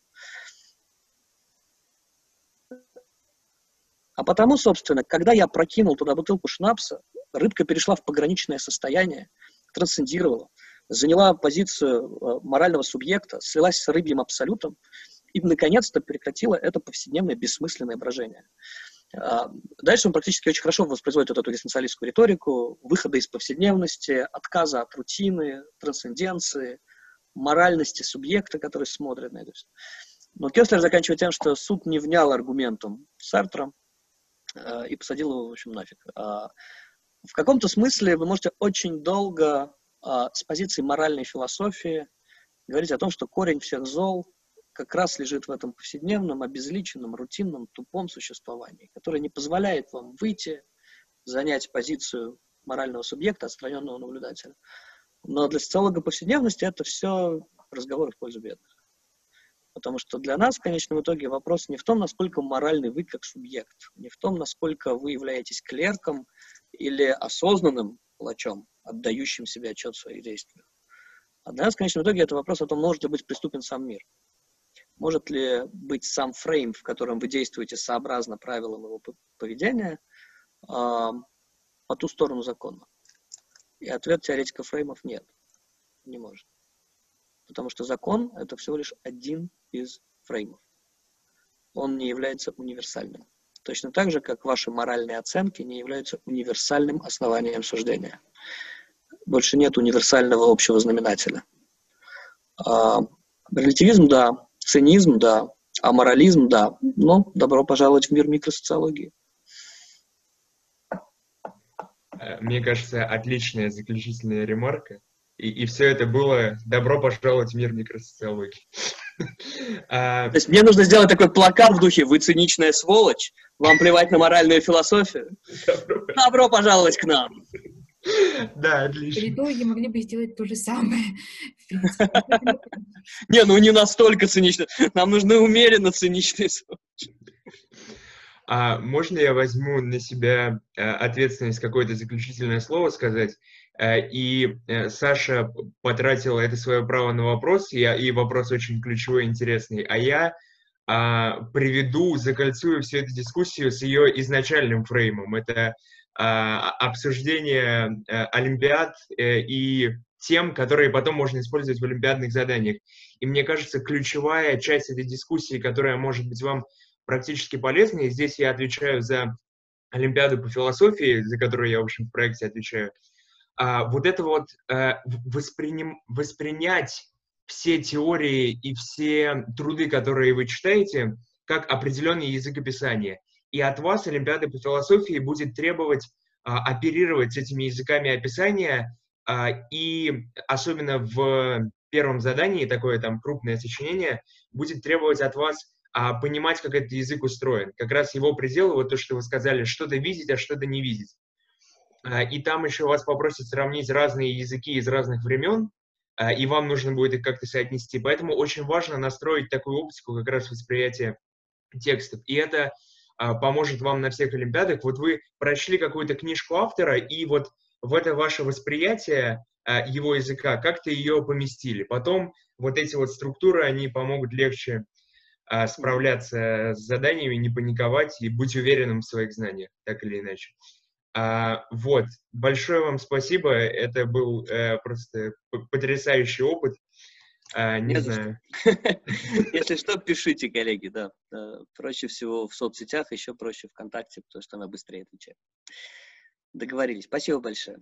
А потому, собственно, когда я прокинул туда бутылку шнапса, рыбка перешла в пограничное состояние, трансцендировала, заняла позицию э, морального субъекта, слилась с рыбьим абсолютом, и, наконец-то, прекратила это повседневное бессмысленное брожение. А, дальше он практически очень хорошо воспроизводит вот эту экзистенциалистскую риторику, выхода из повседневности, отказа от рутины, трансценденции, моральности субъекта, который смотрит на это все. Но Кеслер заканчивает тем, что суд не внял аргументом Сартра э, и посадил его, в общем, нафиг. А, в каком-то смысле вы можете очень долго а, с позиции моральной философии говорить о том, что корень всех зол как раз лежит в этом повседневном, обезличенном, рутинном, тупом существовании, которое не позволяет вам выйти, занять позицию морального субъекта, отстраненного наблюдателя. Но для социолога повседневности это все разговоры в пользу бедных. Потому что для нас в конечном итоге вопрос не в том, насколько моральный вы как субъект, не в том, насколько вы являетесь клерком или осознанным палачом, отдающим себе отчет в своих действиях. А для нас в конечном итоге это вопрос о том, может ли быть преступен сам мир. Может ли быть сам фрейм, в котором вы действуете сообразно правилам его поведения, по ту сторону закона? И ответ теоретика фреймов нет, не может. Потому что закон – это всего лишь один из фреймов. Он не является универсальным. Точно так же, как ваши моральные оценки не являются универсальным основанием суждения. Больше нет универсального общего знаменателя. Релятивизм – да, цинизм – да, а морализм – да, но добро пожаловать в мир микросоциологии. Э, мне кажется, отличная заключительная ремарка. И, и все это было «Добро пожаловать в мир микросоциологии». А, То есть мне нужно сделать такой плакат в духе «Вы циничная сволочь, вам плевать на моральную философию? Добро пожаловать к нам!» Да, отлично. Политологи могли бы сделать то же самое. Не, ну не настолько цинично. Нам нужны умеренно циничные сволочи. А можно я возьму на себя э, ответственность какое-то заключительное слово сказать? Э, и э, Саша потратила это свое право на вопрос, и, и вопрос очень ключевой и интересный. А я а, приведу, закольцую всю эту дискуссию с ее изначальным фреймом. Это обсуждение а, Олимпиад и тем, которые потом можно использовать в олимпиадных заданиях. И мне кажется, ключевая часть этой дискуссии, которая может быть вам практически полезной, здесь я отвечаю за Олимпиаду по философии, за которую я, в общем, в проекте отвечаю, а, вот это вот а, восприним, воспринять все теории и все труды, которые вы читаете, как определенный язык описания. И от вас Олимпиада по философии будет требовать а, оперировать этими языками описания, а, и особенно в первом задании, такое там крупное сочинение, будет требовать от вас а, понимать, как этот язык устроен. Как раз его предел, вот то, что вы сказали, что-то видеть, а что-то не видеть. А, и там еще вас попросят сравнить разные языки из разных времен, а, и вам нужно будет их как-то соотнести. Поэтому очень важно настроить такую оптику как раз восприятия текстов. И это поможет вам на всех Олимпиадах. Вот вы прочли какую-то книжку автора, и вот в это ваше восприятие его языка как-то ее поместили. Потом вот эти вот структуры, они помогут легче справляться с заданиями, не паниковать и быть уверенным в своих знаниях, так или иначе. А, вот, большое вам спасибо. Это был э, просто потрясающий опыт. А, не, не знаю. Если что, пишите, коллеги, да. Проще всего в соцсетях, еще проще ВКонтакте, потому что она быстрее отвечает. Договорились. Спасибо большое.